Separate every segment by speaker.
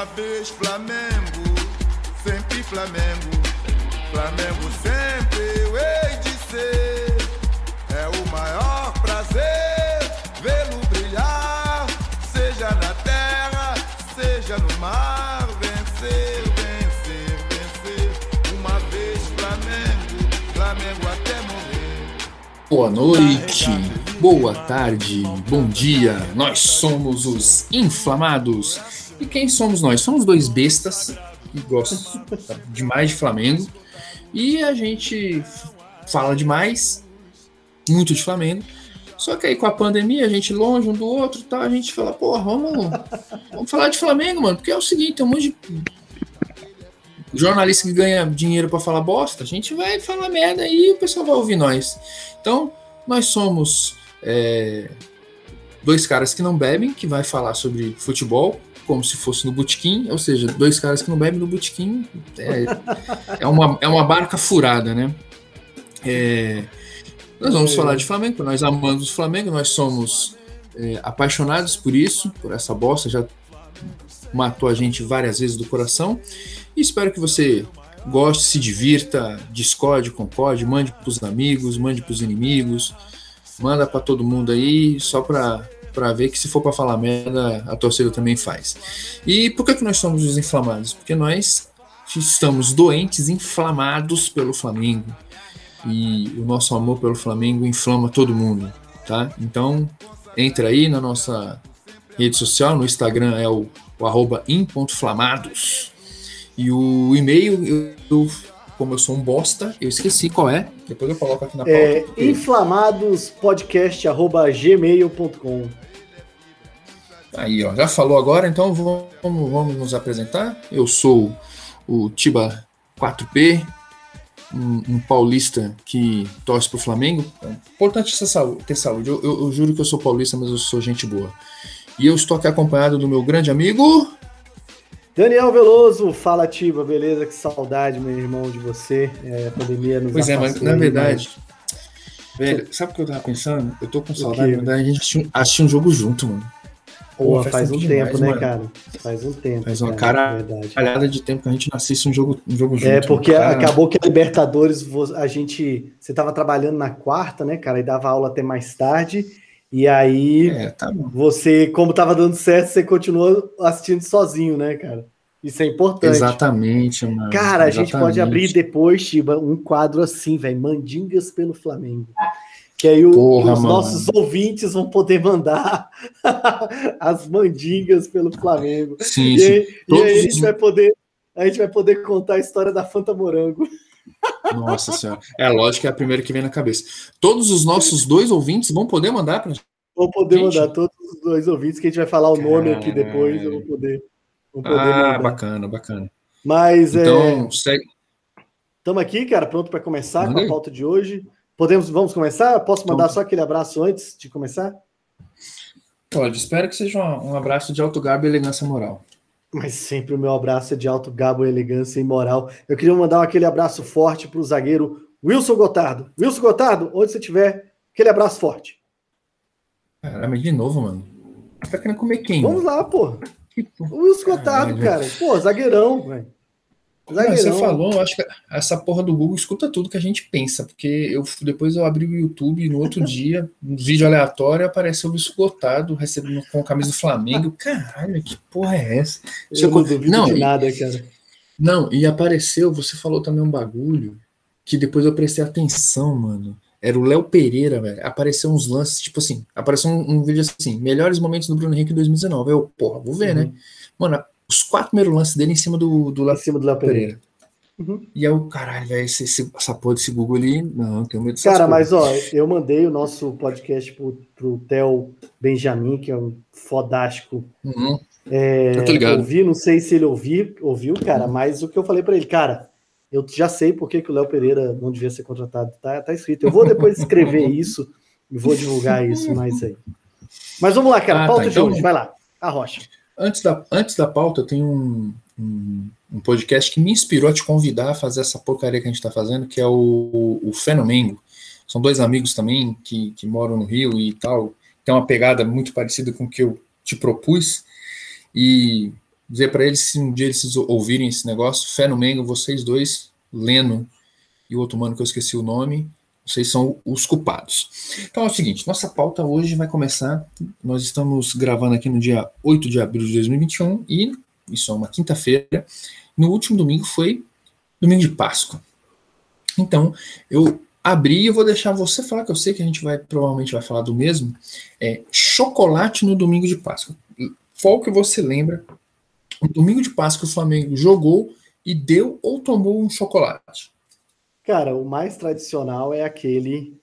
Speaker 1: Uma vez Flamengo, sempre Flamengo. Flamengo sempre eu hei de ser. É o maior prazer vê-lo brilhar, seja na terra, seja no mar. Vencer, vencer, vencer. Uma vez Flamengo, Flamengo até morrer.
Speaker 2: Boa noite, boa tarde, bom dia. Nós somos os Inflamados. E quem somos nós? Somos dois bestas que gostam demais de Flamengo. E a gente fala demais, muito de Flamengo. Só que aí com a pandemia, a gente longe um do outro, tá? A gente fala, porra, vamos, vamos falar de Flamengo, mano. Porque é o seguinte, tem um monte de jornalista que ganha dinheiro para falar bosta, a gente vai falar merda e o pessoal vai ouvir nós. Então, nós somos é, dois caras que não bebem, que vai falar sobre futebol, como se fosse no botequim, ou seja, dois caras que não bebem no botequim, é, é, uma, é uma barca furada, né? É, nós vamos falar de Flamengo, nós amamos o Flamengo, nós somos é, apaixonados por isso, por essa bosta, já matou a gente várias vezes do coração, e espero que você goste, se divirta, discorde, concorde, mande para os amigos, mande para os inimigos, manda para todo mundo aí, só para para ver que se for para falar merda, a torcida também faz. E por que, que nós somos os inflamados? Porque nós estamos doentes, inflamados pelo Flamengo. E o nosso amor pelo Flamengo inflama todo mundo, tá? Então, entra aí na nossa rede social, no Instagram é o, o arroba in.flamados. E o e-mail, eu, como eu sou um bosta, eu esqueci qual é. Depois eu coloco aqui na pauta.
Speaker 3: É, inflamadospodcast.gmail.com
Speaker 2: Aí, ó, já falou agora, então vamos, vamos nos apresentar. Eu sou o Tiba 4P, um, um paulista que torce pro Flamengo. É importante ter saúde. Eu, eu, eu, juro que eu sou paulista, mas eu sou gente boa. E eu estou aqui acompanhado do meu grande amigo.
Speaker 3: Daniel Veloso, fala Tiba, beleza? Que saudade, meu irmão, de você. É, a pandemia nos
Speaker 2: Pois é, mas na verdade, velho, sabe o que eu tava pensando? Eu tô com saudade, da a gente assistir um jogo junto, mano.
Speaker 3: Pô, faz, faz um tempo, demais, né, mano. cara? Faz um tempo.
Speaker 2: Faz uma cara, caralhada de tempo que a gente não assiste um jogo, um jogo
Speaker 3: junto. É, porque cara. acabou que a Libertadores, a gente. Você tava trabalhando na quarta, né, cara? E dava aula até mais tarde. E aí, é, tá você, como tava dando certo, você continuou assistindo sozinho, né, cara? Isso é importante.
Speaker 2: Exatamente, mano.
Speaker 3: Cara,
Speaker 2: a
Speaker 3: Exatamente. gente pode abrir depois, Tiba, um quadro assim, velho. Mandingas pelo Flamengo. Que aí o, Porra, os mano. nossos ouvintes vão poder mandar as mandingas pelo Flamengo.
Speaker 2: Sim,
Speaker 3: e,
Speaker 2: sim.
Speaker 3: Aí, e aí a gente vai poder a gente vai poder contar a história da Fanta Morango.
Speaker 2: Nossa senhora. É lógico que é a primeira que vem na cabeça. Todos os nossos dois ouvintes vão poder mandar para
Speaker 3: Vou poder gente. mandar todos os dois ouvintes, que a gente vai falar o nome aqui depois, eu vou poder. Vou poder
Speaker 2: ah, mandar. bacana, bacana.
Speaker 3: Mas
Speaker 2: então, é... segue.
Speaker 3: Estamos aqui, cara, pronto para começar Manda com a pauta de hoje. Podemos, vamos começar? Posso mandar então, só aquele abraço antes de começar?
Speaker 2: Pode, espero que seja um, um abraço de alto gabo e elegância moral.
Speaker 3: Mas sempre o meu abraço é de alto gabo, elegância e moral. Eu queria mandar aquele abraço forte para o zagueiro Wilson Gotardo. Wilson Gotardo, onde você estiver, aquele abraço forte.
Speaker 2: Caramba, de novo, mano. Tá querendo comer quem?
Speaker 3: Vamos lá, pô. O Wilson Gotardo, cara. Pô, zagueirão, velho.
Speaker 2: Não, você falou, acho que essa porra do Google escuta tudo que a gente pensa, porque eu depois eu abri o YouTube e no outro dia, um vídeo aleatório, apareceu o esgotado recebendo com a camisa do Flamengo. Caralho, que porra é essa?
Speaker 3: Eu não duvido não, de nada, cara.
Speaker 2: Não, e apareceu, você falou também um bagulho que depois eu prestei atenção, mano. Era o Léo Pereira, velho. Apareceu uns lances, tipo assim, apareceu um, um, vídeo assim, melhores momentos do Bruno Henrique em 2019. Eu, porra, vou ver, né? uhum. né? Mano, os quatro primeiros lances dele em cima do, do,
Speaker 3: em cima do Léo Pereira.
Speaker 2: Uhum. E aí o caralho, velho, esse, esse, essa porra desse Google ali, não, tenho medo
Speaker 3: Cara, mas ó, eu mandei o nosso podcast pro, pro Theo Benjamin, que é um fodástico.
Speaker 2: Uhum.
Speaker 3: É, eu tô ligado. Ouvi, não sei se ele ouviu, ouviu, cara, uhum. mas o que eu falei para ele, cara, eu já sei por que, que o Léo Pereira não devia ser contratado, tá, tá escrito. Eu vou depois escrever isso e vou divulgar isso mais aí. Mas vamos lá, cara, ah, pauta tá, então... de hoje, vai lá, a rocha.
Speaker 2: Antes da, antes da pauta, tem um, um, um, podcast que me inspirou a te convidar a fazer essa porcaria que a gente está fazendo, que é o, o Fenomengo. São dois amigos também que, que moram no Rio e tal. Tem uma pegada muito parecida com o que eu te propus. E dizer para eles, se um dia eles ouvirem esse negócio, fé no Mengo, vocês dois, Leno e o outro mano que eu esqueci o nome, vocês são os culpados. Então é o seguinte, nossa pauta hoje vai começar, nós estamos gravando aqui no dia 8 de abril de 2021 e isso é uma quinta-feira, no último domingo foi domingo de Páscoa. Então, eu abri e eu vou deixar você falar, que eu sei que a gente vai provavelmente vai falar do mesmo, é chocolate no domingo de Páscoa. Qual que você lembra? No domingo de Páscoa o Flamengo jogou e deu ou tomou um chocolate?
Speaker 3: Cara, o mais tradicional é aquele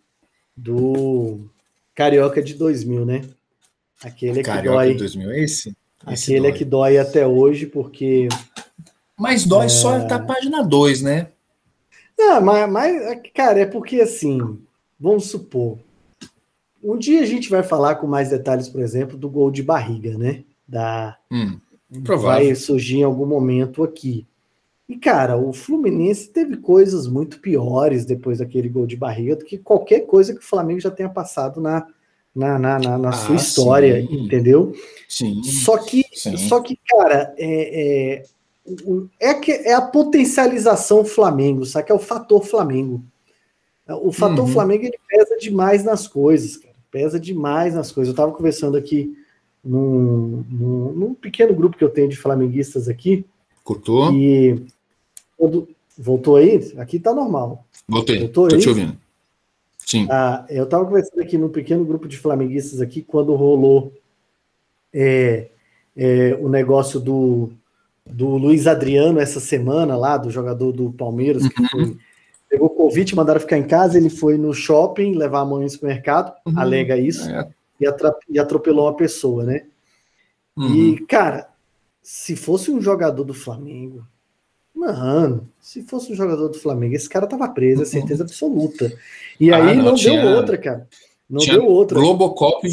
Speaker 3: do Carioca de 2000, né? Aquele é que Carioca dói. de
Speaker 2: 2000 é esse?
Speaker 3: esse aquele é dói. é que dói até hoje, porque.
Speaker 2: Mas dói é... só até a página 2, né?
Speaker 3: Não, mas, mas, cara, é porque assim, vamos supor. Um dia a gente vai falar com mais detalhes, por exemplo, do gol de barriga, né? Da,
Speaker 2: hum,
Speaker 3: vai surgir em algum momento aqui. E, cara, o Fluminense teve coisas muito piores depois daquele gol de barriga do que qualquer coisa que o Flamengo já tenha passado na, na, na, na, na ah, sua história, sim. entendeu?
Speaker 2: Sim.
Speaker 3: Só que, sim. só que cara, é, é, é, que, é a potencialização Flamengo, sabe? Que é o fator Flamengo. O fator uhum. Flamengo ele pesa demais nas coisas, cara. Pesa demais nas coisas. Eu estava conversando aqui num, num, num, pequeno grupo que eu tenho de flamenguistas aqui.
Speaker 2: Cortou?
Speaker 3: E quando, voltou aí? Aqui tá normal.
Speaker 2: Voltei. Voltou Tô aí? te ouvindo. Sim.
Speaker 3: Ah, eu estava conversando aqui num pequeno grupo de flamenguistas aqui quando rolou é, é, o negócio do do Luiz Adriano essa semana lá, do jogador do Palmeiras, que foi, uhum. pegou Covid, mandaram ficar em casa, ele foi no shopping levar a mãe no supermercado, uhum. alega isso, é. e, atropelou uma pessoa, né? Uhum. E, cara, se fosse um jogador do Flamengo, mano, se fosse um jogador do Flamengo, esse cara tava preso, é uhum. certeza absoluta. E ah, aí não, não tinha... deu outra, cara. Não deu outra.
Speaker 2: Globocop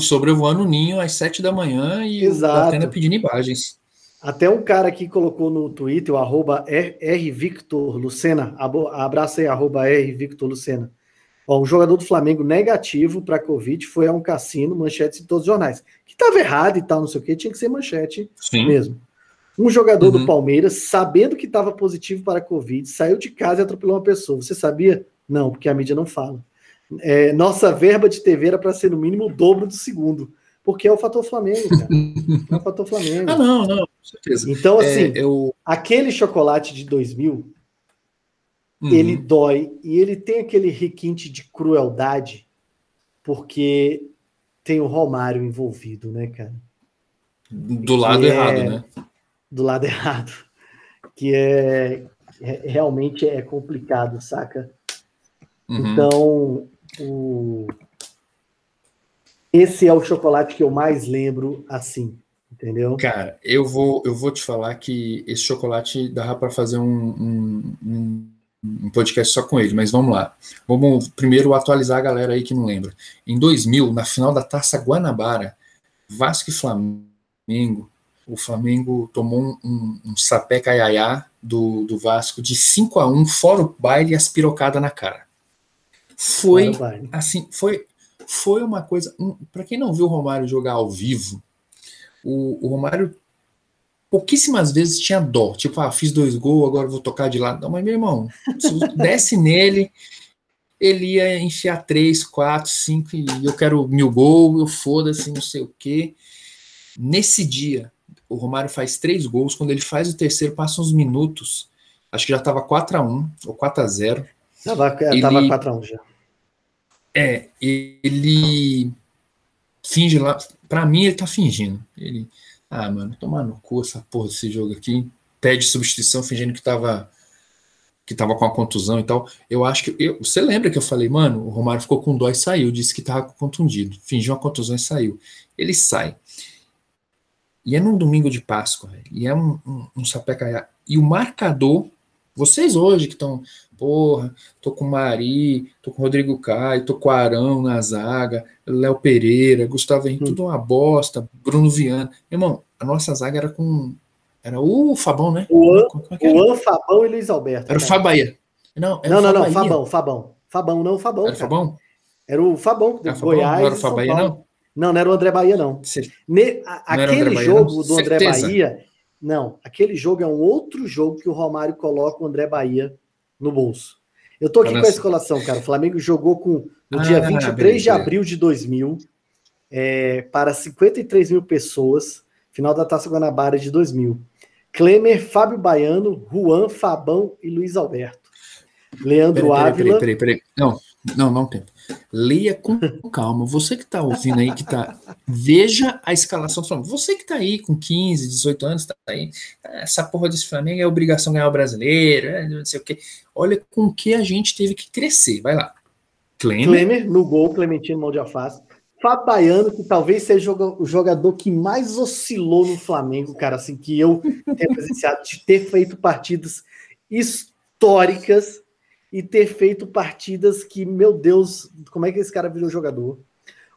Speaker 2: sobrevoando o ninho às sete da manhã e Exato. pedindo imagens.
Speaker 3: Até um cara aqui colocou no Twitter, o arroba rvictorlucena, abraça aí, arroba rvictorlucena. Ó, um jogador do Flamengo negativo para Covid foi a um cassino, manchetes em todos os jornais. Que estava errado e tal, não sei o que, tinha que ser manchete
Speaker 2: Sim.
Speaker 3: mesmo. Um jogador uhum. do Palmeiras, sabendo que estava positivo para Covid, saiu de casa e atropelou uma pessoa. Você sabia? Não, porque a mídia não fala. É, nossa verba de TV era para ser no mínimo o dobro do segundo porque é o fator Flamengo, cara. É o fator Flamengo.
Speaker 2: ah, não, não, com certeza.
Speaker 3: Então, é, assim, é, eu... aquele chocolate de 2000, uhum. ele dói e ele tem aquele requinte de crueldade, porque tem o Romário envolvido, né, cara?
Speaker 2: Do lado é... errado, né?
Speaker 3: Do lado errado. Que é, é realmente é complicado, saca? Uhum. Então, o esse é o chocolate que eu mais lembro assim, entendeu?
Speaker 2: Cara, eu vou, eu vou te falar que esse chocolate dava para fazer um, um, um, podcast só com ele, mas vamos lá. Vamos primeiro atualizar a galera aí que não lembra. Em 2000, na final da Taça Guanabara, Vasco e Flamengo, o Flamengo tomou um, um, sapé caiaiá do, do Vasco de 5 a 1 fora o baile e as pirocadas na cara. Foi assim, foi foi uma coisa. Um, para quem não viu o Romário jogar ao vivo, o, o, Romário pouquíssimas vezes tinha dó. Tipo, ah, fiz dois gols, agora vou tocar de lado. Não, mas meu irmão, se desce nele, ele ia enfiar três, quatro, cinco, e eu quero mil gols, eu foda-se, não sei o quê. Nesse dia, o Romário faz três gols. Quando ele faz o terceiro, passa uns minutos. Acho que já estava 4 a 1 ou 4 a 0
Speaker 3: Tava, ele, tava 4 a 1 já.
Speaker 2: É, ele finge lá. Pra mim, ele tá fingindo. Ele, ah, mano, tomar no cu essa porra desse jogo aqui. Pede substituição fingindo que tava que tava com a contusão e tal. Eu acho que. Eu, você lembra que eu falei, mano, o Romário ficou com dó e saiu, disse que tava contundido. Fingiu uma contusão e saiu. Ele sai. E é num domingo de Páscoa, e é um, um, um sapecaiá. E o marcador, vocês hoje que estão porra, tô com o Mari, tô com o Rodrigo Caio, tô com o Arão na zaga, Léo Pereira, Gustavo Henrique, hum. tudo uma bosta, Bruno Viana. Irmão, a nossa zaga era com. Era o Fabão, né?
Speaker 3: O An, o An Fabão e Luiz Alberto.
Speaker 2: Era o Fabaia.
Speaker 3: Não, não, não, não, Fabão, Fabão. Fabão, não, Fabão.
Speaker 2: Era o Fabão?
Speaker 3: Era o Fabão, do era Goiás. Não
Speaker 2: era o Fabaia, não?
Speaker 3: Não, não era o André Bahia, não. Ne, a, aquele jogo Bahia, do André Bahia Não, aquele jogo é um outro jogo que o Romário coloca o André Bahia no bolso. Eu tô aqui com a escolação, cara. O Flamengo jogou com no ah, dia 23 beleza. de abril de 2000 é, para 53 mil pessoas, final da Taça Guanabara de 2000. Klemer, Fábio Baiano, Juan, Fabão e Luiz Alberto. Leandro peraí, Ávila.
Speaker 2: Peraí, peraí, peraí. Não, não, não tem. Leia com calma. Você que está ouvindo aí, que tá. Veja a escalação do Flamengo. Você que está aí com 15, 18 anos, está aí. Essa porra desse Flamengo é obrigação ganhar o brasileiro, é, não sei o quê. Olha com que a gente teve que crescer. Vai lá.
Speaker 3: Klemer. Klemer no gol, Clementino mão de afasta. Fábio que talvez seja o jogador que mais oscilou no Flamengo, cara, assim, que eu tenho presenciado de ter feito partidas históricas e ter feito partidas que, meu Deus, como é que esse cara virou jogador?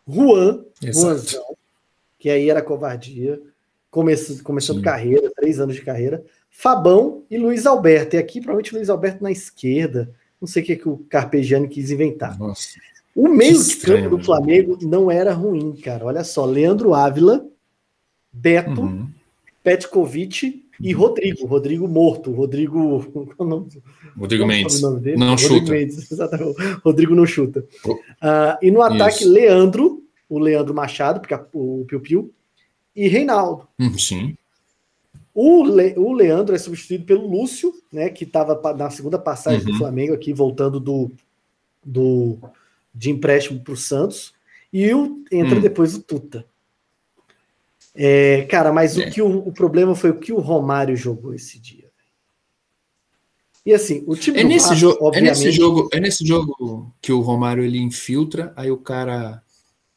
Speaker 3: Juan, Juanzão, que aí era covardia, começando, começando carreira, três anos de carreira. Fabão e Luiz Alberto. E aqui, provavelmente, Luiz Alberto na esquerda. Não sei o que, que o Carpegiani quis inventar. Nossa. O meio de campo do Flamengo não era ruim, cara. Olha só, Leandro Ávila, Beto, uhum. Petkovic e Rodrigo, Rodrigo morto, Rodrigo.
Speaker 2: Rodrigo Mendes. Não Rodrigo chuta. Mendes,
Speaker 3: Rodrigo não chuta. Uh, e no ataque, Isso. Leandro, o Leandro Machado, porque o Piu Piu, e Reinaldo.
Speaker 2: Hum, sim.
Speaker 3: O, Le, o Leandro é substituído pelo Lúcio, né, que estava na segunda passagem uhum. do Flamengo aqui, voltando do, do de empréstimo para o Santos. E o, entra hum. depois o Tuta. É, cara, mas é. o que o, o, problema foi o que o Romário jogou esse dia. E assim, o time
Speaker 2: é nesse, Vasco, obviamente... é nesse jogo, é nesse jogo que o Romário ele infiltra, aí o cara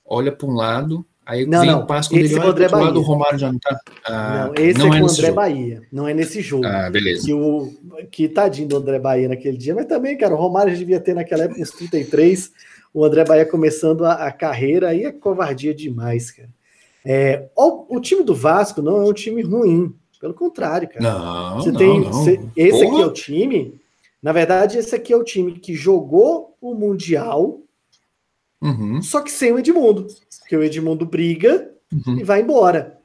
Speaker 2: olha para um lado, aí
Speaker 3: não, vem não, o passo quando
Speaker 2: ele olha para lado, o Romário já não tá.
Speaker 3: Ah, não, esse não é, é com o André jogo. Bahia, não é nesse jogo.
Speaker 2: Ah, beleza.
Speaker 3: Que, o, que tadinho do André Bahia naquele dia, mas também, cara, o Romário já devia ter naquela época uns 33, o André Bahia começando a, a carreira, aí é covardia demais, cara. É, o, o, time do Vasco não é um time ruim, pelo contrário, cara.
Speaker 2: Não,
Speaker 3: você
Speaker 2: não,
Speaker 3: tem,
Speaker 2: não.
Speaker 3: Você, esse Porra. aqui é o time. Na verdade, esse aqui é o time que jogou o Mundial,
Speaker 2: uhum.
Speaker 3: só que sem o Edmundo. Porque o Edmundo briga uhum. e vai embora.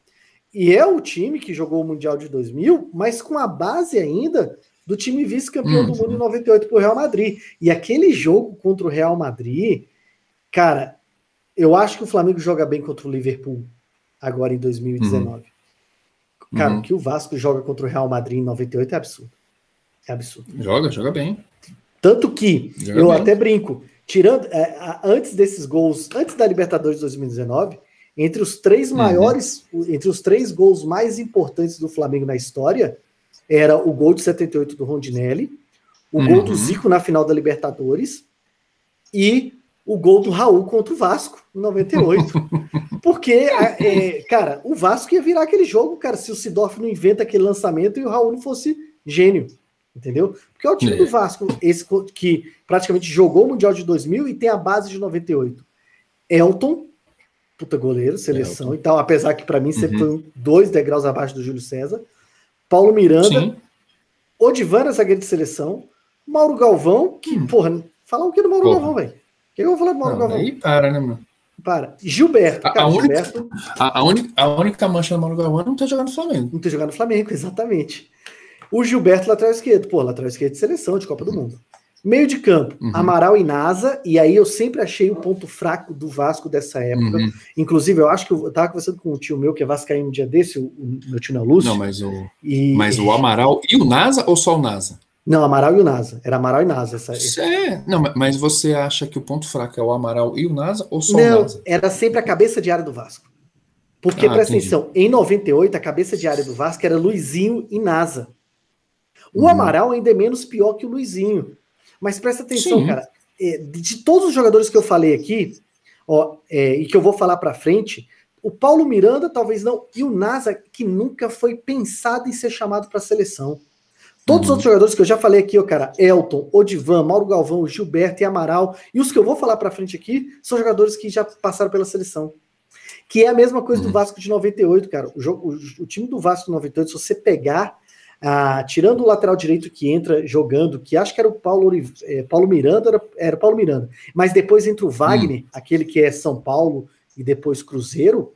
Speaker 3: E é o time que jogou o Mundial de 2000, mas com a base ainda do time vice-campeão uhum. do mundo em 98 pro Real Madrid. E aquele jogo contra o Real Madrid, cara, eu acho que o Flamengo joga bem contra o Liverpool agora em 2019. Uhum. Cara, uhum. o que o Vasco joga contra o Real Madrid em 98 é absurdo. É absurdo.
Speaker 2: Joga, joga bem.
Speaker 3: Tanto que joga eu bem. até brinco, tirando é, antes desses gols, antes da Libertadores de 2019, entre os três uhum. maiores, entre os três gols mais importantes do Flamengo na história, era o gol de 78 do Rondinelli, o uhum. gol do Zico na final da Libertadores e o gol do Raul contra o Vasco, em 98. Porque, é, cara, o Vasco ia virar aquele jogo, cara, se o Sidorf não inventa aquele lançamento e o Raul não fosse gênio. Entendeu? Porque é o time é. do Vasco, esse que praticamente jogou o Mundial de 2000 e tem a base de 98. Elton, puta goleiro, seleção Elton. e tal, apesar que para mim sempre uhum. foi dois degraus abaixo do Júlio César. Paulo Miranda, Sim. Odivana, zagueiro de seleção, Mauro Galvão, que, hum. porra, falar o que do Mauro porra. Galvão, velho? O que eu vou falar do Mauro Galvão?
Speaker 2: Aí para, né, mano?
Speaker 3: Para. Gilberto.
Speaker 2: A,
Speaker 3: cara,
Speaker 2: a, única, Gilberto, a, a, única, a única mancha do Mauro Galvão não tá jogando no Flamengo.
Speaker 3: Não tá jogando no Flamengo, exatamente. O Gilberto, lateral esquerdo. Pô, lateral esquerdo de seleção, de Copa do Mundo. Meio de campo, uhum. Amaral e Nasa, e aí eu sempre achei o ponto fraco do Vasco dessa época. Uhum. Inclusive, eu acho que eu tava conversando com um tio meu que é Vascaíno um dia desse, o, o meu tio na Lúcio.
Speaker 2: Não, mas o, e... mas o Amaral e o Nasa ou só o Nasa?
Speaker 3: Não, Amaral e o Nasa. Era Amaral e Nasa. Essa...
Speaker 2: É, não, mas você acha que o ponto fraco é o Amaral e o Nasa ou só não, o Nasa?
Speaker 3: Era sempre a cabeça de área do Vasco. Porque, ah, presta entendi. atenção, em 98, a cabeça de área do Vasco era Luizinho e Nasa. O uhum. Amaral ainda é menos pior que o Luizinho. Mas presta atenção, Sim. cara. É, de todos os jogadores que eu falei aqui, ó, é, e que eu vou falar para frente, o Paulo Miranda talvez não, e o Nasa, que nunca foi pensado em ser chamado para a seleção. Todos uhum. os outros jogadores que eu já falei aqui, ó, cara, Elton, Odivan, Mauro Galvão, Gilberto e Amaral, e os que eu vou falar para frente aqui, são jogadores que já passaram pela seleção. Que é a mesma coisa uhum. do Vasco de 98, cara. O, jogo, o, o time do Vasco de 98, se você pegar ah, tirando o lateral direito que entra jogando, que acho que era o Paulo, é, Paulo Miranda, era, era Paulo Miranda, mas depois entra o Wagner, hum. aquele que é São Paulo e depois Cruzeiro,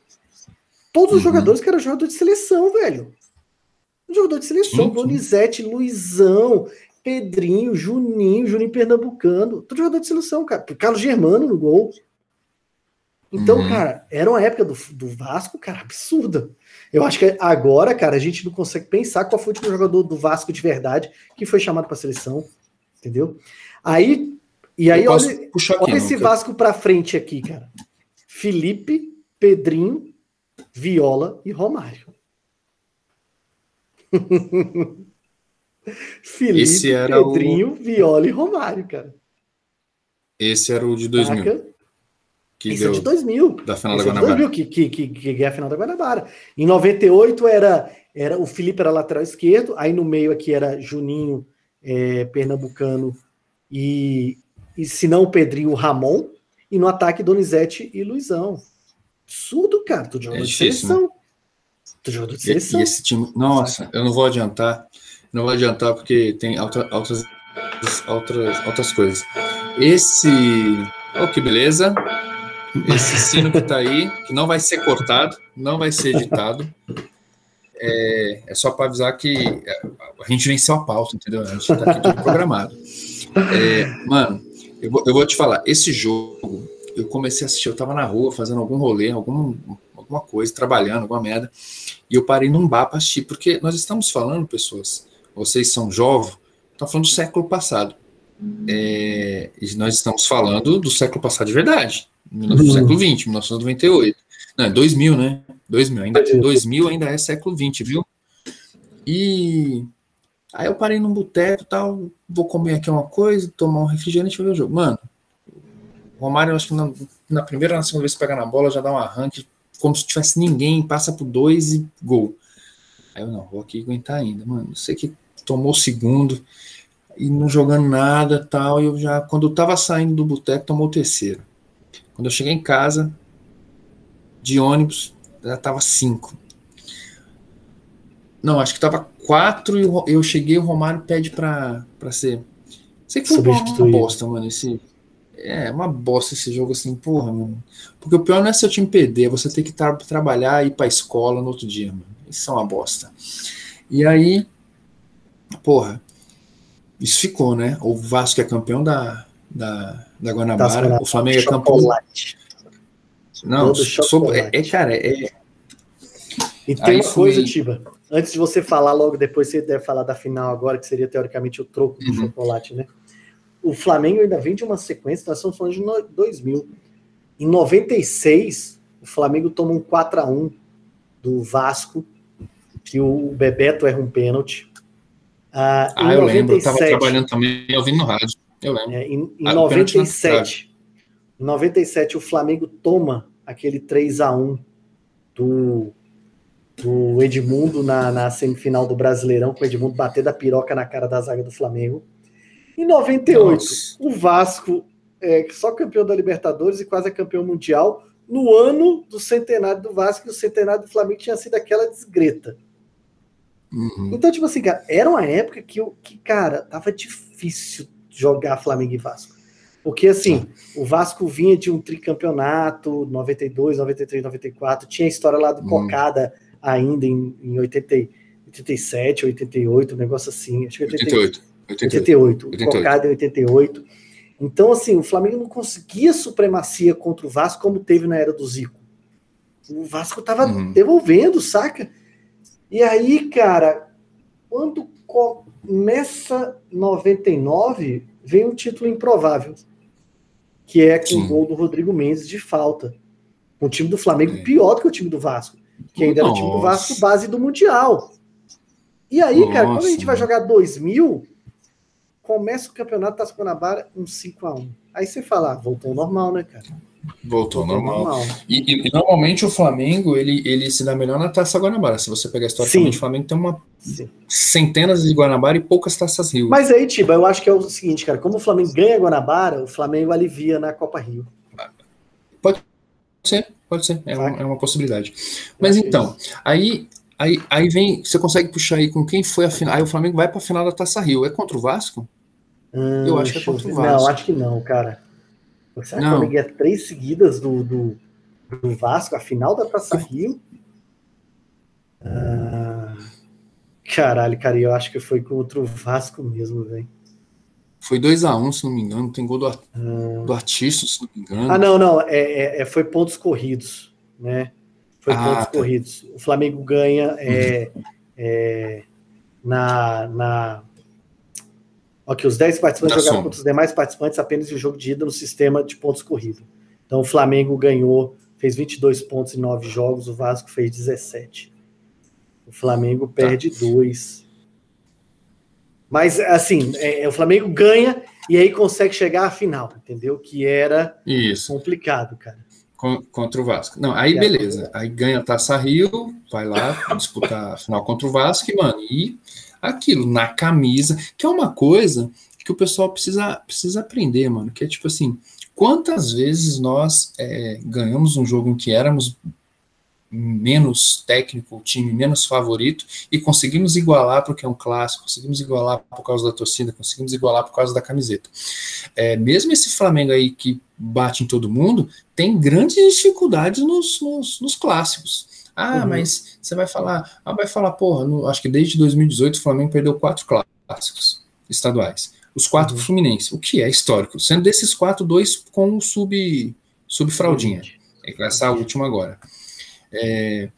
Speaker 3: todos os uhum. jogadores que eram jogadores de seleção, velho. Jogador de seleção, Donizete, Luizão, Pedrinho, Juninho, Juninho Pernambucano, todo jogador de seleção, cara. Carlos Germano no gol. Então, uhum. cara, era uma época do, do Vasco, cara, absurda. Eu acho que agora, cara, a gente não consegue pensar qual foi o último jogador do Vasco de verdade que foi chamado para seleção, entendeu? Aí, e aí, olha, olha esse Vasco para frente aqui, cara. Felipe, Pedrinho, Viola e Romário. Felipe, Esse era Pedrinho, o... Viola e Romário, cara.
Speaker 2: Esse era o de 2000. Saca?
Speaker 3: Que Esse é de 2000.
Speaker 2: Da final Esse da Guanabara. É de 2000,
Speaker 3: que, que, que, que é a final da Guanabara. Em 98 era, era o Felipe era lateral esquerdo, aí no meio aqui era Juninho, é, Pernambucano e, e se não o Pedrinho, o Ramon, e no ataque Donizete e Luizão. Absurdo, cara. Tu jogador é de seleção.
Speaker 2: Jogador de seleção. E, e, esse time, nossa, eu não vou adiantar. Não vou adiantar porque tem outra, outras, outras, outras coisas. Esse. Oh, que beleza. Esse sino que tá aí, que não vai ser cortado, não vai ser editado. É, é só para avisar que a gente venceu a pauta, entendeu? A gente tá aqui tudo programado. É, mano, eu vou, eu vou, te falar, esse jogo, eu comecei a assistir, eu tava na rua fazendo algum rolê, algum, alguma coisa, trabalhando, alguma merda, e eu parei num bar para assistir, porque nós estamos falando, pessoas, vocês são jovens, estão falando do século passado. É, e nós estamos falando do século passado de verdade, do uhum. século XX, 1998. Não, é 2000, né? 2000, ainda, 2000 ainda é século XX, viu? E aí eu parei num boteco e tal, vou comer aqui uma coisa, tomar um refrigerante e ver o jogo. Mano, o Romário, acho que na, na primeira na segunda vez que pega na bola, já dá um arranque, como se tivesse ninguém, passa por dois e gol. Aí eu não, vou aqui aguentar ainda, mano. Sei que tomou o segundo e não jogando nada tal. E eu já, quando eu tava saindo do boteco, tomou o terceiro. Quando eu cheguei em casa, de ônibus, já tava cinco. Não, acho que tava quatro e eu cheguei, o Romário pede pra, pra ser. Sei que foi uma, uma bosta, mano. Esse, é uma bosta esse jogo assim, porra, mano. Porque o pior não é seu time perder, é você ter que tra trabalhar e ir pra escola no outro dia, mano. Isso é uma bosta. E aí, porra, isso ficou, né? O Vasco é campeão da, da, da Guanabara, o Flamengo é campeão. Não, sobre, é, é, cara, é.
Speaker 3: E tem uma coisa, Tiba. Antes de você falar, logo depois você deve falar da final agora, que seria teoricamente o troco do uhum. chocolate, né? O Flamengo ainda vem de uma sequência, nós estamos falando de 2000. Em 96, o Flamengo toma um 4 a 1 do Vasco, que o Bebeto erra um pênalti.
Speaker 2: Ah, ah eu 97, lembro, eu estava trabalhando também, ouvindo no rádio. Eu lembro.
Speaker 3: É, em, em ah, 97, em 97, o Flamengo toma aquele 3 a 1 do, do Edmundo na, na semifinal do Brasileirão, com o Edmundo bater da piroca na cara da zaga do Flamengo. Em 98, Nossa. o Vasco é só campeão da Libertadores e quase é campeão mundial. No ano do centenário do Vasco, e o centenário do Flamengo tinha sido aquela desgreta. Uhum. Então, tipo assim, cara, era uma época que, que, cara, tava difícil jogar Flamengo e Vasco. Porque, assim, o Vasco vinha de um tricampeonato, 92, 93, 94, tinha a história lá do uhum. Cocada ainda em, em 80, 87, 88, um negócio assim. Acho que 88. 88. 88. 88. Cocada em 88. Então, assim, o Flamengo não conseguia supremacia contra o Vasco como teve na era do Zico. O Vasco tava uhum. devolvendo, saca? E aí, cara, quando começa 99, vem um título improvável, que é com Sim. o gol do Rodrigo Mendes de falta. Um time do Flamengo é. pior do que o time do Vasco, que ainda Nossa. era o time do Vasco base do Mundial. E aí, Nossa. cara, quando a gente vai jogar 2000, começa o campeonato das Guanabara um 5 a 1 Aí você fala, ah, voltou ao normal, né, cara?
Speaker 2: Voltou, Voltou normal. normal. E, e, normalmente o Flamengo ele, ele se dá melhor na Taça Guanabara. Se você pegar a história, o Flamengo tem uma Sim. centenas de Guanabara e poucas Taças Rio.
Speaker 3: Mas aí, Tiba, eu acho que é o seguinte, cara. Como o Flamengo ganha Guanabara, o Flamengo alivia na Copa Rio.
Speaker 2: Pode ser, pode ser. É, uma, é uma possibilidade. Mas então, aí, aí, aí vem. Você consegue puxar aí com quem foi a final. Aí o Flamengo vai para a final da Taça Rio. É contra o Vasco?
Speaker 3: Hum, eu acho que é contra o Vasco. Não, acho que não, cara. Será que o Flamengo é três seguidas do, do, do, Vasco, a final da Taça Rio? Ah, Caralho, cara, eu acho que foi contra o Vasco mesmo, velho.
Speaker 2: Foi 2x1, um, se não me engano. Tem gol do, ah. do Artista, se não me engano.
Speaker 3: Ah, não, não. É, é, é foi pontos corridos, né? Foi ah, pontos tá. corridos. O Flamengo ganha é, uhum. é, na, na. Ok, os 10 participantes jogaram contra os demais participantes apenas em jogo de ida no sistema de pontos corridos. Então o Flamengo ganhou, fez 22 pontos em 9 jogos, o Vasco fez 17. O Flamengo perde 2. Tá. Mas, assim, é, é, o Flamengo ganha e aí consegue chegar à final, entendeu? Que era
Speaker 2: Isso.
Speaker 3: complicado, cara.
Speaker 2: contra o Vasco. Não, aí beleza. Aí ganha a Taça Rio, vai lá disputar a final contra o Vasco, e, mano, e aquilo, na camisa, que é uma coisa que o pessoal precisa, precisa aprender, mano. Que é tipo assim, quantas vezes nós é, ganhamos um jogo em que éramos menos técnico, o time menos favorito, e conseguimos igualar porque é um clássico, conseguimos igualar por causa da torcida, conseguimos igualar por causa da camiseta. É, mesmo esse Flamengo aí que bate em todo mundo, tem grandes dificuldades nos, nos, nos clássicos. Ah, uhum. mas você vai falar, ah, vai falar, porra, no, acho que desde 2018 o Flamengo perdeu quatro clássicos estaduais. Os quatro uhum. Fluminense, o que é histórico. Sendo desses quatro, dois com o sub, sub fraldinha. Uhum. Essa última agora. É,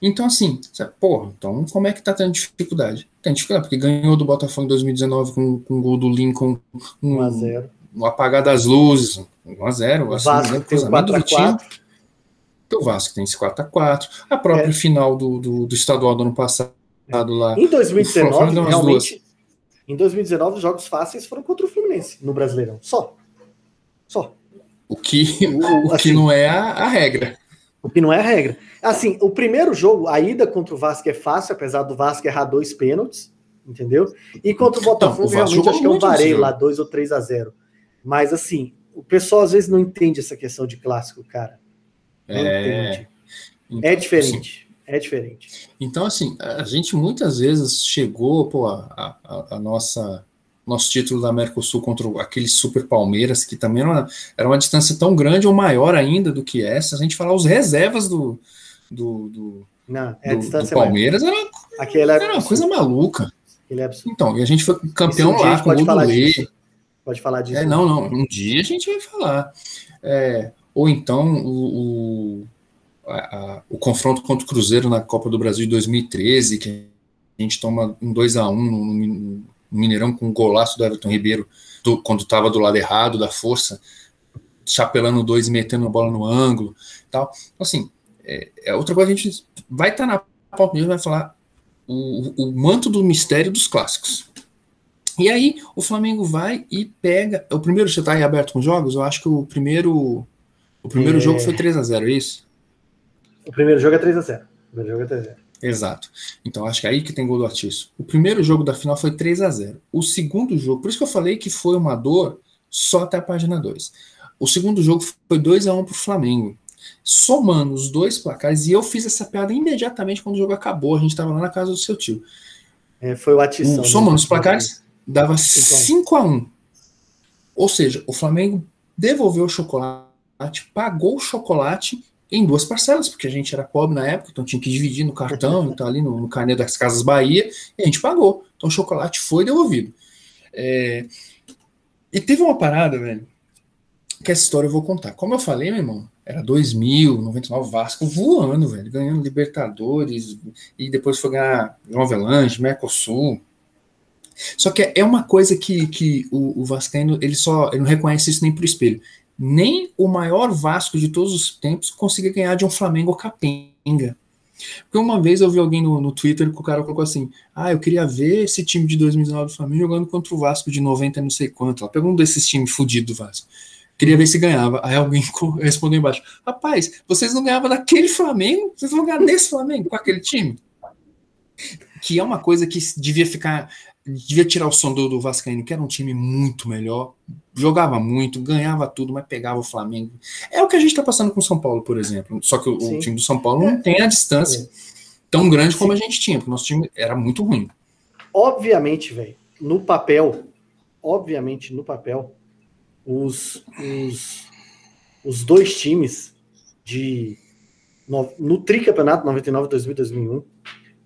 Speaker 2: então, assim, porra, então como é que tá tendo dificuldade? Tem dificuldade, porque ganhou do Botafogo em 2019 com, com o gol do Lincoln, um, 1x0. Um apagar das luzes, 1x0.
Speaker 3: O Vasco tem 4x4.
Speaker 2: O Vasco tem esse 4x4. A própria é. final do, do, do, estadual do ano passado lá.
Speaker 3: Em 2019, realmente, em 2019, os jogos fáceis foram contra o Fluminense no Brasileirão. Só. Só.
Speaker 2: O que, o, o assim, que não é a, a regra.
Speaker 3: O que não é a regra. Assim, o primeiro jogo, a ida contra o Vasco é fácil, apesar do Vasco errar dois pênaltis, entendeu? E contra o Botafogo, não, o realmente acho que é um vareio lá, 2 ou 3 a 0 Mas assim, o pessoal às vezes não entende essa questão de clássico, cara. É... Então, é diferente. Sim. É diferente.
Speaker 2: Então, assim, a gente muitas vezes chegou, pô, a, a, a nossa nosso título da Mercosul contra aquele Super Palmeiras, que também era uma, era uma distância tão grande ou maior ainda do que essa. A gente falar os reservas do, do, do,
Speaker 3: Não, é
Speaker 2: do, do Palmeiras, era,
Speaker 3: Aquele é
Speaker 2: era uma coisa maluca.
Speaker 3: É
Speaker 2: então, e a gente foi campeão lá com o.
Speaker 3: Pode falar disso.
Speaker 2: É, não, não. Um dia a gente vai falar. É, ou então o, o, a, a, o confronto contra o Cruzeiro na Copa do Brasil de 2013, que a gente toma um 2 a 1 no, no, Mineirão com um golaço do Everton Ribeiro, do, quando estava do lado errado da força, chapelando dois e metendo a bola no ângulo tal. Então, assim, é, é outra coisa que a gente vai estar tá na mesmo, vai falar o, o manto do mistério dos clássicos. E aí o Flamengo vai e pega. O primeiro você está aí aberto com jogos? Eu acho que o primeiro. O primeiro é... jogo foi 3 a 0 é isso?
Speaker 3: O primeiro jogo é 3 a 0 O primeiro jogo é 3 a 0
Speaker 2: Exato. Então acho que é aí que tem gol do Artista. O primeiro jogo da final foi 3 a 0 O segundo jogo, por isso que eu falei que foi uma dor só até a página 2. O segundo jogo foi 2 a 1 para o Flamengo. Somando os dois placares, e eu fiz essa piada imediatamente quando o jogo acabou. A gente estava lá na casa do seu tio.
Speaker 3: É, foi o Atição.
Speaker 2: Somando né? os placares, dava 5 a 1 Ou seja, o Flamengo devolveu o chocolate, pagou o chocolate em duas parcelas, porque a gente era pobre na época, então tinha que dividir no cartão, então ali no, no carnê das Casas Bahia, e a gente pagou. Então o chocolate foi devolvido. É... E teve uma parada, velho, que essa história eu vou contar. Como eu falei, meu irmão, era 2000, 99, Vasco voando, velho, ganhando Libertadores, e depois foi ganhar Nova Avelange, Mercosul. Só que é uma coisa que, que o, o Vascaíno, ele só ele não reconhece isso nem pro espelho nem o maior Vasco de todos os tempos conseguia ganhar de um Flamengo capenga. Porque uma vez eu vi alguém no, no Twitter que o cara colocou assim: Ah, eu queria ver esse time de 2019 do Flamengo jogando contra o Vasco de 90 não sei quanto. Pegou um desses times fudidos do Vasco. Queria ver se ganhava. Aí alguém respondeu embaixo: Rapaz, vocês não ganhavam daquele Flamengo? Vocês vão ganhar desse Flamengo com aquele time? Que é uma coisa que devia ficar devia tirar o som do, do Vascaíno, que era um time muito melhor, jogava muito, ganhava tudo, mas pegava o Flamengo. É o que a gente está passando com o São Paulo, por exemplo. Só que o, o time do São Paulo não tem a distância tão grande Sim. como a gente tinha, porque o nosso time era muito ruim.
Speaker 3: Obviamente, velho, no papel, obviamente, no papel, os, os, os dois times de no, no tricampeonato 99 2000 2001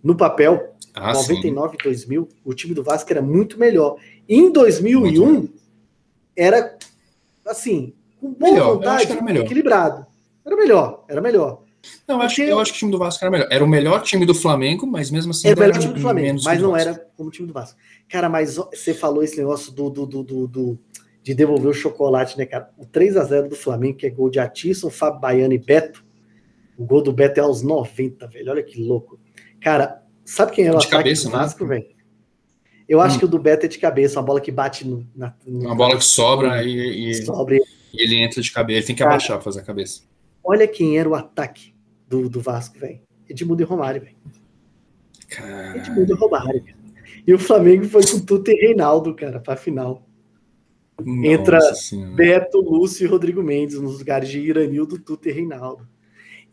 Speaker 3: no papel, ah, 99 e 2000, o time do Vasco era muito melhor. Em 2001, muito era assim, com boa melhor, vontade, era melhor. equilibrado. Era melhor, era melhor.
Speaker 2: Não, eu acho, eu acho que o time do Vasco era melhor. Era o melhor time do Flamengo, mas mesmo assim.
Speaker 3: Era o melhor time do Flamengo, mas não era como o time do Vasco. Cara, mas você falou esse negócio do, do, do, do, do de devolver o chocolate, né, cara? O 3 a 0 do Flamengo, que é gol de Atisson, Fábio Baiano e Beto. O gol do Beto é aos 90, velho. Olha que louco. Cara, sabe quem é o de ataque cabeça, do né? Vasco, velho? Eu acho hum. que o do Beto é de cabeça, uma bola que bate no. Na,
Speaker 2: no uma bola que sobra e, e, sobra. e ele entra de cabeça. Ele tem que cara, abaixar pra fazer a cabeça.
Speaker 3: Olha quem era o ataque do, do Vasco, velho. Edmundo e Romário, velho. Edmundo e Romário, cara. E o Flamengo foi com Tuta e Reinaldo, cara, pra final. Nossa Entra senhora. Beto, Lúcio e Rodrigo Mendes nos lugares de Iranildo, Tuta e Reinaldo.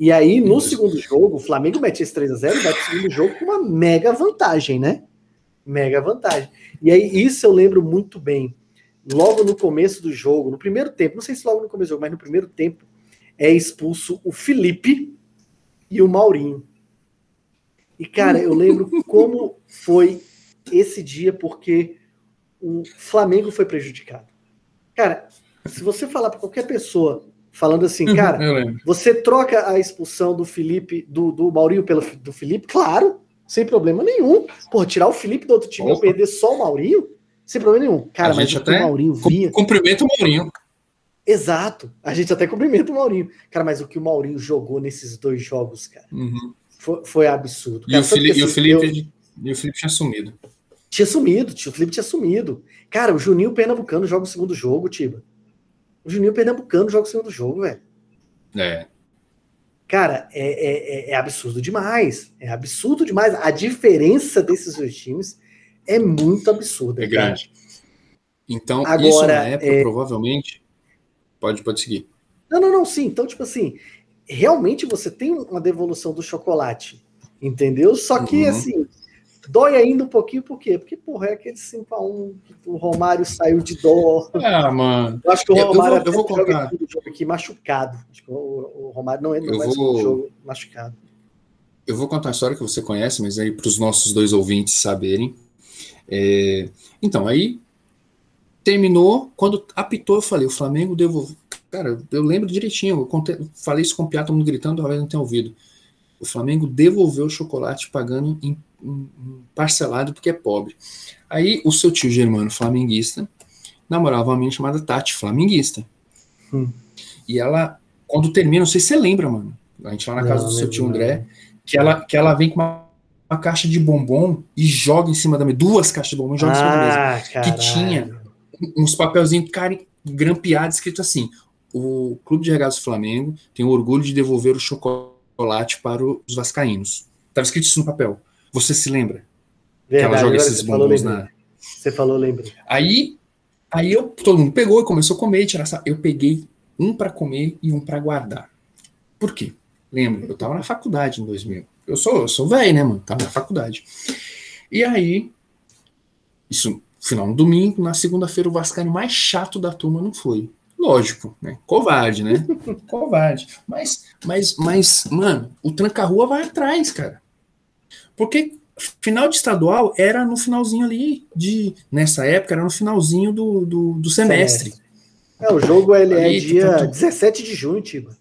Speaker 3: E aí, no segundo jogo, o Flamengo mete esse 3x0 vai pro segundo jogo com uma mega vantagem, né? Mega vantagem. E aí, isso eu lembro muito bem. Logo no começo do jogo, no primeiro tempo, não sei se logo no começo do jogo, mas no primeiro tempo, é expulso o Felipe, e o Maurinho. E, cara, eu lembro como foi esse dia, porque o Flamengo foi prejudicado. Cara, se você falar para qualquer pessoa falando assim, uhum, cara, você troca a expulsão do Felipe, do, do Maurinho pelo do Felipe, claro, sem problema nenhum. Pô, tirar o Felipe do outro time e perder só o Maurinho, sem problema nenhum. Cara, a mas
Speaker 2: até o Maurinho via. Cumprimento o Maurinho.
Speaker 3: Exato. A gente até cumprimenta o Maurinho. Cara, mas o que o Maurinho jogou nesses dois jogos, cara, uhum. foi, foi, absurdo. Cara,
Speaker 2: e, o Felipe, e, o Felipe, eu... e o Felipe tinha sumido.
Speaker 3: Tinha sumido, o Felipe tinha sumido. Cara, o Juninho Pernambucano joga o segundo jogo, Tiba. O Juninho Pernambucano joga o segundo jogo, velho.
Speaker 2: É.
Speaker 3: Cara, é, é, é, é absurdo demais. É absurdo demais. A diferença desses dois times é muito absurda.
Speaker 2: É grande. Então, Agora, isso na época, é... provavelmente, Pode, pode seguir.
Speaker 3: Não, não, não, sim. Então, tipo assim, realmente você tem uma devolução do chocolate, entendeu? Só que, uhum. assim, dói ainda um pouquinho, por quê? Porque, porra, é aquele 5x1 o Romário saiu de dó.
Speaker 2: Ah, mano.
Speaker 3: Eu acho que o Romário eu vou, eu vou contar. jogo aqui machucado. O, o Romário não entra mais vou... no jogo machucado.
Speaker 2: Eu vou contar uma história que você conhece, mas aí para os nossos dois ouvintes saberem. É... Então, aí terminou, quando apitou, eu falei, o Flamengo devolveu. Cara, eu lembro direitinho, eu contei, falei isso com o Piá, todo mundo gritando, talvez não tenha ouvido. O Flamengo devolveu o chocolate pagando em parcelado porque é pobre. Aí o seu tio Germano, flamenguista, namorava uma menina chamada Tati, flamenguista. Hum. E ela, quando termina, não sei se você lembra, mano, a gente lá na casa não, do seu tio André, que ela, que ela vem com uma, uma, caixa de bombom e joga em cima da mesa, duas caixas de bombom e joga ah, em cima da mesa. Ah, que tinha uns papelzinhos grampeados escrito assim: o Clube de Regatas do Flamengo tem o orgulho de devolver o chocolate para os vascaínos. Estava escrito isso no papel. Você se lembra?
Speaker 3: Verdade, que ela joga esses bombons na. Você falou, lembra?
Speaker 2: Aí, aí eu, todo mundo pegou e começou a comer. Tirar, eu peguei um para comer e um para guardar. Por quê? Lembra? Eu estava na faculdade em 2000. Eu sou, eu sou velho, né, mano? Tava na faculdade. E aí, isso final no domingo, na segunda-feira o Vascaíno mais chato da turma não foi. Lógico, né? Covarde, né? Covarde. Mas, mas, mas, mano, o tranca-rua vai atrás, cara. Porque final de estadual era no finalzinho ali de. Nessa época, era no finalzinho do, do, do semestre.
Speaker 3: É, o jogo ele é dia tu, 17 de junho, Tiba.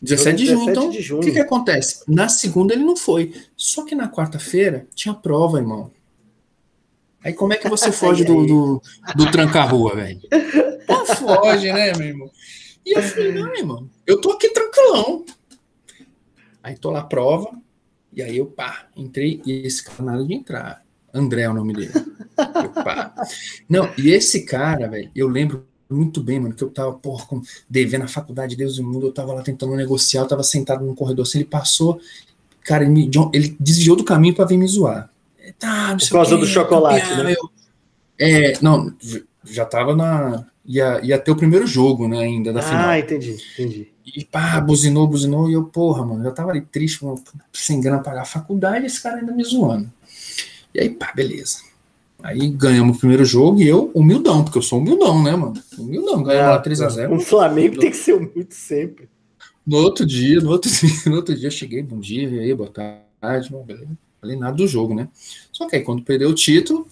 Speaker 2: 17 de junho, então, de junho. o que, que acontece? Na segunda ele não foi. Só que na quarta-feira tinha prova, irmão. Aí como é que você foge do, do, do tranca-rua, velho? Pô, foge, né, meu irmão? E eu falei, não, irmão, eu tô aqui tranquilão. Aí tô lá prova, e aí eu, pá, entrei, e esse cara nada de entrar. André é o nome dele. Eu, pá. Não, e esse cara, velho, eu lembro muito bem, mano, que eu tava, porra, com, devendo a faculdade, Deus do mundo, eu tava lá tentando negociar, eu tava sentado num corredor assim, ele passou, cara, ele, me, ele desviou do caminho para vir me zoar.
Speaker 3: Tá, Por causa do chocolate, né?
Speaker 2: É, não, já tava na. Ia, ia ter o primeiro jogo, né, ainda da ah, final.
Speaker 3: Ah, entendi, entendi.
Speaker 2: E pá, buzinou, buzinou, e eu, porra, mano, já tava ali triste, sem grana pagar a faculdade, esse cara ainda me zoando. E aí, pá, beleza. Aí ganhamos o primeiro jogo e eu, humildão, porque eu sou humildão, né, mano? Humildão, ganhamos lá 3x0.
Speaker 3: O Flamengo tem que ser humilde sempre.
Speaker 2: No outro dia, no outro dia, no outro dia eu cheguei, bom dia, e aí, boa tarde, mano, beleza. falei nada do jogo, né? Só que aí quando perdeu o título,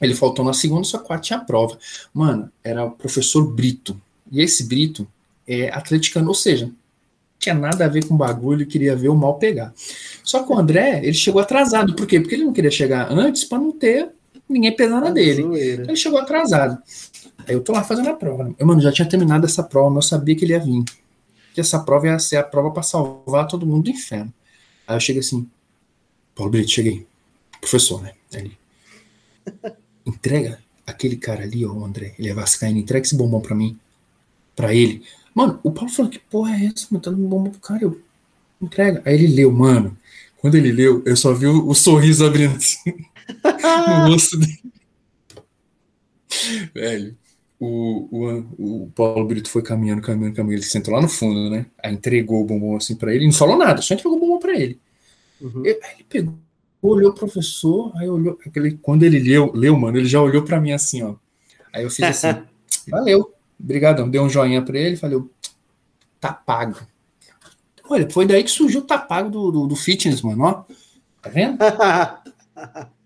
Speaker 2: ele faltou na segunda, só que tinha prova. Mano, era o professor Brito. E esse Brito é atleticano, ou seja, tinha nada a ver com o bagulho, queria ver o mal pegar. Só que o André, ele chegou atrasado. Por quê? Porque ele não queria chegar antes para não ter ninguém pesar na dele. Ele chegou atrasado. Aí eu tô lá fazendo a prova. Eu, mano, já tinha terminado essa prova, mas eu sabia que ele ia vir. Que essa prova ia ser a prova para salvar todo mundo do inferno. Aí eu cheguei assim, Paulo Brito, cheguei. Professor, né? Ele, entrega aquele cara ali, ó, André, ele é vascaíno, entrega esse bombom pra mim. Pra ele. Mano, o Paulo falou, que porra é essa? Mano, tá dando bombom pro cara, eu, entrega. Aí ele leu, mano. Quando ele leu, eu só vi o, o sorriso abrindo assim, no rosto dele. Velho, o, o, o Paulo Brito foi caminhando, caminhando, caminhando. Ele sentou lá no fundo, né? Aí entregou o bombom assim pra ele. Não falou nada, só entregou o bombom pra ele. Uhum. Ele, aí ele pegou, olhou o professor, aí olhou. Aquele, quando ele leu, leu, mano, ele já olhou pra mim assim, ó. Aí eu fiz assim, valeu, obrigadão. Deu um joinha pra ele, falei, tá pago. Olha, foi daí que surgiu o tá pago do, do, do fitness, mano, ó. Tá vendo?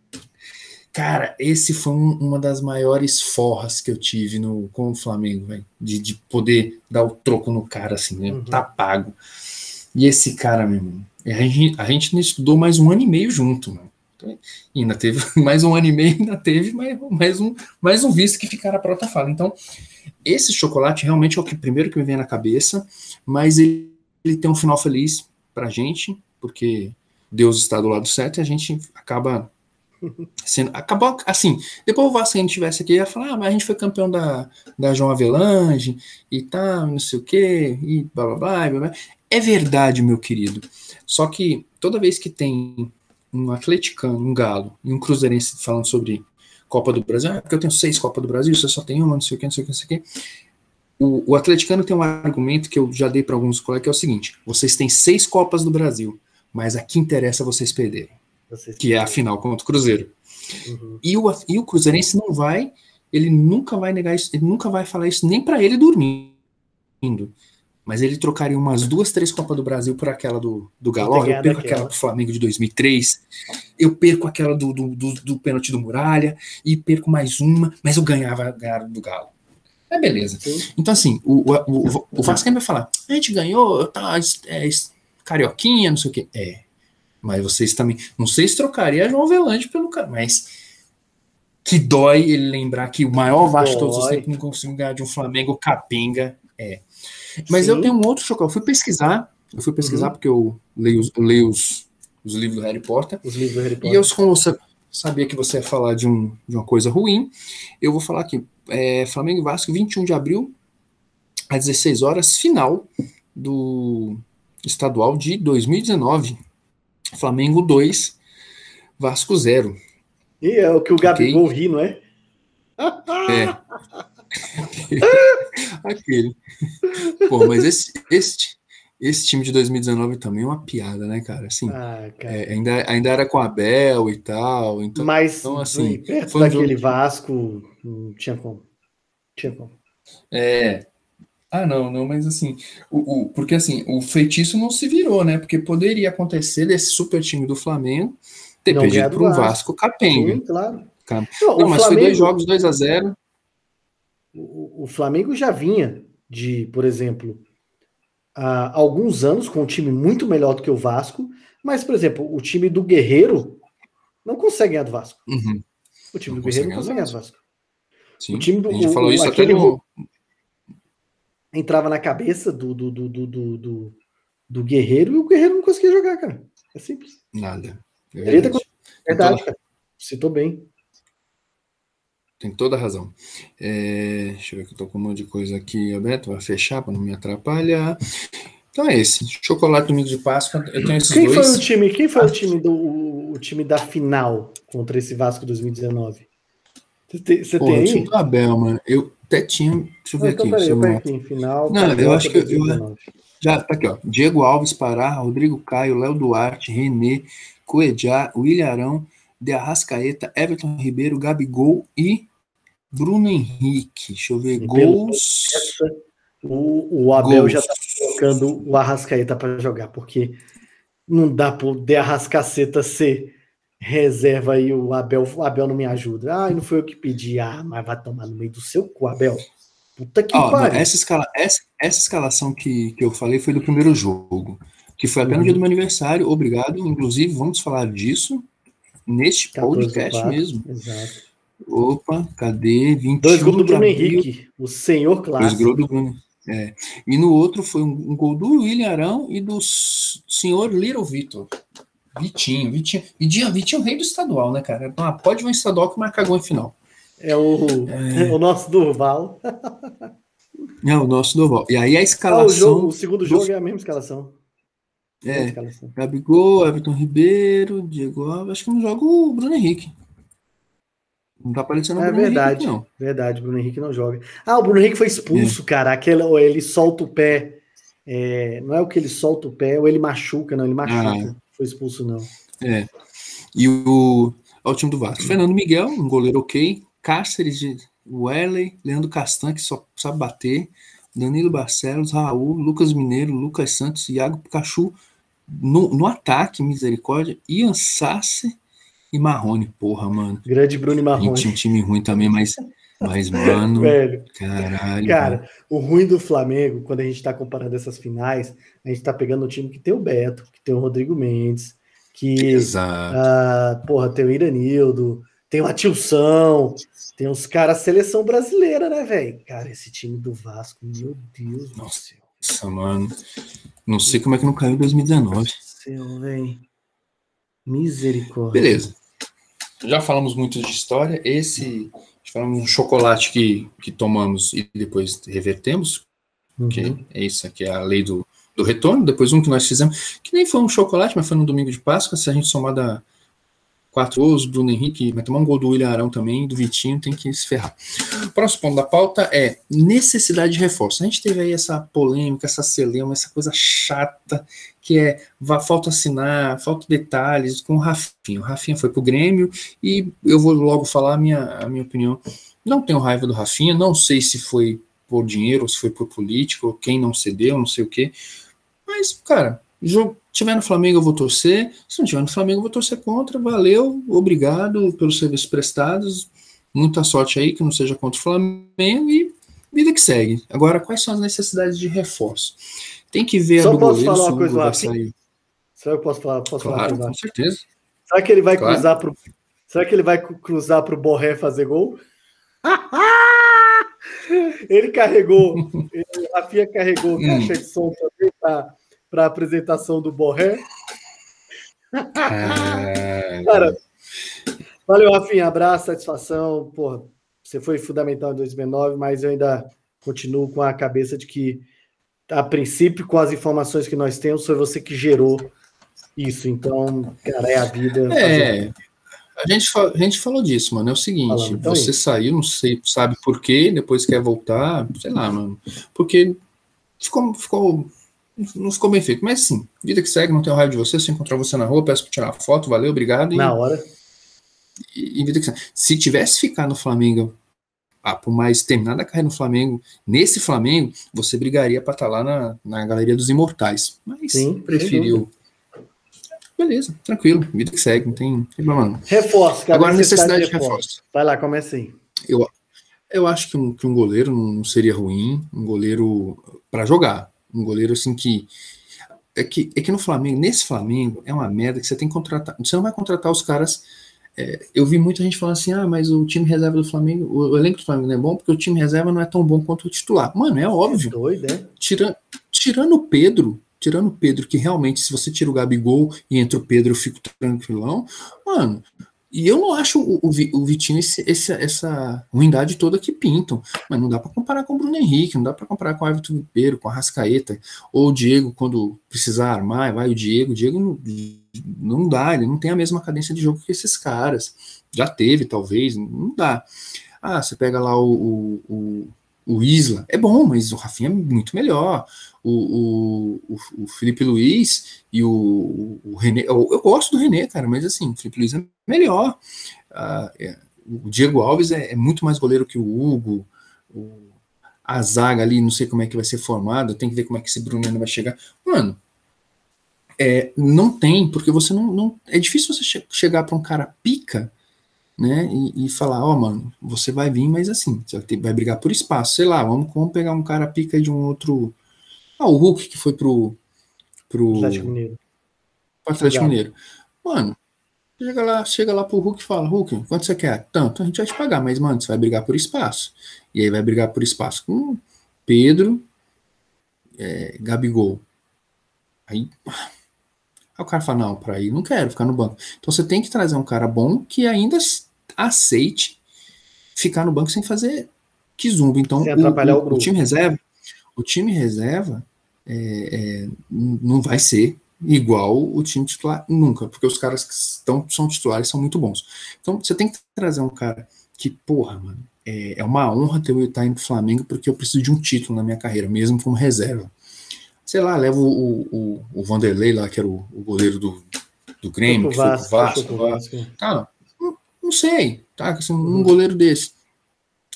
Speaker 2: Cara, esse foi um, uma das maiores forras que eu tive no, com o Flamengo, velho. De, de poder dar o troco no cara, assim, né? Uhum. Tá pago. E esse cara, meu irmão, a gente, a gente não estudou mais um ano e meio junto, mano. Então, ainda teve mais um ano e meio, ainda teve mais, mais, um, mais um visto que ficar para outra fala. Então, esse chocolate realmente é o que primeiro que me vem na cabeça, mas ele, ele tem um final feliz pra gente, porque Deus está do lado certo e a gente acaba Sendo, acabou assim. Depois o Vasco, a gente tivesse aqui, ia falar, ah, mas a gente foi campeão da, da João Avelange e tal, não sei o quê, e blá blá blá, blá, blá. É verdade, meu querido. Só que toda vez que tem um atleticano, um galo e um cruzeirense falando sobre Copa do Brasil, ah, porque eu tenho seis Copa do Brasil, você só tem uma, não sei o que, não sei o que, não sei o que. O, o atleticano tem um argumento que eu já dei para alguns colegas, que é o seguinte: vocês têm seis Copas do Brasil, mas a que interessa vocês perderem que é a final contra o Cruzeiro. Uhum. E, o, e o Cruzeirense não vai, ele nunca vai negar isso, ele nunca vai falar isso nem para ele dormindo. Mas ele trocaria umas duas, três Copas do Brasil por aquela do, do Galo. Eu perco aquela do Flamengo de 2003, eu perco aquela do, do, do, do pênalti do Muralha, e perco mais uma, mas eu ganhava, ganhava do Galo. É beleza. Então, assim, o, o, o, o Vasco vai falar: a gente ganhou, tá, é, carioquinha, não sei o quê. É, mas vocês também. Não sei se trocaria João Velante pelo cara, mas que dói ele lembrar que o maior Vasco de todos os tempos não conseguiu ganhar de um Flamengo capenga. É. Mas Sim. eu tenho um outro chocolate. Eu fui pesquisar. Eu fui pesquisar uhum. porque eu leio, eu leio os, os livros do Harry Potter.
Speaker 3: Os livros do Harry Potter.
Speaker 2: E eu, como você sabia que você ia falar de, um, de uma coisa ruim, eu vou falar aqui. É, Flamengo e Vasco, 21 de abril, às 16 horas, final do estadual de 2019. Flamengo 2, Vasco 0.
Speaker 3: E é o que o Gabigol okay? ri, não é?
Speaker 2: É. Aquele. Pô, mas esse, esse, esse time de 2019 também é uma piada, né, cara? Assim, ah, cara. É, ainda, ainda era com a Bel e tal. Então,
Speaker 3: mas
Speaker 2: então, assim,
Speaker 3: perto daquele jogo... Vasco, não tinha como. Tinha como.
Speaker 2: É, ah, não, não, mas assim, o, o, porque assim, o feitiço não se virou, né? Porque poderia acontecer desse super time do Flamengo ter não perdido para um Vasco capenga. Sim,
Speaker 3: claro.
Speaker 2: Não, não mas Flamengo, foi dois jogos, 2 a 0
Speaker 3: o, o, Flamengo já vinha de, por exemplo, há alguns anos com um time muito melhor do que o Vasco, mas, por exemplo, o time do Guerreiro não consegue ganhar do Vasco.
Speaker 2: Uhum.
Speaker 3: O time não do Guerreiro não consegue ganhar do Vasco.
Speaker 2: Sim, o time do, a gente falou isso até no,
Speaker 3: entrava na cabeça do, do, do, do, do, do Guerreiro e o Guerreiro não conseguia jogar, cara. É simples.
Speaker 2: Nada.
Speaker 3: É verdade, verdade cara. Citou bem.
Speaker 2: Tem toda a razão. É, deixa eu ver que eu tô com um monte de coisa aqui aberto, vai fechar para não me atrapalhar. Então é esse. Chocolate domingo de Páscoa. Eu tenho esses
Speaker 3: quem
Speaker 2: dois.
Speaker 3: Foi o time, quem foi ah. o time do o, o, time da final contra esse Vasco 2019? Você tem, você Pô, tem aí?
Speaker 2: Abel, mano. Eu, até tinha. Deixa eu ver então, aqui.
Speaker 3: Peraí, aqui final,
Speaker 2: não, eu acho que eu, já tá aqui, ó. Diego Alves, Pará, Rodrigo Caio, Léo Duarte, Renê, Coedjá, William De Arrascaeta, Everton Ribeiro, Gabigol e Bruno Henrique. Deixa eu ver. E gols.
Speaker 3: o, o Abel gols. já tá colocando o Arrascaeta para jogar, porque não dá para o De Arrascaceta ser reserva aí, o Abel, o Abel não me ajuda. Ah, não foi eu que pedi. Ah, mas vai tomar no meio do seu cu, Abel.
Speaker 2: Puta que oh, pariu. Essa, escala, essa, essa escalação que, que eu falei foi do primeiro jogo, que foi até no dia do meu aniversário. Obrigado. Inclusive, vamos falar disso neste podcast mesmo. Exato. Opa, cadê? 21
Speaker 3: Dois gols do Bruno Henrique, o senhor clássico.
Speaker 2: Dois gols do Bruno. É. E no outro foi um, um, gol do William Arão e do senhor Little Vitor. Vitinho, Vitinho. Vitinho, Vitinho é o rei do estadual, né, cara? Ah, pode um estadual que marca cagou em final.
Speaker 3: É o, é... o nosso Durval.
Speaker 2: É o nosso Durval. E aí a escalação. Ah, o,
Speaker 3: jogo, o segundo jogo do... é a mesma escalação.
Speaker 2: É. Gabigol, Everton Ribeiro, Diego Alves. Acho que não joga o Bruno Henrique. Não tá aparecendo
Speaker 3: é Bruno verdade, Henrique, não. Verdade, Bruno Henrique não joga. Ah, o Bruno Henrique foi expulso, é. cara. Aquele, ele solta o pé. É, não é o que ele solta o pé, ou ele machuca, não, ele machuca. Ah. Foi expulso, não.
Speaker 2: É. E o. Olha o time do Vasco. Fernando Miguel, um goleiro ok. Cáceres de Leandro Castan, que só sabe bater. Danilo Barcelos, Raul, Lucas Mineiro, Lucas Santos, Iago Pikachu no, no ataque, misericórdia. Ian Sasser e Marrone, porra, mano.
Speaker 3: Grande Bruno Marrone.
Speaker 2: Tinha um time ruim também, mas, mas mano.
Speaker 3: Velho.
Speaker 2: Caralho.
Speaker 3: Cara, mano. o ruim do Flamengo, quando a gente tá comparando essas finais, a gente tá pegando o time que tem o Beto, que tem o Rodrigo Mendes, que.
Speaker 2: Exato.
Speaker 3: Ah, porra, tem o Iranildo, tem o Atilson, tem os caras seleção brasileira, né, velho? Cara, esse time do Vasco, meu Deus
Speaker 2: Nossa, do céu. Nossa, mano. Não sei como é que não caiu em 2019.
Speaker 3: Céu, velho. Misericórdia.
Speaker 2: Beleza já falamos muito de história. Esse, falamos um chocolate que, que tomamos e depois revertemos, uhum. que é isso aqui, é a lei do, do retorno. Depois um que nós fizemos, que nem foi um chocolate, mas foi no domingo de Páscoa, se a gente somar da, quatro gols, Bruno Henrique vai tomar um gol do William Arão também, do Vitinho, tem que se ferrar. O próximo ponto da pauta é necessidade de reforço. A gente teve aí essa polêmica, essa celeuma, essa coisa chata, que é falta assinar, falta detalhes com o Rafinha. O Rafinha foi pro Grêmio e eu vou logo falar a minha, a minha opinião. Não tenho raiva do Rafinha, não sei se foi por dinheiro, ou se foi por político, ou quem não cedeu, não sei o quê. Mas, cara, jogo, tiver no Flamengo eu vou torcer, se não tiver no Flamengo eu vou torcer contra, valeu, obrigado pelos serviços prestados, muita sorte aí que não seja contra o Flamengo e vida que segue. Agora, quais são as necessidades de reforço? Tem que ver
Speaker 3: Só a do posso goleiro, falar uma coisa lá. Sair. Será que eu posso falar? Posso
Speaker 2: claro,
Speaker 3: falar
Speaker 2: com certeza.
Speaker 3: Será que ele vai claro. cruzar pro Será que ele vai cruzar pro Borré fazer gol? ele carregou, ele, a Fia carregou caixa de som também para a apresentação do Borré. Cara, valeu, Rafinha. Abraço, satisfação. Porra, você foi fundamental em 2009, mas eu ainda continuo com a cabeça de que, a princípio, com as informações que nós temos, foi você que gerou isso. Então, cara, é a vida.
Speaker 2: É. A gente, a gente falou disso, mano. É o seguinte: então você aí. saiu, não sei, sabe por quê, depois quer voltar, sei lá, mano. Porque ficou, ficou não ficou bem feito. Mas sim, vida que segue, não tenho raiva de você. Se encontrar você na rua, peço para tirar uma foto, valeu, obrigado.
Speaker 3: E, na hora.
Speaker 2: E, e, vida que segue. Se tivesse ficado no Flamengo, ah, por mais terminada a carreira no Flamengo, nesse Flamengo, você brigaria para estar tá lá na, na Galeria dos Imortais. Mas sim, preferiu. Beleza, tranquilo, vida que segue, não tem, problema não.
Speaker 3: Reforço,
Speaker 2: cara. Agora, necessidade de reforço. reforço.
Speaker 3: Vai lá, começa aí.
Speaker 2: Eu, eu acho que um, que um goleiro não seria ruim, um goleiro para jogar um goleiro assim que é que, é que no Flamengo, nesse Flamengo, é uma merda que você tem que contratar. Você não vai contratar os caras. É, eu vi muita gente falando assim: ah, mas o time reserva do Flamengo, o, elenco do Flamengo não é bom porque o time reserva não é tão bom quanto o titular. Mano, é óbvio. É
Speaker 3: doido, é?
Speaker 2: Tirando, tirando o Pedro, tirando o Pedro, que realmente, se você tira o Gabigol e entra o Pedro, eu fico tranquilão. Mano, e eu não acho o, o, Vitinho esse, esse, essa ruindade toda que pintam. Mas não dá para comparar com o Bruno Henrique, não dá para comparar com o Everton Ribeiro, com a Rascaeta, ou o Diego, quando precisar armar, vai o Diego. O Diego não, não dá, ele não tem a mesma cadência de jogo que esses caras. Já teve, talvez, não dá. Ah, você pega lá o, o, o Isla, é bom, mas o Rafinha é muito melhor o, o, o, Felipe Luiz e o, o René. Eu, eu, gosto do René, cara, mas assim, o Felipe Luiz é melhor. Uh, é, o Diego Alves é, é, muito mais goleiro que o Hugo. O, a zaga ali, não sei como é que vai ser formada, tem que ver como é que esse Bruno vai chegar. Mano, É, não tem, porque você não, não é difícil você che chegar para um cara pica, né, e, e falar, ó, oh, mano, você vai vir, mas assim, você vai, brigar por espaço, sei lá, vamos, vamos pegar um cara pica de um outro, ah, o Hulk que foi pro pro Atlético Mineiro, pro Atlético Mineiro, mano, chega lá, chega lá pro Hulk e fala, Hulk, quanto você quer? Tanto, a gente vai te pagar, mas mano, você vai brigar por espaço, e aí vai brigar por espaço com Pedro, é, Gabigol, aí Aí o cara fala, não, para ir não quero ficar no banco. Então você tem que trazer um cara bom que ainda aceite ficar no banco sem fazer zumba. Então o, o, o, time reserva, o time reserva é, é, não vai ser igual o time titular nunca, porque os caras que estão, são titulares são muito bons. Então você tem que trazer um cara que, porra, mano, é, é uma honra ter o indo pro Flamengo porque eu preciso de um título na minha carreira, mesmo como reserva sei lá, leva o, o, o Vanderlei lá, que era o, o goleiro do, do Grêmio, que foi pro Vasco. Vasco. Não, não, sei, tá? Assim, um uhum. goleiro desse.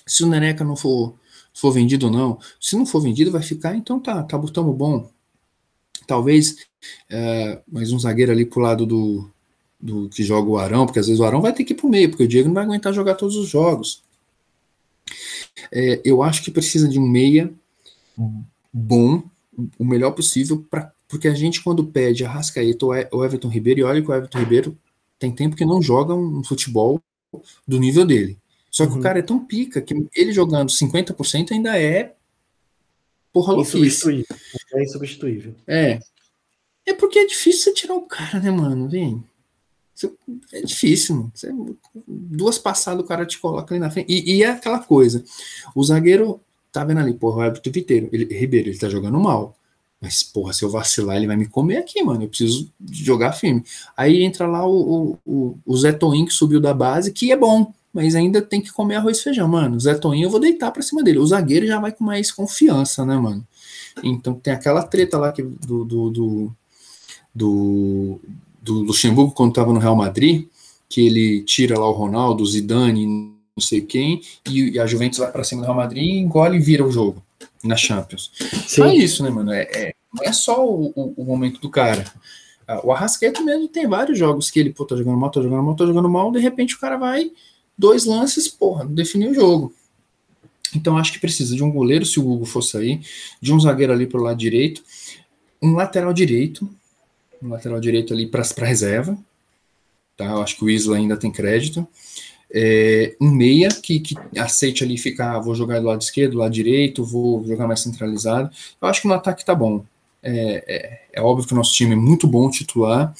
Speaker 2: Se o Neneca não for, for vendido ou não, se não for vendido, vai ficar, então tá, tá botando bom. Talvez é, mais um zagueiro ali pro lado do, do que joga o Arão, porque às vezes o Arão vai ter que ir pro meio, porque o Diego não vai aguentar jogar todos os jogos. É, eu acho que precisa de um meia bom, o melhor possível, pra, porque a gente, quando pede a Rascaeta ou Everton Ribeiro, e olha que o Everton Ribeiro tem tempo que não joga um futebol do nível dele. Só que uhum. o cara é tão pica que ele jogando 50% ainda é
Speaker 3: porra insubstituível. É insubstituível.
Speaker 2: É. É porque é difícil você tirar o cara, né, mano? Vem. É difícil, mano. Você, duas passadas o cara te coloca ali na frente. E, e, é aquela coisa. O zagueiro tá vendo ali, porra, o Everton Viteiro, ele, Ribeiro, ele tá jogando mal. Mas, porra, se eu vacilar, ele vai me comer aqui, mano. Eu preciso jogar firme. Aí entra lá o, o, o Zé Toinho, que subiu da base, que é bom, mas ainda tem que comer arroz e feijão, mano. Zé Toinho eu vou deitar pra cima dele. O zagueiro já vai com mais confiança, né, mano? Então tem aquela treta lá que, do, do, do, do, do Luxemburgo, quando tava no Real Madrid, que ele tira lá o Ronaldo, o Zidane, não sei quem, e, a Juventus vai para cima do Real Madrid e engole e vira o jogo na Champions. Sim. Não é isso, né, mano? É, é, não é só o, o, o, momento do cara. Ah, o Arrasqueta mesmo tem vários jogos que ele, pô, tá jogando mal, tá jogando mal, tá jogando mal, de repente o cara vai, dois lances, porra, definiu o jogo. Então acho que precisa de um goleiro, se o Hugo for sair, de um zagueiro ali pro lado direito, um lateral direito, um lateral direito ali para reserva, tá? Eu acho que o Isla ainda tem crédito é, um meia que, que aceite ali ficar, vou jogar do lado esquerdo, do lado direito, vou jogar mais centralizado. Eu acho que no ataque tá bom. É, é, é óbvio que o nosso time é muito bom titular.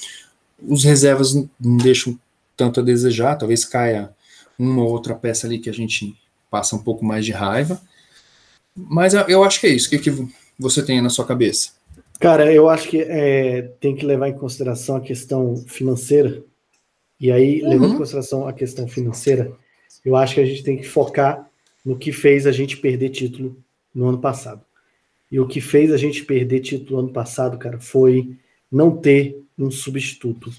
Speaker 2: Os reservas não deixam tanto a desejar, talvez caia uma ou outra peça ali que a gente passa um pouco mais de raiva. Mas eu acho que é isso. O que, que você tem na sua cabeça?
Speaker 3: Cara, eu acho que é, tem que levar em consideração a questão financeira e aí, uhum. levando em consideração a questão financeira, eu acho que a gente tem que focar no que fez a gente perder título no ano passado. E o que fez a gente perder título no ano passado, cara, foi não ter um substituto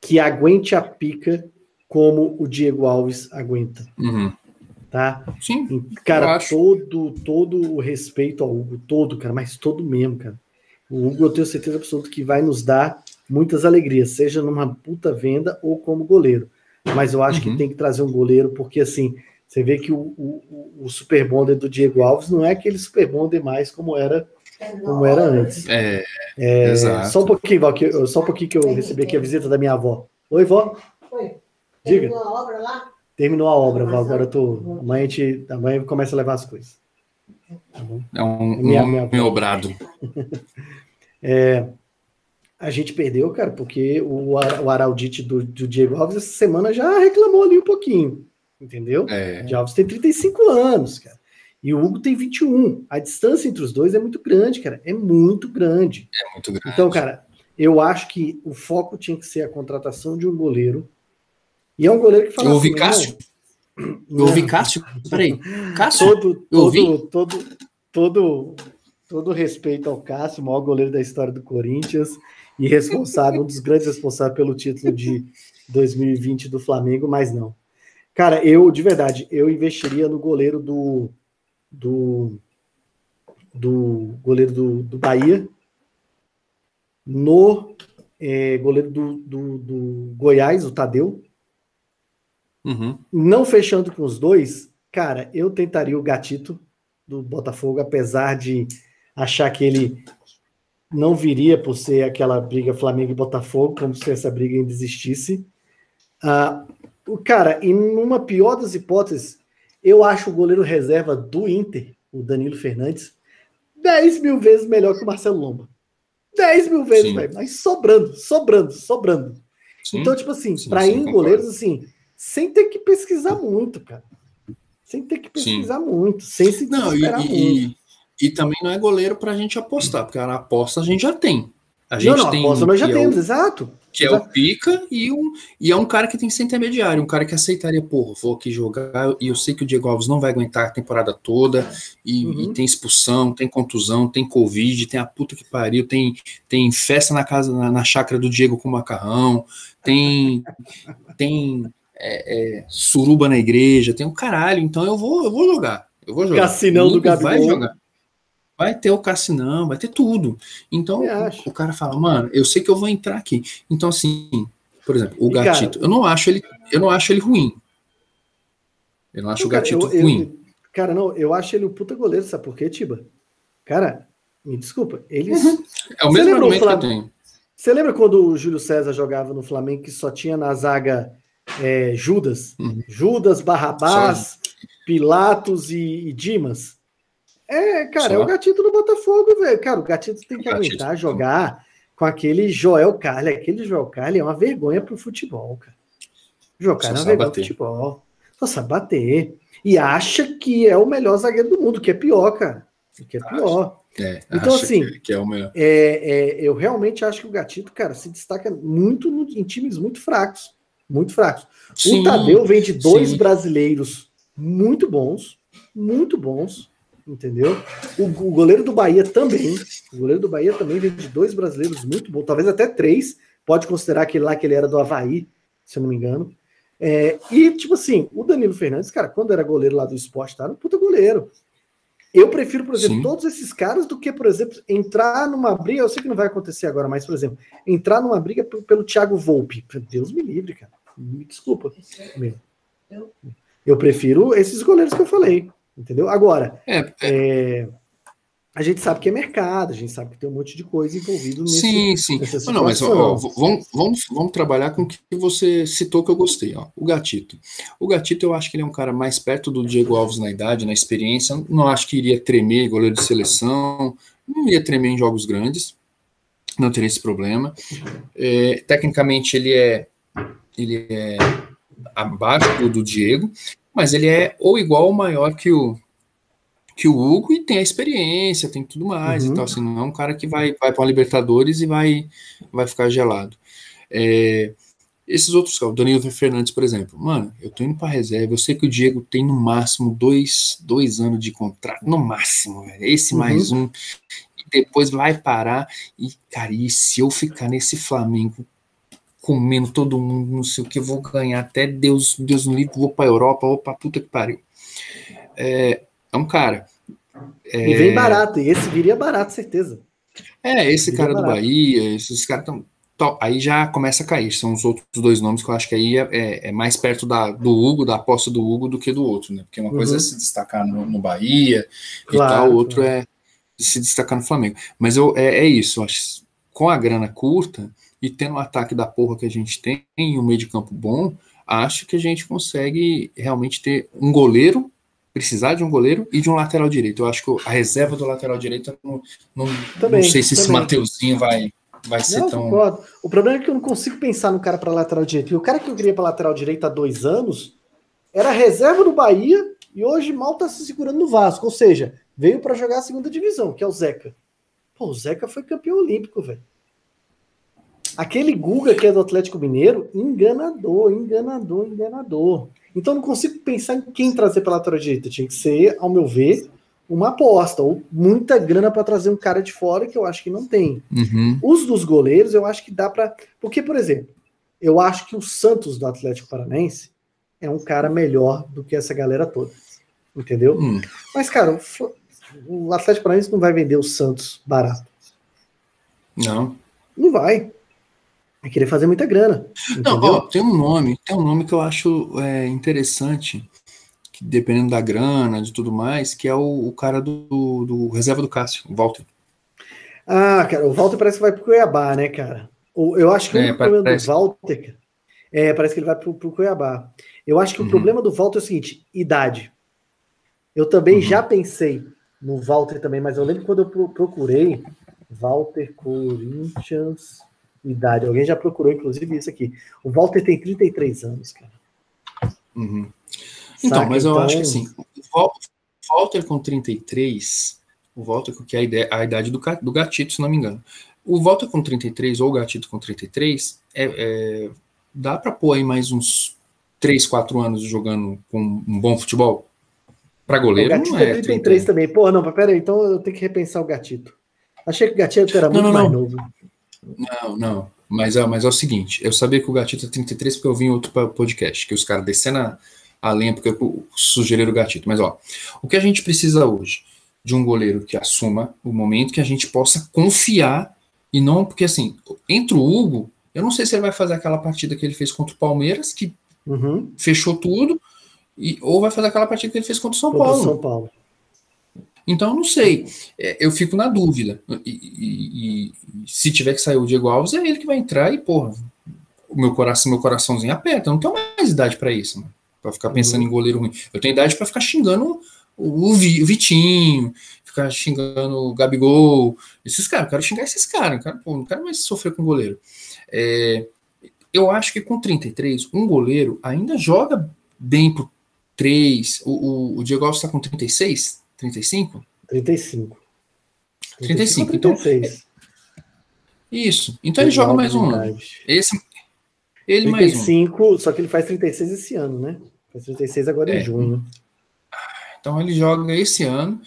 Speaker 3: que aguente a pica como o Diego Alves aguenta.
Speaker 2: Uhum.
Speaker 3: Tá?
Speaker 2: Sim.
Speaker 3: Cara, todo, todo o respeito ao Hugo, todo, cara, mas todo mesmo, cara. O Hugo, eu tenho certeza absoluta que vai nos dar muitas alegrias, seja numa puta venda ou como goleiro. Mas eu acho uhum. que tem que trazer um goleiro, porque assim, você vê que o, o, o Super Bonder do Diego Alves não é aquele Super Bonder mais como era como era antes.
Speaker 2: É, é exato.
Speaker 3: Só um pouquinho, Val, que, só um pouquinho que eu recebi aqui a visita da minha avó. Oi, vó.
Speaker 4: Oi.
Speaker 3: Diga. Terminou a obra lá? Terminou a obra, Val. Agora eu tô. Amanhã, a gente, amanhã começa a levar as coisas.
Speaker 2: Tá é um, minha, um minha... obrado.
Speaker 3: é, a gente perdeu, cara, porque o, o Araldite do, do, Diego Alves essa semana já reclamou ali um pouquinho, entendeu?
Speaker 2: É.
Speaker 3: O Diego Alves tem 35 anos, cara. E o Hugo tem 21. A distância entre os dois é muito grande, cara. É muito grande.
Speaker 2: É muito grande.
Speaker 3: Então, cara, eu acho que o foco tinha que ser a contratação de um goleiro. E é um goleiro que fala
Speaker 2: eu ouvi assim, Cássio? Eu ouvi Cássio? Peraí. Cássio?
Speaker 3: Todo, todo, todo, todo, todo respeito ao Cássio, o maior goleiro da história do Corinthians e responsável, um dos grandes responsáveis pelo título de 2020 do Flamengo, mas não. Cara, eu, de verdade, eu investiria no goleiro do. do. do goleiro do, do Bahia. no é, goleiro do, do, do, Goiás, o Tadeu. Uhum. Não fechando com os dois, cara, eu tentaria o Gatito do Botafogo, apesar de achar que ele não viria por ser aquela briga Flamengo e Botafogo, como se essa briga ainda existisse. Uh, o cara, e numa pior das hipóteses, eu acho o goleiro reserva do Inter, o Danilo Fernandes, 10 mil vezes melhor que o Marcelo Lomba. 10 mil vezes, velho. Mas sobrando, sobrando, sobrando. Sim, então, tipo assim, para ir em goleiros, assim, sem ter que pesquisar muito, cara. Sem ter que pesquisar sim. muito, sem se
Speaker 2: não, e, muito. E, e, também não é goleiro pra gente apostar, porque a aposta a gente já tem. A gente
Speaker 3: não, não,
Speaker 2: tem
Speaker 3: aposta nós já temos, é o, exato.
Speaker 2: Que exato. é o pica e, um, e é um cara que tem que ser intermediário, um cara que aceitaria, porra, vou aqui jogar, e eu sei que o Diego Alves não vai aguentar a temporada toda, e, uhum. e, tem expulsão, tem contusão, tem Covid, tem a puta que pariu, tem, tem festa na casa, na, na chácara do Diego com macarrão, tem, tem é, é, suruba na igreja, tem um caralho, então eu vou, eu vou jogar. Eu vou jogar.
Speaker 3: Cassinão do Gabigol.
Speaker 2: Vai jogar vai ter o cassinão, vai ter tudo. Então o cara fala, mano, eu sei que eu vou entrar aqui. Então assim, por exemplo, o e Gatito, cara, eu não acho ele, eu não acho ele ruim. Eu não acho o Gatito eu, ruim.
Speaker 3: Eu, cara, não, eu acho ele um puta goleiro, sabe por quê, Tiba? Cara, me desculpa, eles uhum.
Speaker 2: É o mesmo argumento Flam... que eu tenho.
Speaker 3: Você lembra quando o Júlio César jogava no Flamengo que só tinha na zaga é, Judas? Uhum. Judas, Barrabás, Pilatos e, e Dimas? É, cara, Só. é o gatito do Botafogo, velho. Cara, o gatito tem que aguentar jogar com aquele Joel Carli. Aquele Joel Carli é uma vergonha pro futebol, cara. Joel Carli é uma vergonha bater. pro futebol. Só sabe bater. E acha que é o melhor zagueiro do mundo, que é pior, cara. Que é pior. É, então, assim, que é o melhor. É, é, eu realmente acho que o Gatito, cara, se destaca muito no, em times muito fracos. Muito fracos. Sim, o Tadeu vem de dois sim. brasileiros muito bons, muito bons entendeu? O, o, goleiro do Bahia também, o goleiro do Bahia também vem de dois brasileiros muito bons, talvez até três, pode considerar aquele lá que ele era do Havaí, se eu não me engano. É, e, tipo assim, o Danilo Fernandes, cara, quando era goleiro lá do esporte, tá? Era um puta goleiro. Eu prefiro, por exemplo, Sim. todos esses caras do que, por exemplo, entrar numa briga. Eu sei que não vai acontecer agora, mas, por exemplo, entrar numa briga pelo Thiago Volpe. Deus me livre, cara. Me desculpa. Eu prefiro esses goleiros que eu falei. Entendeu? Agora, é, é, é, a gente sabe que é mercado, a gente sabe que tem um monte de coisa envolvido
Speaker 2: nesse, sim, sim. Não, mas ó, vamos, vamos, vamos trabalhar com o que você citou que eu gostei. Ó. O Gatito. O Gatito, eu acho que ele é um cara mais perto do Diego Alves na idade, na experiência. Não acho que iria tremer goleiro de seleção, não iria tremer em jogos grandes, não teria esse problema. É, tecnicamente, ele é, ele é abaixo do Diego, mas ele é ou igual ou maior que o que o Hugo e tem a experiência, tem tudo mais uhum. e tal, assim, não é um cara que vai, vai para a Libertadores e vai, vai ficar gelado. É, esses outros, o Danilo Fernandes, por exemplo, mano, eu tô indo para reserva, eu sei que o Diego tem no máximo dois, dois anos de contrato, no máximo, velho, esse uhum. mais um, e depois vai parar, e, cara, e se eu ficar nesse Flamengo comendo todo mundo, não sei o que, vou ganhar até Deus, Deus no livro, vou para Europa, vou para puta que pariu. É, é um cara.
Speaker 3: É, e vem barato, e esse viria barato, certeza.
Speaker 2: É, esse viria cara barato. do Bahia, esses caras estão. Aí já começa a cair. São os outros dois nomes que eu acho que aí é, é, é mais perto da, do Hugo, da aposta do Hugo, do que do outro, né? Porque uma uhum. coisa é uhum. se destacar no, no Bahia claro, e tal, o outro claro. é se destacar no Flamengo. Mas eu, é, é isso, acho, com a grana curta, e tendo o ataque da porra que a gente tem e um meio de campo bom, acho que a gente consegue realmente ter um goleiro, precisar de um goleiro e de um lateral direito. Eu acho que a reserva do lateral direito, não, não, também, não sei se também. esse Mateuzinho vai, vai ser não, tão. Concordo.
Speaker 3: O problema é que eu não consigo pensar no cara para lateral direito. E o cara que eu queria para lateral direito há dois anos era reserva do Bahia e hoje mal está se segurando no Vasco. Ou seja, veio para jogar a segunda divisão, que é o Zeca. Pô, o Zeca foi campeão olímpico, velho. Aquele Guga que é do Atlético Mineiro, enganador, enganador, enganador. Então não consigo pensar em quem trazer para a lateral direita. Tinha que ser, ao meu ver, uma aposta, ou muita grana para trazer um cara de fora que eu acho que não tem. Uhum. Os dos goleiros, eu acho que dá para. Porque, por exemplo, eu acho que o Santos do Atlético Paranense é um cara melhor do que essa galera toda. Entendeu? Hum. Mas, cara, o Atlético Paranaense não vai vender o Santos barato.
Speaker 2: Não.
Speaker 3: Não vai. É querer fazer muita grana.
Speaker 2: Não, ó, tem um nome, tem um nome que eu acho é, interessante, que dependendo da grana, de tudo mais, que é o, o cara do, do, reserva do Cássio, o Walter.
Speaker 3: Ah, cara, o Walter parece que vai pro Cuiabá, né, cara? Eu acho que o é, problema parece. do Walter é, parece que ele vai pro, pro Cuiabá. Eu acho que uhum. o problema do Walter é o seguinte: idade. Eu também uhum. já pensei no Walter também, mas eu lembro quando eu procurei Walter Corinthians idade. Alguém já procurou, inclusive, isso aqui. O Walter tem 33 anos, cara.
Speaker 2: Uhum. Então, mas eu então... acho que assim, o Walter com 33, o Walter, que é a, ideia, a idade do, do gatito, se não me engano. O Walter com 33 ou o gatito com 33, é, é dá para pôr aí mais uns 3, 4 anos jogando com um bom futebol? Para goleiro, o
Speaker 3: gatito não é. 33 30. também. Pô, não, pera aí, então eu tenho que repensar o gatito. Achei que o gatito era não, muito não, mais não. novo.
Speaker 2: Não, não. Mas é, mas é o seguinte, eu sabia que o gatito é 33 porque eu vi em outro podcast, que os caras descendo a, a lenha porque sugeriram o gatito. Mas ó, o que a gente precisa hoje? De um goleiro que assuma o momento que a gente possa confiar e não, porque assim, entre o Hugo, eu não sei se ele vai fazer aquela partida que ele fez contra o Palmeiras, que uhum. fechou tudo, e, ou vai fazer aquela partida que ele fez contra o São Paulo. São Paulo. Então, eu não sei. É, eu fico na dúvida. E, e, e, se tiver que sair o Diego Alves, é ele que vai entrar e, porra, o meu coração, meu coraçãozinho aperta. Eu não tenho mais idade para isso, mano. Pra ficar pensando uhum. em goleiro ruim. Eu tenho idade para ficar xingando o, o Vitinho, ficar xingando o Gabigol. Esses caras, eu quero xingar esses caras. Cara, pô, não quero mais sofrer com goleiro. É, eu acho que com 33, um goleiro ainda joga bem pro 3. O, o, o Diego Alves está com 36? 35?
Speaker 3: 35.
Speaker 2: 35, 35 então. 36. Isso. Então ele joga mais um ano. Esse,
Speaker 3: ele 35, mais um. só que ele faz 36 esse ano, né? Faz 36 agora é. em junho.
Speaker 2: Então ele joga esse ano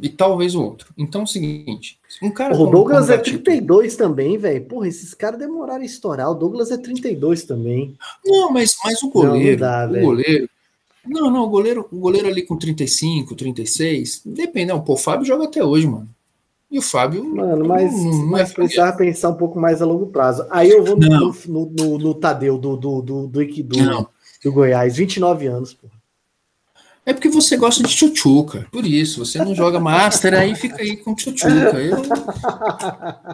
Speaker 2: e talvez o outro. Então é o seguinte, um cara
Speaker 3: O Douglas é 32 também, velho. Porra, esses caras demoraram a estourar. O Douglas é 32 também.
Speaker 2: Não, mas, mas o goleiro, não, não dá, o goleiro, não, não, o goleiro, o goleiro ali com 35, 36, depende, não, pô, o Fábio joga até hoje, mano. E o Fábio.
Speaker 3: Mano, mas, não, não mas é precisava pensar um pouco mais a longo prazo. Aí eu vou no, no, no, no, Tadeu do, do, do, do, do, do Goiás, 29 anos, pô.
Speaker 2: É porque você gosta de tchutchuca, por isso. Você não joga Master, aí fica aí com tchutchuca. Eu...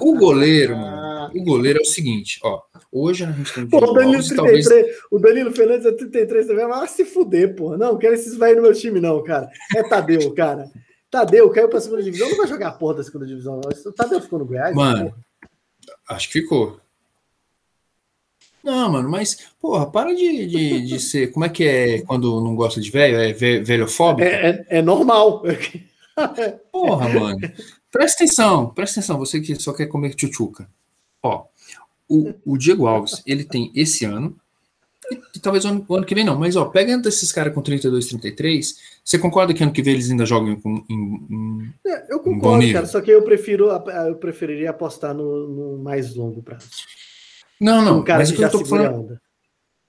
Speaker 2: O goleiro, mano, o goleiro é o seguinte, ó. Hoje a gente tem
Speaker 3: pô, o Danilo, 33, talvez... o Danilo Fernandes é 33 também, mas se fuder, pô. Não, quero esses vai no meu time, não, cara. É Tadeu, cara. Tadeu caiu pra segunda divisão, não vai jogar a porra da segunda divisão. O Tadeu ficou no Goiás?
Speaker 2: Mano, acho que ficou. Não, mano, mas, porra, para de, de, de ser. Como é que é quando não gosta de velho? É velhofóbico?
Speaker 3: É, é, é normal.
Speaker 2: Porra, mano. Presta atenção, presta atenção, você que só quer comer tchutchuca. Ó, o, o Diego Alves, ele tem esse ano, e, talvez o ano, o ano, que vem não, mas ó, pega desses caras com 32, 33, você concorda que ano que vem eles ainda jogam com, em, em,
Speaker 3: é, Eu concordo, cara, só que eu prefiro, eu preferiria apostar no, no mais longo prazo.
Speaker 2: Não, não. Um cara mas que, que eu tô falando.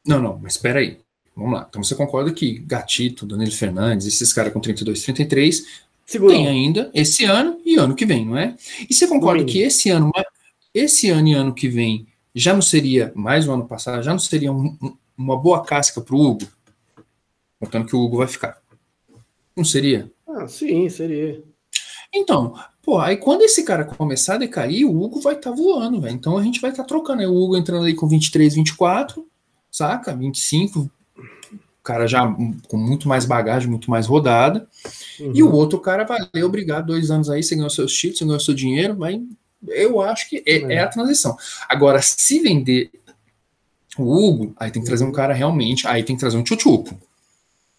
Speaker 2: Não, não, mas espera aí. Vamos lá. Então você concorda que Gatito, Danilo Fernandes, esses caras com 32, 33, Segurou. tem ainda esse ano e ano que vem, não é? E você concorda que esse ano, esse ano e ano que vem já não seria, mais o ano passado, já não seria um, um, uma boa casca para o Hugo? Contando que o Hugo vai ficar. Não seria?
Speaker 3: Ah, sim, seria.
Speaker 2: Então, Pô, aí quando esse cara começar a decair, o Hugo vai estar tá voando, velho. Então a gente vai estar tá trocando. Aí o Hugo entrando aí com 23, 24, saca? 25, o cara já com muito mais bagagem, muito mais rodada. Uhum. E o outro cara, valeu, obrigado, dois anos aí, você ganhou seus títulos, você ganhou seu dinheiro, mas eu acho que é, é. é a transição. Agora, se vender o Hugo, aí tem que trazer um cara realmente, aí tem que trazer um tchutchuco.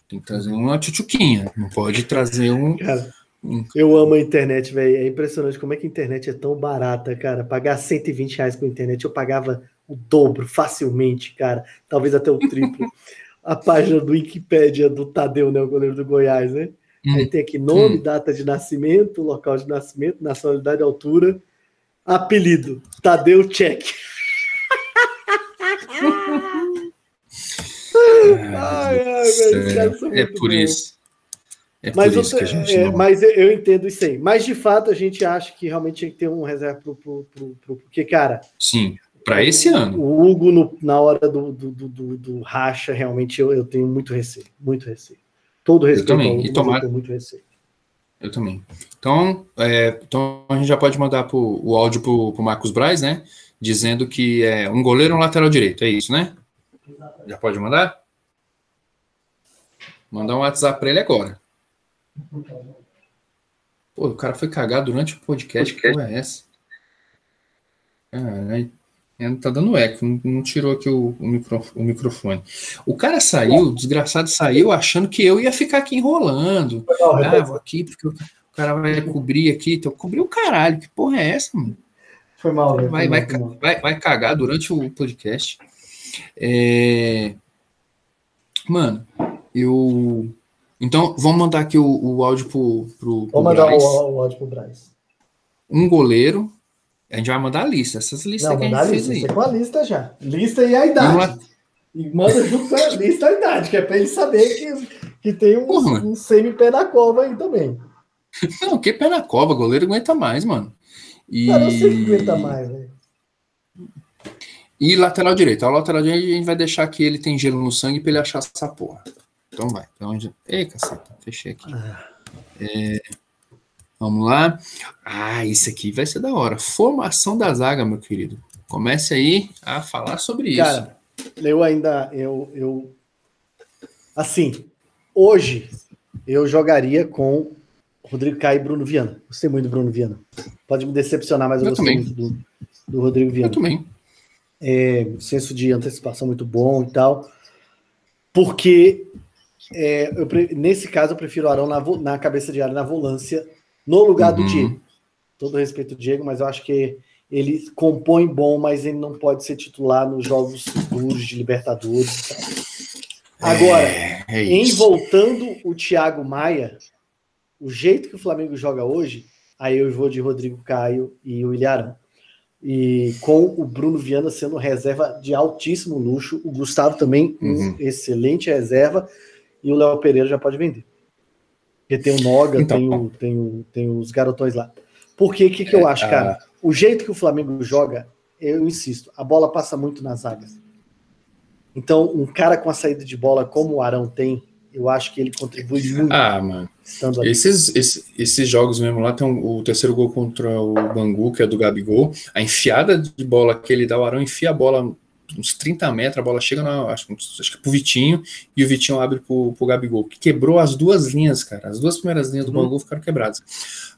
Speaker 2: Tem que trazer uma tchutchuquinha, não pode trazer um... Cara
Speaker 3: eu amo a internet, velho. É impressionante como é que a internet é tão barata, cara. Pagar 120 reais com a internet, eu pagava o dobro facilmente, cara. Talvez até o triplo. a página do Wikipedia do Tadeu, né? O goleiro do Goiás, né? Hum. Aí tem aqui nome, hum. data de nascimento, local de nascimento, nacionalidade, altura, apelido. Tadeu Check.
Speaker 2: ai, ai, velho, é por bom. isso.
Speaker 3: É mas, eu, é, não... mas eu entendo isso aí. Mas de fato a gente acha que realmente tinha que ter um reserva pro, pro, pro, pro porque, cara.
Speaker 2: Sim, para esse ano.
Speaker 3: O Hugo, no, na hora do, do, do, do, racha, realmente eu, eu tenho muito receio. Muito receio. Todo respeito.
Speaker 2: Eu também. Hugo, e tomar...
Speaker 3: muito receio.
Speaker 2: Eu também. Então, é, então a gente já pode mandar pro, o áudio para o Marcos Braz, né? Dizendo que é um goleiro um lateral direito. É isso, né? Já pode mandar? Mandar um WhatsApp para ele agora. Pô, o cara foi cagar durante o podcast. Que porra é essa? Caralho. Tá dando eco, não, não tirou aqui o, o, micro, o, microfone. O cara saiu, o desgraçado saiu, achando que eu ia ficar aqui enrolando. Ah, vou aqui, porque o cara vai cobrir aqui. Então, cobrir o caralho. Que porra é essa, mano?
Speaker 3: Foi mal,
Speaker 2: vai, vai, vai, vai, cagar durante o podcast. É... Mano, eu. Então, vamos mandar aqui o, o áudio pro, pro,
Speaker 3: pro Vamos mandar o, o áudio pro Braz.
Speaker 2: Um goleiro, a gente vai mandar a lista. Essas listas
Speaker 3: Não,
Speaker 2: que a
Speaker 3: gente fez aí. Com a lista já. Lista e a idade. E, uma... e manda junto com a lista e a idade, que é para ele saber que, que tem um, um semi-pé na cova aí também.
Speaker 2: Não, que pé na cova? Goleiro aguenta mais, mano.
Speaker 3: E... Cara, eu sei que aguenta mais, velho.
Speaker 2: E lateral direito. A lateral direito a gente vai deixar que ele tem gelo no sangue para ele achar essa porra. Então vai. Então, onde... Ei, caceta, fechei aqui. Ah. É... Vamos lá. Ah, isso aqui vai ser da hora. Formação da zaga, meu querido. Comece aí a falar sobre isso. Cara,
Speaker 3: eu ainda, eu, eu, assim, hoje eu jogaria com Rodrigo Caio e Bruno Viana. Gostei muito do Bruno Viana. Pode me decepcionar, mas eu, eu gostei muito do, do Rodrigo Viana.
Speaker 2: Eu também.
Speaker 3: É, senso de antecipação muito bom e tal. Porque é, eu, nesse caso eu prefiro o Arão na, na cabeça de área, na volância, no lugar uhum. do Diego. Todo respeito ao Diego, mas eu acho que ele compõe bom, mas ele não pode ser titular nos jogos futuros de Libertadores. Agora, é, é em voltando o Thiago Maia, o jeito que o Flamengo joga hoje, aí eu vou de Rodrigo Caio e o Ilharão. E com o Bruno Viana sendo reserva de altíssimo luxo, o Gustavo também, uhum. um excelente reserva, e o Léo Pereira já pode vender. Porque tem o Noga, então, tem, o, tem, o, tem os garotões lá. Porque o que, que eu é, acho, cara? O jeito que o Flamengo joga, eu insisto, a bola passa muito nas zagas. Então, um cara com a saída de bola como o Arão tem, eu acho que ele contribui muito.
Speaker 2: Ah, mano. Esses, esses, esses, jogos mesmo lá tem um, o terceiro gol contra o Bangu, que é do Gabigol. A enfiada de bola que ele dá, o Arão enfia a bola uns 30 metros, a bola chega na, acho, acho que pro Vitinho, e o Vitinho abre pro, pro Gabigol, que quebrou as duas linhas, cara. As duas primeiras linhas do uhum. Bangu ficaram quebradas.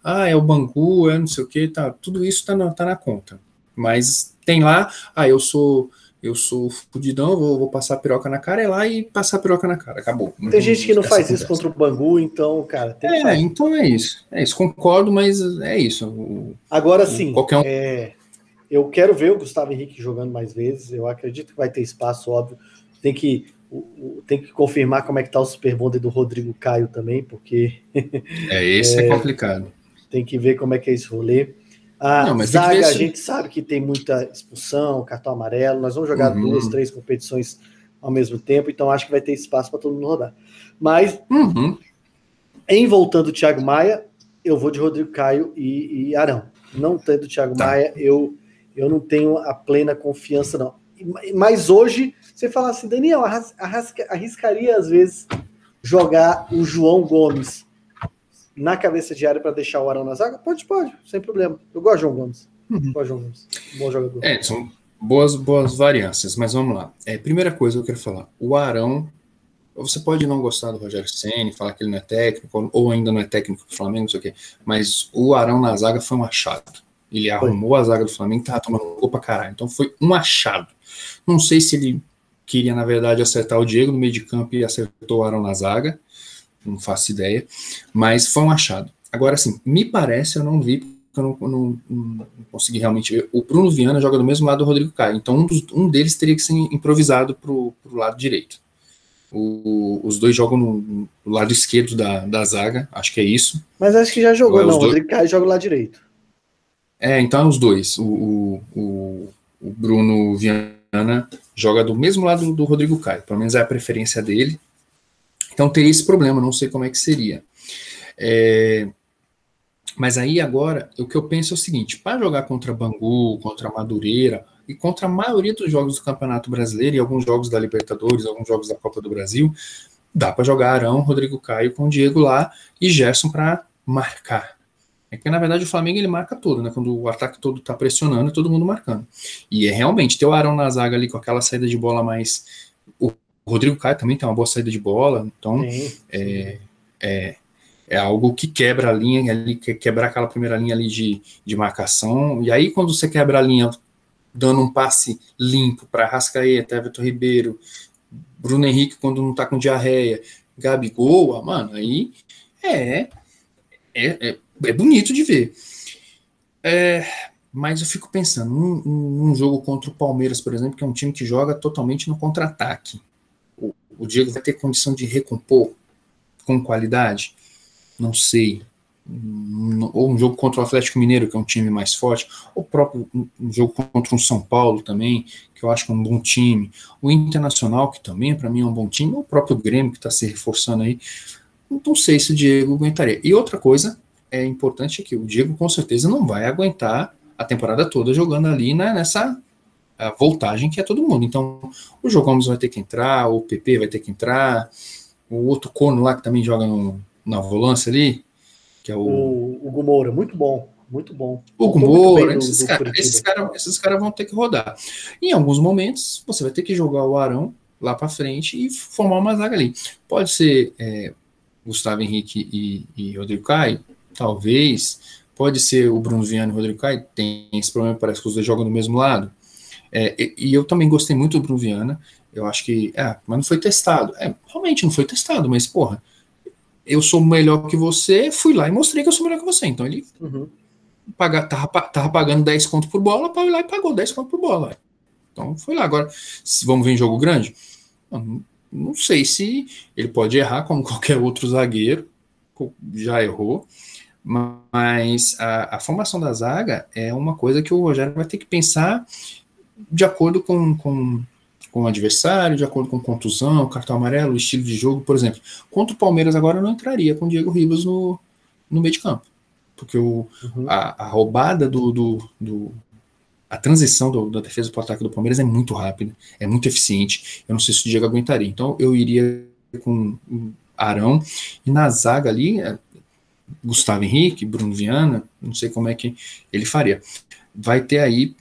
Speaker 2: Ah, é o Bangu, é não sei o que, tá, tudo isso tá na, tá na conta. Mas tem lá, ah, eu sou eu sou fudidão, vou, vou passar a piroca na cara, é lá e passar a piroca na cara, acabou.
Speaker 3: Tem não, gente que não faz isso contra o Bangu, então, cara.
Speaker 2: é, então é isso. É isso, concordo, mas é isso. O,
Speaker 3: Agora sim, qualquer um... é, eu quero ver o Gustavo Henrique jogando mais vezes. Eu acredito que vai ter espaço, óbvio. Tem que, tem que confirmar como é que tá o Super Bonder do Rodrigo Caio também, porque.
Speaker 2: É, esse é, é, complicado.
Speaker 3: Tem que ver como é que é esse rolê. A Não, zaga, a gente sabe que tem muita expulsão, cartão amarelo. Nós vamos jogar uhum. duas, três competições ao mesmo tempo, então acho que vai ter espaço para todo mundo rodar. Mas, uhum. em voltando o Thiago Maia, eu vou de Rodrigo Caio e, e Arão. Não tendo o Thiago tá. Maia, eu eu não tenho a plena confiança, não. Mas hoje, você fala assim, Daniel, arriscaria às vezes jogar o João Gomes na cabeça de área para deixar o Arão na zaga? Pode, pode, sem problema. Eu gosto de João Gomes. Uhum. Gosto de João Gomes. Bom jogador.
Speaker 2: É, são boas, boas variâncias, mas vamos lá. É, primeira coisa que eu quero falar: o Arão. Você pode não gostar do Rogério Senna, falar que ele não é técnico, ou ainda não é técnico do Flamengo, não sei o quê, mas o Arão na zaga foi um achado. Ele arrumou a zaga do Flamengo, tava tomando gol pra caralho. Então foi um achado. Não sei se ele queria, na verdade, acertar o Diego no meio de campo e acertou o Arão na zaga. Não faço ideia. Mas foi um achado. Agora, assim, me parece, eu não vi, porque eu não, não, não consegui realmente ver. O Bruno Viana joga do mesmo lado do Rodrigo Caio. Então um, dos, um deles teria que ser improvisado pro, pro lado direito. O, os dois jogam no, no, lado esquerdo da, da zaga, acho que é isso.
Speaker 3: Mas acho que já jogou, não. O Rodrigo Caio joga o lado direito.
Speaker 2: É, então os dois. O, o, o Bruno Viana joga do mesmo lado do Rodrigo Caio, pelo menos é a preferência dele. Então teria esse problema, não sei como é que seria. É, mas aí agora, o que eu penso é o seguinte: para jogar contra Bangu, contra Madureira e contra a maioria dos jogos do Campeonato Brasileiro e alguns jogos da Libertadores, alguns jogos da Copa do Brasil, dá para jogar Arão, Rodrigo Caio com o Diego lá e Gerson para marcar. É que na verdade o Flamengo ele marca todo, né? Quando o ataque todo tá pressionando, todo mundo marcando. E é realmente ter o Arão na zaga ali com aquela saída de bola mais. O Rodrigo Caio também tem uma boa saída de bola, então sim, é, é, é, algo que quebra a linha ali, que quebrar aquela primeira linha ali de, de marcação. E aí, quando você quebra a linha dando um passe limpo para Rascaeta, Everton Ribeiro, Bruno Henrique quando não tá com diarreia, Gabigol, mano, aí é, é, é, é bonito de ver. É, mas eu fico pensando, num, num, jogo contra o Palmeiras, por exemplo, que é um time que joga totalmente no contra-ataque, o, o Diego vai ter condição de recompor com qualidade? Não sei ou um jogo contra o Atlético Mineiro, que é um time mais forte, ou próprio um jogo contra o São Paulo também, que eu acho que é um bom time, o Internacional, que também para mim é um bom time, ou o próprio Grêmio, que está se reforçando aí. Não sei se o Diego aguentaria. E outra coisa é importante que o Diego com certeza não vai aguentar a temporada toda jogando ali né, nessa voltagem que é todo mundo. Então, o João Gomes vai ter que entrar, o PP vai ter que entrar, o outro corno lá que também joga no, na volância ali, que é o.
Speaker 3: O Hugo Moura, muito bom. Muito bom.
Speaker 2: Hugo Moura, esses caras esses cara, esses cara vão ter que rodar. Em alguns momentos, você vai ter que jogar o Arão lá para frente e formar uma zaga ali. Pode ser é, Gustavo Henrique e, e Rodrigo Caio, talvez. Pode ser o Bruno Viana e o Rodrigo Caio, tem esse problema, parece que os dois jogam do mesmo lado. É, e, e, eu também gostei muito do Bruno Viana. Eu acho que. É, mas não foi testado. É, realmente não foi testado, mas, porra, eu sou melhor que você, fui lá e mostrei que eu sou melhor que você. Então ele uhum. paga, tava, tava pagando 10 conto por bola, foi lá e pagou 10 conto por bola. Então foi lá. Agora, se vamos ver em jogo grande, não, não sei se ele pode errar como qualquer outro zagueiro, já errou, mas a, a, formação da zaga é uma coisa que o Rogério vai ter que pensar de acordo com, com com o adversário, de acordo com contusão, cartão amarelo, estilo de jogo, por exemplo. Contra o Palmeiras agora não entraria com o Diego Ribas no, no meio de campo. Porque o, uhum. a, a, roubada do, do, do a transição do, da defesa para o ataque do Palmeiras é muito rápida, é muito eficiente. Eu não sei se o Diego aguentaria. Então eu iria com Arão e na zaga ali, é, Gustavo Henrique, Bruno Viana, não sei como é que ele faria. Vai ter aí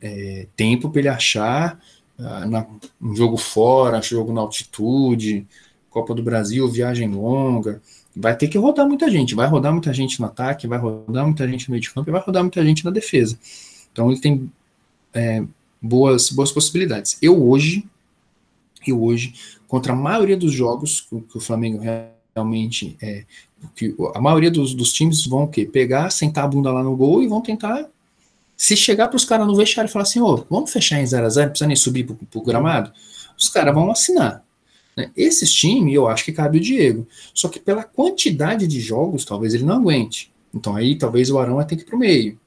Speaker 2: é, tempo para ele achar ah, na, um jogo fora, jogo na altitude, Copa do Brasil, viagem longa. Vai ter que rodar muita gente, vai rodar muita gente no ataque, vai rodar muita gente no meio de campo e vai rodar muita gente na defesa. Então ele tem é, boas, boas possibilidades. Eu hoje, eu hoje, contra a maioria dos jogos que, que o Flamengo realmente é, que a maioria dos, dos times vão o quê? Pegar, sentar a bunda lá no gol e vão tentar se chegar para os caras no vestiário e falar assim, ô, oh, vamos fechar em 0 a 0 não precisa nem subir para o gramado, os caras vão assinar. Né? Esses times, eu acho que cabe o Diego. Só que pela quantidade de jogos, talvez ele não aguente. Então aí talvez o Arão vai ter que ir para o meio.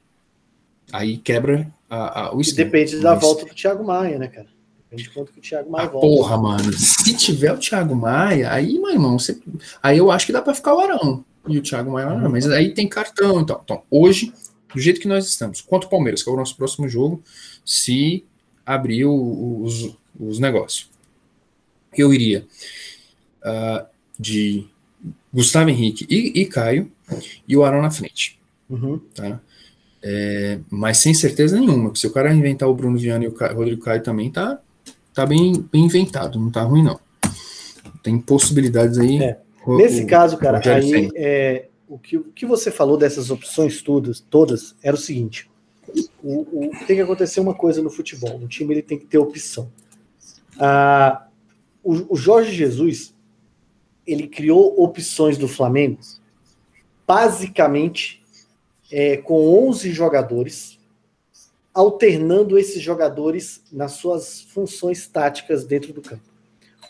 Speaker 2: Aí quebra a, a, o
Speaker 3: esquema. Depende da volta do Thiago Maia, né, cara? Depende de quanto que o Thiago Maia
Speaker 2: ah, volta. Porra, mano. Se tiver o Thiago Maia, aí, meu irmão, você... aí eu acho que dá para ficar o Arão. E o Thiago Maia, mas aí tem cartão. Então, então hoje do jeito que nós estamos, contra o Palmeiras, que é o nosso próximo jogo, se abrir os, os negócios. Eu iria uh, de Gustavo Henrique e, e, Caio e o Arão na frente. Uhum. Tá? É, mas sem certeza nenhuma, que se o cara inventar o Bruno Viana e o Rodrigo Caio também, tá, tá bem, bem inventado, não tá ruim não. Tem possibilidades aí.
Speaker 3: É. Nesse o, caso, cara, aí é, o que, o que você falou dessas opções todas, todas era o seguinte: o, o, tem que acontecer uma coisa no futebol. O time ele tem que ter opção. Ah, o, o Jorge Jesus ele criou opções do Flamengo basicamente é, com 11 jogadores, alternando esses jogadores nas suas funções táticas dentro do campo.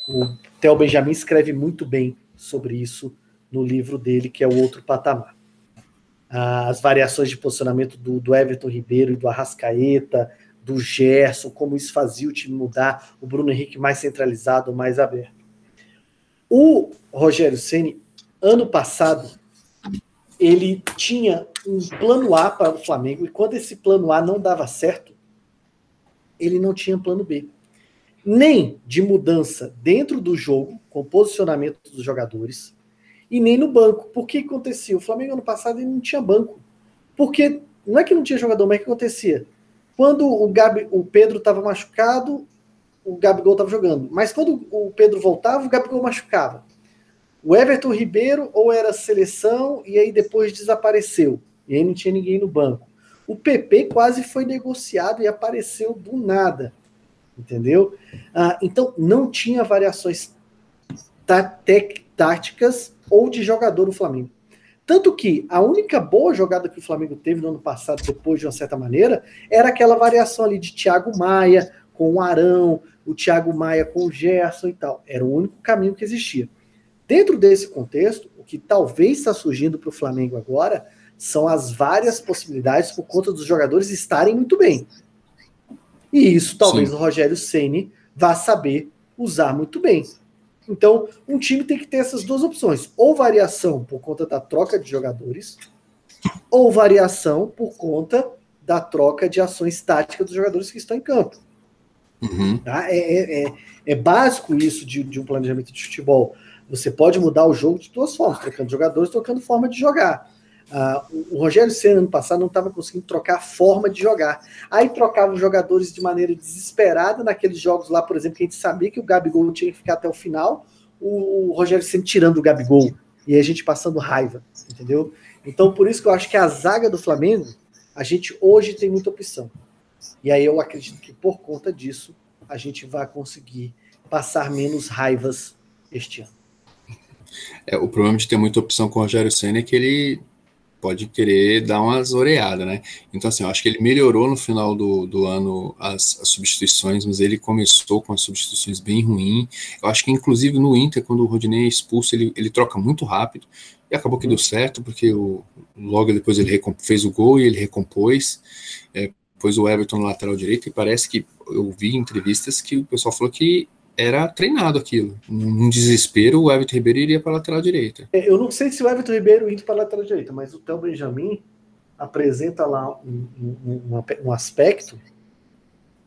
Speaker 3: O Theo Benjamin escreve muito bem sobre isso no livro dele, que é o outro patamar. As variações de posicionamento do, do Everton Ribeiro e do Arrascaeta, do Gerson, como isso fazia o time mudar, o Bruno Henrique mais centralizado, mais aberto. O Rogério Ceni, ano passado, ele tinha um plano A para o Flamengo, e quando esse plano A não dava certo, ele não tinha plano B. Nem de mudança dentro do jogo, com posicionamento dos jogadores, e nem no banco. Por que acontecia? O Flamengo ano passado ele não tinha banco. Porque não é que não tinha jogador, mas o que acontecia? Quando o, Gabi, o Pedro estava machucado, o Gabigol estava jogando. Mas quando o Pedro voltava, o Gabigol machucava. O Everton Ribeiro ou era seleção e aí depois desapareceu. E aí não tinha ninguém no banco. O PP quase foi negociado e apareceu do nada. Entendeu? Ah, então não tinha variações tá, táticas ou de jogador no Flamengo. Tanto que a única boa jogada que o Flamengo teve no ano passado, depois de uma certa maneira, era aquela variação ali de Thiago Maia com o Arão, o Thiago Maia com o Gerson e tal. Era o único caminho que existia. Dentro desse contexto, o que talvez está surgindo para o Flamengo agora são as várias possibilidades por conta dos jogadores estarem muito bem. E isso talvez Sim. o Rogério Ceni vá saber usar muito bem. Então, um time tem que ter essas duas opções: ou variação por conta da troca de jogadores, ou variação por conta da troca de ações táticas dos jogadores que estão em campo. Uhum. Tá? É, é, é, é, básico isso de, de, um planejamento de futebol. Você pode mudar o jogo de duas formas, trocando jogadores, trocando forma de jogar. Uh, o Rogério Senna, ano passado, não estava conseguindo trocar a forma de jogar. Aí trocava os jogadores de maneira desesperada naqueles jogos lá, por exemplo, que a gente sabia que o Gabigol tinha que ficar até o final, o, o Rogério Senna tirando o Gabigol. E a gente passando raiva, entendeu? Então, por isso que eu acho que a zaga do Flamengo, a gente hoje tem muita opção. E aí eu acredito que por conta disso, a gente vai conseguir passar menos raivas este ano.
Speaker 2: É, o problema de ter muita opção com o Rogério Senna é que ele pode querer dar umas oreadas, né? Então, assim, eu acho que ele melhorou no final do, do ano as, as, substituições, mas ele começou com as substituições bem ruins. Eu acho que, inclusive, no Inter, quando o Rodinei é expulso, ele, ele troca muito rápido, e acabou que deu certo, porque o, logo depois ele fez o gol e ele recompôs. É, pôs o Everton no lateral direito, e parece que eu vi entrevistas que o pessoal falou que era treinado aquilo. Num desespero, o Everton Ribeiro iria para a lateral direita.
Speaker 3: É, eu não sei se o Everton Ribeiro indo para a lateral direita, mas o Theo Benjamin apresenta lá um, um, um, aspecto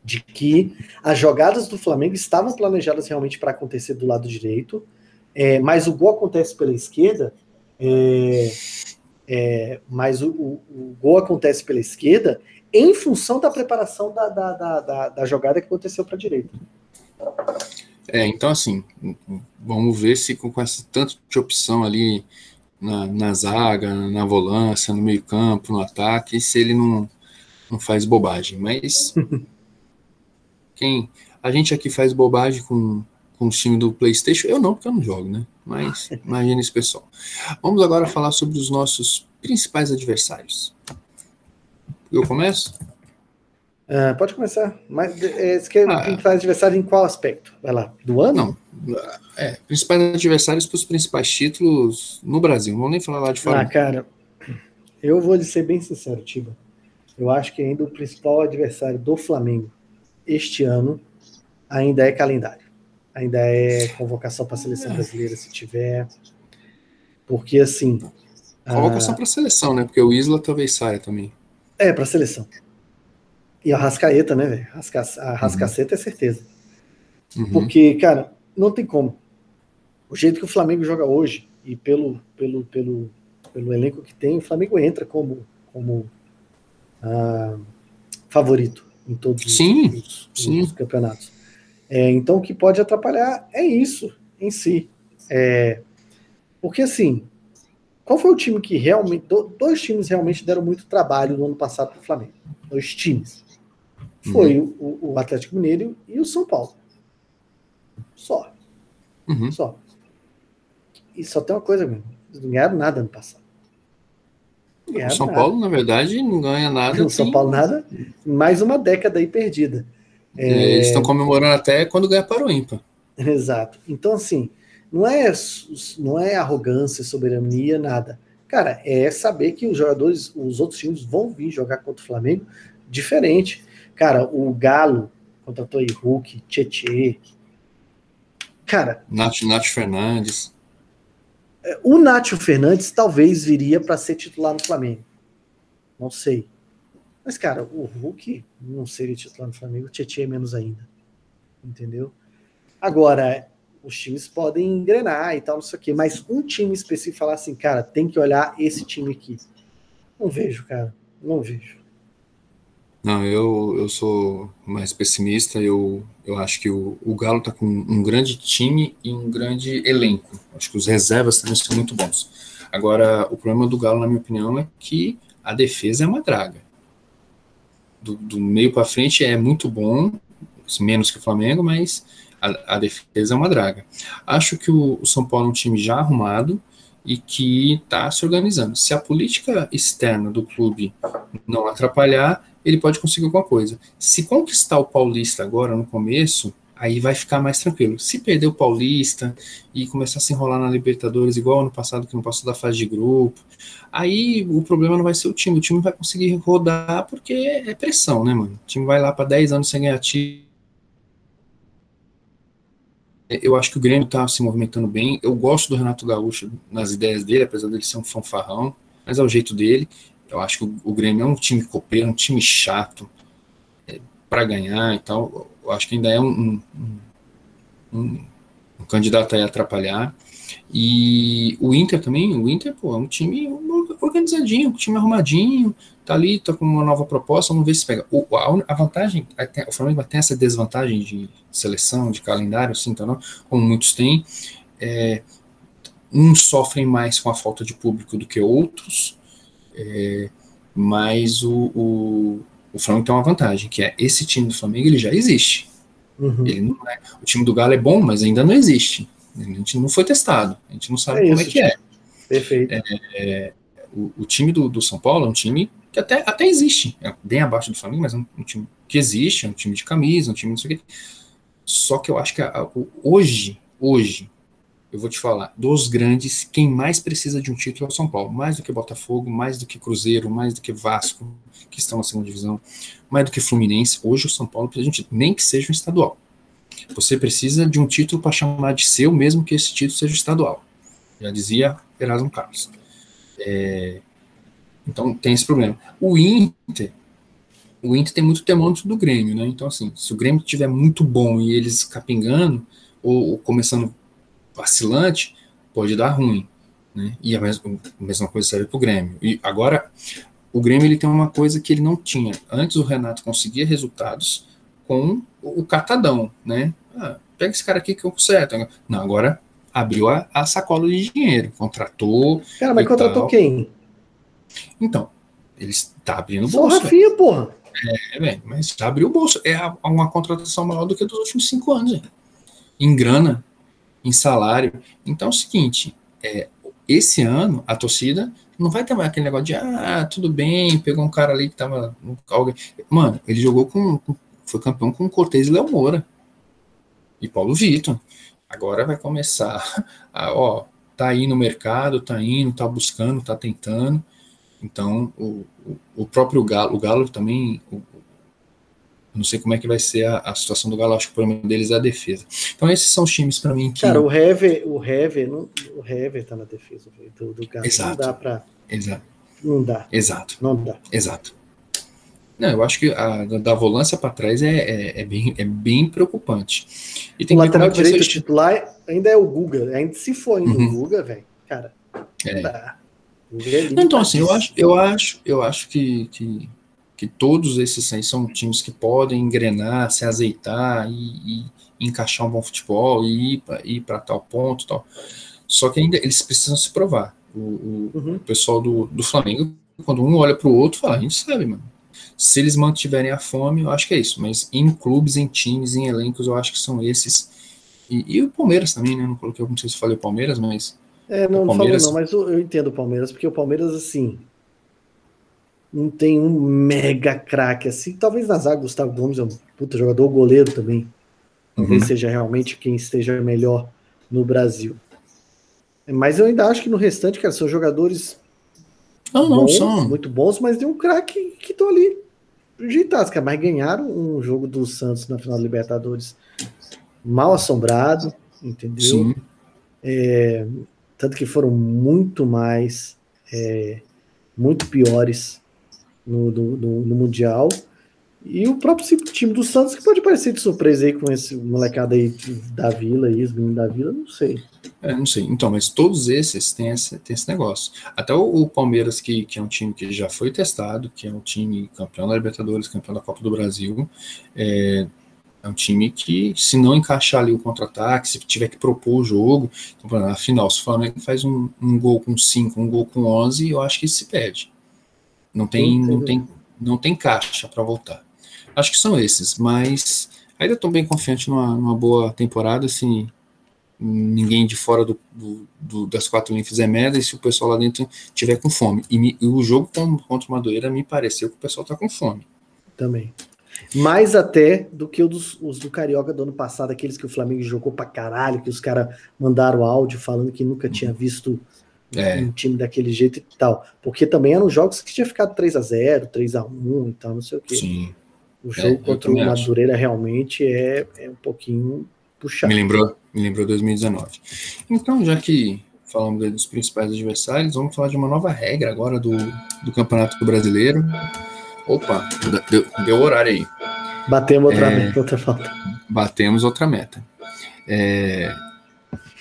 Speaker 3: de que as jogadas do Flamengo estavam planejadas realmente para acontecer do lado direito, é, mas o gol acontece pela esquerda, é, é, mas o, o, o, gol acontece pela esquerda em função da preparação da, da, da, da jogada que aconteceu para a direita.
Speaker 2: É, então assim, vamos ver se com, com esse tanto de opção ali na, na zaga, na volância, no meio campo, no ataque, se ele não, não faz bobagem. Mas quem a gente aqui faz bobagem com, com o time do PlayStation, eu não, porque eu não jogo, né? Mas imagina esse pessoal. Vamos agora falar sobre os nossos principais adversários. Eu começo?
Speaker 3: Uh, pode começar. Mas é, você quer ah, principais adversários em qual aspecto? Vai lá, do ano?
Speaker 2: Não. É, principais adversários para os principais títulos no Brasil. Não vou nem falar lá de fora.
Speaker 3: Ah, cara, eu vou lhe ser bem sincero, Tiba. Eu acho que ainda o principal adversário do Flamengo este ano ainda é calendário. Ainda é convocação para a seleção brasileira, se tiver. Porque assim.
Speaker 2: Convocação ah, para a seleção, né? Porque o Isla talvez saia também.
Speaker 3: É, para a seleção. E a Rascaeta, né, velho? A Rascaceta uhum. é certeza. Uhum. Porque, cara, não tem como. O jeito que o Flamengo joga hoje, e pelo, pelo, pelo, pelo elenco que tem, o Flamengo entra como, como ah, favorito em todos
Speaker 2: sim,
Speaker 3: os, os, sim. os campeonatos. É, então, o que pode atrapalhar é isso em si. É, porque, assim, qual foi o time que realmente. Dois times realmente deram muito trabalho no ano passado para o Flamengo. Dois times foi uhum. o, o, Atlético Mineiro e o São Paulo. Só. Uhum. Só. E só tem uma coisa, mesmo. Eles não ganharam nada ano passado.
Speaker 2: o São nada. Paulo, na verdade, não ganha nada.
Speaker 3: O São Paulo nada. Mais uma década aí perdida.
Speaker 2: É... Eles estão comemorando até quando ganha para o ímpar.
Speaker 3: Exato. Então, assim, não é, não é arrogância, soberania, nada. Cara, é saber que os jogadores, os outros times vão vir jogar contra o Flamengo diferente. Cara, o Galo contratou aí Hulk, Tietê. Cara.
Speaker 2: Nath, Nath Fernandes.
Speaker 3: É, o Nátio Fernandes talvez viria para ser titular no Flamengo. Não sei. Mas, cara, o Hulk não seria titular no Flamengo, o Tietchan é menos ainda. Entendeu? Agora, os times podem engrenar e tal, não sei o quê, mas um time específico falar assim, cara, tem que olhar esse time aqui. Não vejo, cara. Não vejo.
Speaker 2: Não, eu, eu sou mais pessimista. Eu, eu acho que o, o Galo está com um grande time e um grande elenco. Acho que os reservas também são muito bons. Agora, o problema do Galo, na minha opinião, é que a defesa é uma draga. Do, do meio para frente é muito bom, menos que o Flamengo, mas a, a defesa é uma draga. Acho que o, o São Paulo é um time já arrumado e que está se organizando. Se a política externa do clube não atrapalhar, ele pode conseguir alguma coisa. Se conquistar o Paulista agora no começo, aí vai ficar mais tranquilo. Se perder o Paulista e começar a se enrolar na Libertadores, igual ano passado, que não passou da fase de grupo, aí o problema não vai ser o time. O time vai conseguir rodar porque é pressão, né, mano? O time vai lá para 10 anos sem ganhar título eu acho que o Grêmio está se movimentando bem. Eu gosto do Renato Gaúcho nas ideias dele, apesar dele ser um fanfarrão, mas é o jeito dele. Eu acho que o, Grêmio é um time copeiro, um time chato é, para ganhar e tal. Eu acho que ainda é um, um, um, um candidato a atrapalhar. E o Inter também, o Inter, pô, é um time organizadinho, um time arrumadinho, tá ali, tá com uma nova proposta, vamos ver se pega. O, a, a, vantagem, a, o Flamengo tem essa desvantagem de seleção, de calendário, assim, então, não, como muitos têm, é, uns sofrem mais com a falta de público do que outros, é, mas o, o, o Flamengo tem uma vantagem, que é esse time do Flamengo, ele já existe. Uhum. Ele não é, o time do Galo é bom, mas ainda não existe. A gente não foi testado, a gente não sabe é como é isso, é que é.
Speaker 3: Perfeito.
Speaker 2: É, é, o, o, time do, do, São Paulo é um time que até, até existe, é bem abaixo do Flamengo, mas é um, um, time que existe, é um time de camisa, um time não sei o quê. Só que eu acho que a, a, hoje, hoje, eu vou te falar, dos grandes, quem mais precisa de um título é o São Paulo, mais do que Botafogo, mais do que Cruzeiro, mais do que Vasco, que estão na segunda divisão, mais do que Fluminense. Hoje o São Paulo precisa de um título, nem que seja um estadual. Você precisa de um título para chamar de seu, mesmo que esse título seja estadual. Já dizia Erasmo Carlos. É, então tem esse problema. O Inter, o Inter tem muito termômetro do Grêmio, né? Então, assim, se o Grêmio estiver muito bom e eles capingando, ou, ou, começando vacilante, pode dar ruim. Né? E a mesma, a mesma coisa serve para o Grêmio. E agora, o Grêmio ele tem uma coisa que ele não tinha. Antes o Renato conseguia resultados com o catadão, né? Ah, pega esse cara aqui que eu conserto. Não, agora abriu a, a sacola de dinheiro, contratou.
Speaker 3: Cara, mas contratou tal. quem?
Speaker 2: Então, ele está abrindo o bolso.
Speaker 3: Só Rafinha, porra.
Speaker 2: É, velho, mas abriu o bolso. É uma contratação maior do que dos últimos cinco anos, véio. em grana, em salário. Então é o seguinte, é, esse ano a torcida não vai ter mais aquele negócio de ah, tudo bem, pegou um cara ali que tava. Mano, ele jogou com, com foi campeão com Cortez e Léo Moura. E Paulo Vitor. Agora vai começar a, ó, tá aí no mercado, tá indo, tá buscando, tá tentando. Então, o, o, o próprio Galo, o Galo também, o, não sei como é que vai ser a, a, situação do Galo, acho que o problema deles é a defesa. Então, esses são os times para mim que.
Speaker 3: Cara, o Hever, o Hever, não, o Hever tá na defesa do, do Galo.
Speaker 2: Exato.
Speaker 3: Não dá pra.
Speaker 2: Exato.
Speaker 3: Não dá.
Speaker 2: Exato.
Speaker 3: Não dá.
Speaker 2: Exato. Não, eu acho que a, da volância para trás é, é, é, bem, é bem preocupante.
Speaker 3: E tem o lateral direito ser... titular ainda é o Guga. Ainda se for ainda uhum. o Guga, velho, cara.
Speaker 2: É. então, assim, eu acho, eu acho, eu acho que, que, que todos esses aí são times que podem engrenar, se azeitar e, e encaixar um bom futebol e ir para tal ponto tal. Só que ainda eles precisam se provar. O, o, uhum. o pessoal do, do Flamengo, quando um olha para o outro, fala, a gente sabe, mano se eles mantiverem a fome, eu acho que é isso. Mas em clubes, em times, em elencos, eu acho que são esses. E, e o Palmeiras também, né? Não coloquei, não sei se falei o Palmeiras, mas.
Speaker 3: É, não, Palmeiras... não falou não, mas eu, eu entendo o Palmeiras, porque o Palmeiras, assim, não tem um mega craque assim. Talvez na zaga, Gustavo Gomes é um puta jogador, goleiro também. Talvez uhum. seja realmente quem esteja melhor no Brasil. Mas eu ainda acho que no restante, cara, são jogadores
Speaker 2: não, não, bons, são
Speaker 3: muito bons, mas tem um craque que estão ali cara. Mas ganharam um jogo do Santos na final da Libertadores mal assombrado, entendeu? Sim. É, tanto que foram muito mais, é, muito piores no, no, no, no Mundial. E o próprio time do Santos, que pode parecer de surpresa aí com esse molecada aí da Vila, aí, os meninos da Vila, não sei.
Speaker 2: É, não sei. Então, mas todos esses têm esse, têm esse negócio. Até o, o, Palmeiras, que, que é um time que já foi testado, que é um time campeão da Libertadores, campeão da Copa do Brasil, é, é um time que, se não encaixar ali o contra-ataque, se tiver que propor o jogo, então, na final, se o Flamengo faz um, um gol com 5, um gol com 11, eu acho que se perde. Não tem, não tem, não tem caixa para voltar. Acho que são esses, mas ainda estou bem confiante numa, numa, boa temporada, se ninguém de fora do, do, do, das quatro linhas fizer merda e se o pessoal lá dentro tiver com fome. E, me, e o jogo contra o Madureira me pareceu que o pessoal está com fome.
Speaker 3: Também. Mais até do que dos, os do Carioca do ano passado, aqueles que o Flamengo jogou pra caralho, que os caras mandaram áudio falando que nunca tinha visto é. um time daquele jeito e tal. Porque também eram jogos que tinha ficado 3 a 0 3 a 1 e tal, não sei o quê.
Speaker 2: Sim.
Speaker 3: O jogo é, contra o Madureira acho. realmente é, é um pouquinho puxado.
Speaker 2: Me lembrou, me lembrou 2019. Então, já que falamos dos principais adversários, vamos falar de uma nova regra agora do, do Campeonato Brasileiro. Opa, deu, deu horário aí.
Speaker 3: Batemos outra é, meta, outra falta.
Speaker 2: Batemos outra meta. É,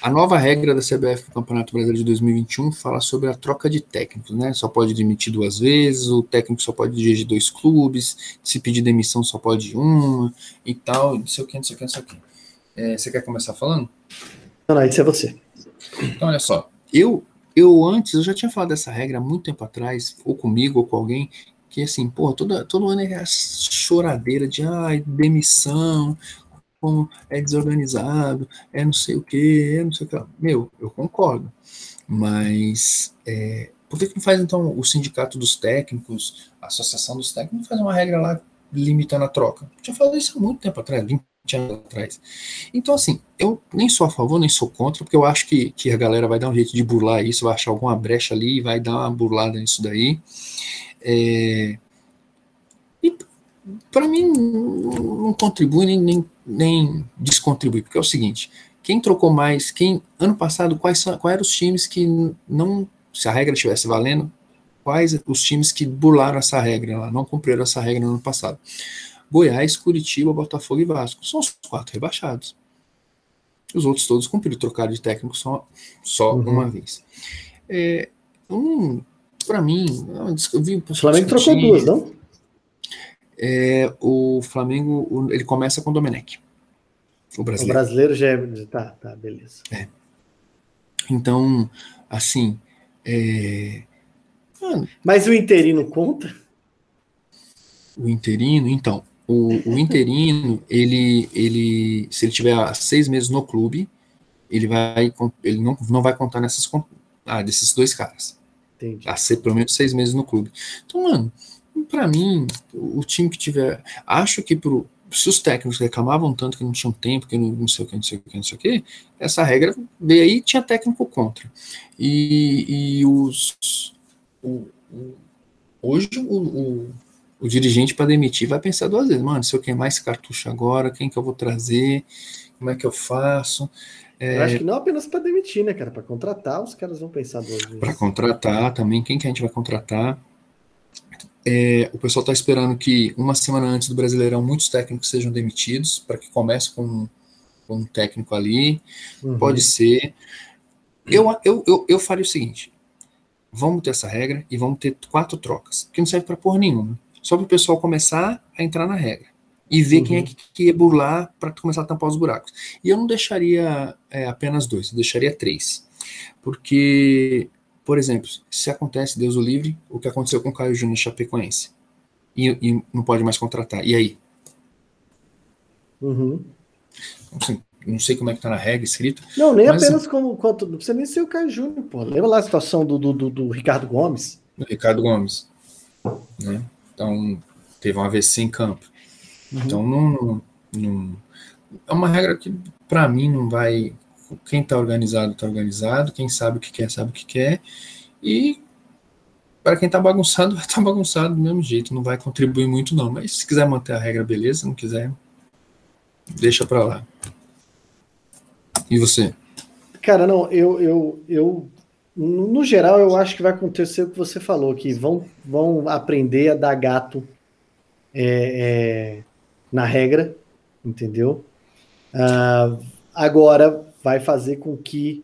Speaker 2: a nova regra da CBF do Campeonato Brasileiro de 2021 fala sobre a troca de técnicos, né? Só pode demitir duas vezes, o técnico só pode dirigir dois clubes, se pedir demissão só pode uma e tal, não sei o que, não sei o que, não sei o que. É, você quer começar falando?
Speaker 3: Não, não, isso é você.
Speaker 2: Então, olha só, eu, eu antes, eu já tinha falado dessa regra há muito tempo atrás, ou comigo, ou com alguém, que assim, pô, toda, todo ano é choradeira de ai, demissão, como é desorganizado, é não sei o que, é não sei o que. Meu, eu concordo. Mas é, por que, que não faz então o sindicato dos técnicos, a associação dos técnicos, não faz uma regra lá limitando a troca? Tinha falado isso há muito tempo atrás, 20 anos atrás. Então, assim, eu nem sou a favor, nem sou contra, porque eu acho que, que a galera vai dar um jeito de burlar isso, vai achar alguma brecha ali vai dar uma burlada nisso daí. É, para mim não contribui nem, nem, nem descontribui, porque é o seguinte: quem trocou mais, quem ano passado quais são, quais eram os times que não, se a regra estivesse valendo, quais os times que burlaram essa regra lá, não cumpriram essa regra no ano passado? Goiás, Curitiba, Botafogo e Vasco são os quatro rebaixados. Os outros todos cumpriram, trocaram de técnico só, só uhum. uma vez. É, um, para mim, eu vi
Speaker 3: o Flamengo trocou duas, não?
Speaker 2: É, o Flamengo, ele começa com o Domenech.
Speaker 3: O brasileiro. O brasileiro já é. Tá, tá, beleza.
Speaker 2: É. Então, assim. É...
Speaker 3: Mas o interino conta?
Speaker 2: O interino, então. O, o interino, ele, ele, se ele tiver seis meses no clube, ele vai, ele não, não vai contar nessas, ah, desses dois caras. Entendi. A ser pelo menos seis meses no clube. Então, mano, para mim, o time que tiver. Acho que pro, se os técnicos reclamavam tanto que não tinham tempo, que não, não sei o que, não sei o que, não sei o que, essa regra veio aí tinha técnico contra. E, e os. O, o, hoje o, o, o dirigente para demitir vai pensar duas vezes, mano, se eu queimar esse cartucho agora, quem que eu vou trazer, como é que eu faço?
Speaker 3: É, eu acho que não apenas para demitir, né, cara? Para contratar, os caras vão pensar duas vezes.
Speaker 2: Para contratar também, quem que a gente vai contratar? É, o pessoal está esperando que uma semana antes do Brasileirão muitos técnicos sejam demitidos para que comece com, com, um técnico ali. Uhum. Pode ser. Eu, eu, eu, eu faria o seguinte: vamos ter essa regra e vamos ter quatro trocas, que não serve para porra nenhuma. Só para o pessoal começar a entrar na regra e ver uhum. quem é uhum. que, que ia burlar para começar a tampar os buracos. E eu não deixaria é, apenas dois, eu deixaria três. Porque, por exemplo, se acontece, Deus o livre, o que aconteceu com o Caio Júnior Chapecoense, e, e, não pode mais contratar, e aí?
Speaker 3: Uhum.
Speaker 2: Assim, não sei como é que tá na regra escrito.
Speaker 3: Não, nem mas, apenas como quanto. Não precisa nem ser o Caio Júnior, pô. Lembra lá a situação do, do, do, do Ricardo Gomes?
Speaker 2: Ricardo Gomes. Né? Então, teve um AVC em campo. Uhum. Então, não, não, é uma regra que, para mim, não vai. Quem está organizado, está organizado. Quem sabe o que quer, sabe o que quer. E para quem está bagunçado, vai estar tá bagunçado do mesmo jeito. Não vai contribuir muito, não. Mas se quiser manter a regra, beleza. Se não quiser, deixa para lá. E você?
Speaker 3: Cara, não, eu, eu, eu no geral, eu acho que vai acontecer o que você falou, que vão, vão aprender a dar gato é, é, na regra, entendeu? Uh, agora vai fazer com que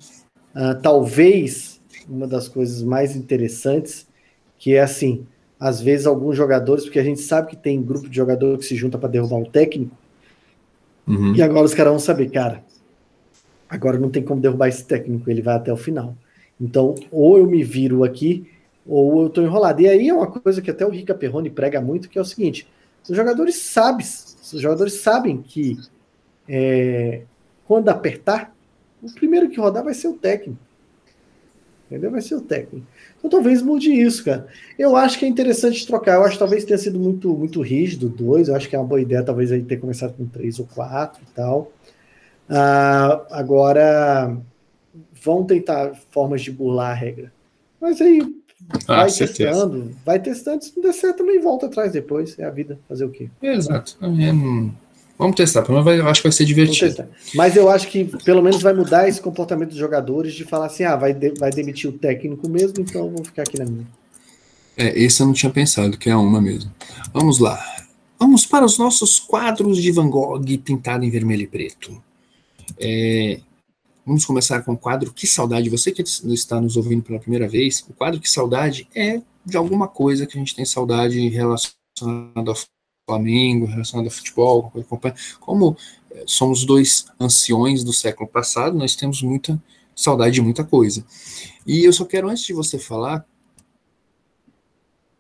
Speaker 3: uh, talvez uma das coisas mais interessantes, que é assim, às vezes alguns jogadores, porque a gente sabe que tem grupo de jogador que se junta para derrubar um técnico, uhum. e agora os caras vão saber, cara, agora não tem como derrubar esse técnico, ele vai até o final. Então, ou eu me viro aqui, ou eu estou enrolado. E aí é uma coisa que até o Rica Perrone prega muito, que é o seguinte: os jogadores sabem, os jogadores sabem que é, quando apertar, o primeiro que rodar vai ser o técnico. Entendeu? Vai ser o técnico. Então talvez mude isso, cara. Eu acho que é interessante trocar. Eu acho que talvez tenha sido muito, muito rígido, dois. Eu acho que é uma boa ideia, talvez, aí ter começado com três ou quatro e tal. Ah, agora vão tentar formas de burlar a regra. Mas aí ah, vai certeza. testando, vai testando, se não der certo, também volta atrás depois. É a vida, fazer o quê?
Speaker 2: Exato. É, vamos testar, pelo menos eu acho que vai ser divertido.
Speaker 3: Mas eu acho que pelo menos vai mudar esse comportamento dos jogadores de falar assim: ah, vai, de, vai demitir o técnico mesmo, então vou ficar aqui na minha.
Speaker 2: É, esse eu não tinha pensado, que é uma mesmo. Vamos lá. Vamos para os nossos quadros de Van Gogh pintado em vermelho e preto. É, Vamos começar com o quadro Que Saudade. Você que está nos ouvindo pela primeira vez, o quadro Que Saudade é de alguma coisa que a gente tem saudade relacionada ao Flamengo, relacionada ao futebol. Como eh, somos dois anciões do século passado, nós temos muita saudade de muita coisa. E eu só quero, antes de você falar,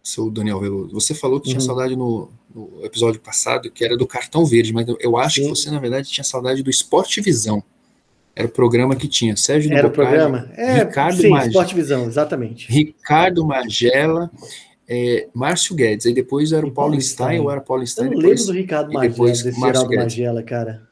Speaker 2: seu Daniel Veloso, você falou que uhum. tinha saudade no, no, episódio passado, que era do cartão verde, mas eu acho Sim. que você, na verdade, tinha saudade do Esporte Visão. Era o programa que tinha Sérgio
Speaker 3: Era Bocage, o programa? É,
Speaker 2: Ricardo sim,
Speaker 3: Mag... Esporte Visão, exatamente.
Speaker 2: Ricardo Magela, é, Márcio Guedes. Aí depois era o Paulo Stein, ou era Paulo Stein?
Speaker 3: Eu não depois, lembro do Ricardo Magela, desse Geraldo Guedes. Magela, cara.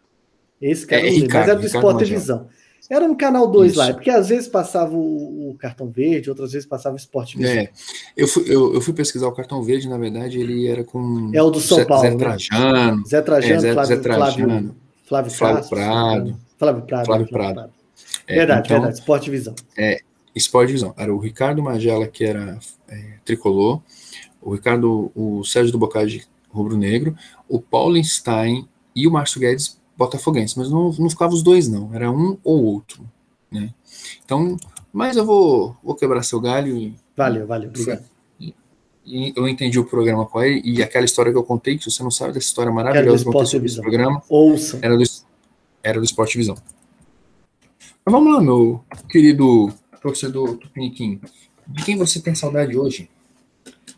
Speaker 3: Esse cara é, Ricardo, mas era do Esporte Visão. Era no canal 2 lá, porque às vezes passava o, o, cartão verde, outras vezes passava o esporte
Speaker 2: visão. É, eu fui, eu, eu, fui pesquisar o cartão verde, na verdade, ele era com.
Speaker 3: É o do São Zé, Paulo.
Speaker 2: Zé Trajano.
Speaker 3: Né? Zé Trajano, é, Zé,
Speaker 2: Flávio,
Speaker 3: Zé Trajano. Flávio,
Speaker 2: Flávio, Flávio Prado.
Speaker 3: Flávio Prado. Flávio Prado. Prado. É, verdade, então, verdade. Esporte Visão.
Speaker 2: É, Esporte Visão. Era o Ricardo Magela, que era é, tricolor, o Ricardo, o Sérgio do Bocage rubro-negro, o Paulo Stein e o Márcio Guedes botafoguense, mas não, não ficavam os dois, não. Era um ou outro, né? Então, mas eu vou, vou quebrar seu galho e...
Speaker 3: Valeu, valeu, obrigado.
Speaker 2: E, e eu entendi o programa com ele, e aquela história que eu contei, que você não sabe dessa história maravilhosa que eu contei sobre esse programa,
Speaker 3: Ouça.
Speaker 2: Era do, era do Esporte Visão. Mas vamos lá, meu querido torcedor Tupiniquim. De quem você tem saudade hoje?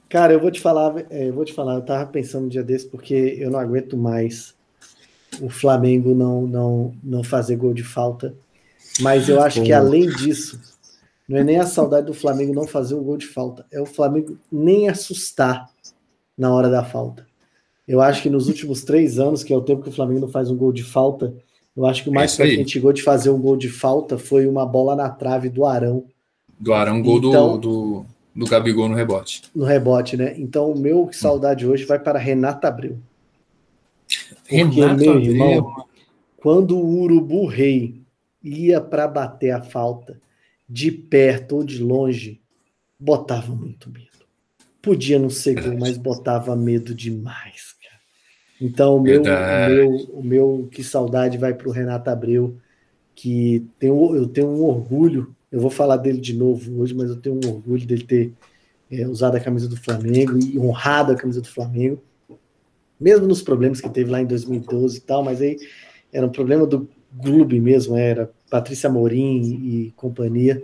Speaker 3: Cara, eu vou te falar, é, eu vou te falar, eu tava pensando um dia desse porque eu não aguento mais o Flamengo não não não fazer gol de falta. Mas eu acho que além disso, não é nem a saudade do Flamengo não fazer o gol de falta, é o Flamengo nem assustar na hora da falta. Eu acho que nos últimos três anos, que é o tempo que o Flamengo não faz um gol de falta, eu acho que o mais é que a gente chegou de fazer um gol de falta foi uma bola na trave do Arão.
Speaker 2: Do Arão, gol então, do, do, do Gabigol no rebote.
Speaker 3: No rebote, né? Então o meu saudade hoje vai para Renata Abreu. Renato meu Abreu. irmão, quando o Urubu Rei ia para bater a falta, de perto ou de longe, botava muito medo. Podia não ser gol, mas botava medo demais. Então, o meu, o meu, o meu que saudade vai para o Renato Abreu, que tem, eu tenho um orgulho, eu vou falar dele de novo hoje, mas eu tenho um orgulho dele ter é, usado a camisa do Flamengo e honrado a camisa do Flamengo, mesmo nos problemas que teve lá em 2012 e tal, mas aí era um problema do clube mesmo, era Patrícia Morim e companhia.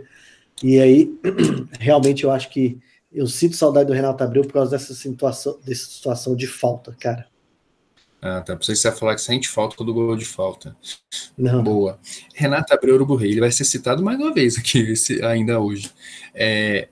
Speaker 3: E aí, realmente, eu acho que eu sinto saudade do Renato Abreu por causa dessa situação, dessa situação de falta, cara.
Speaker 2: Ah, tá. Pensei que você ia falar que sente falta do gol de falta.
Speaker 3: Não.
Speaker 2: Boa. Renata Abreu Urubu Rei, ele vai ser citado mais uma vez aqui, esse, ainda hoje. É,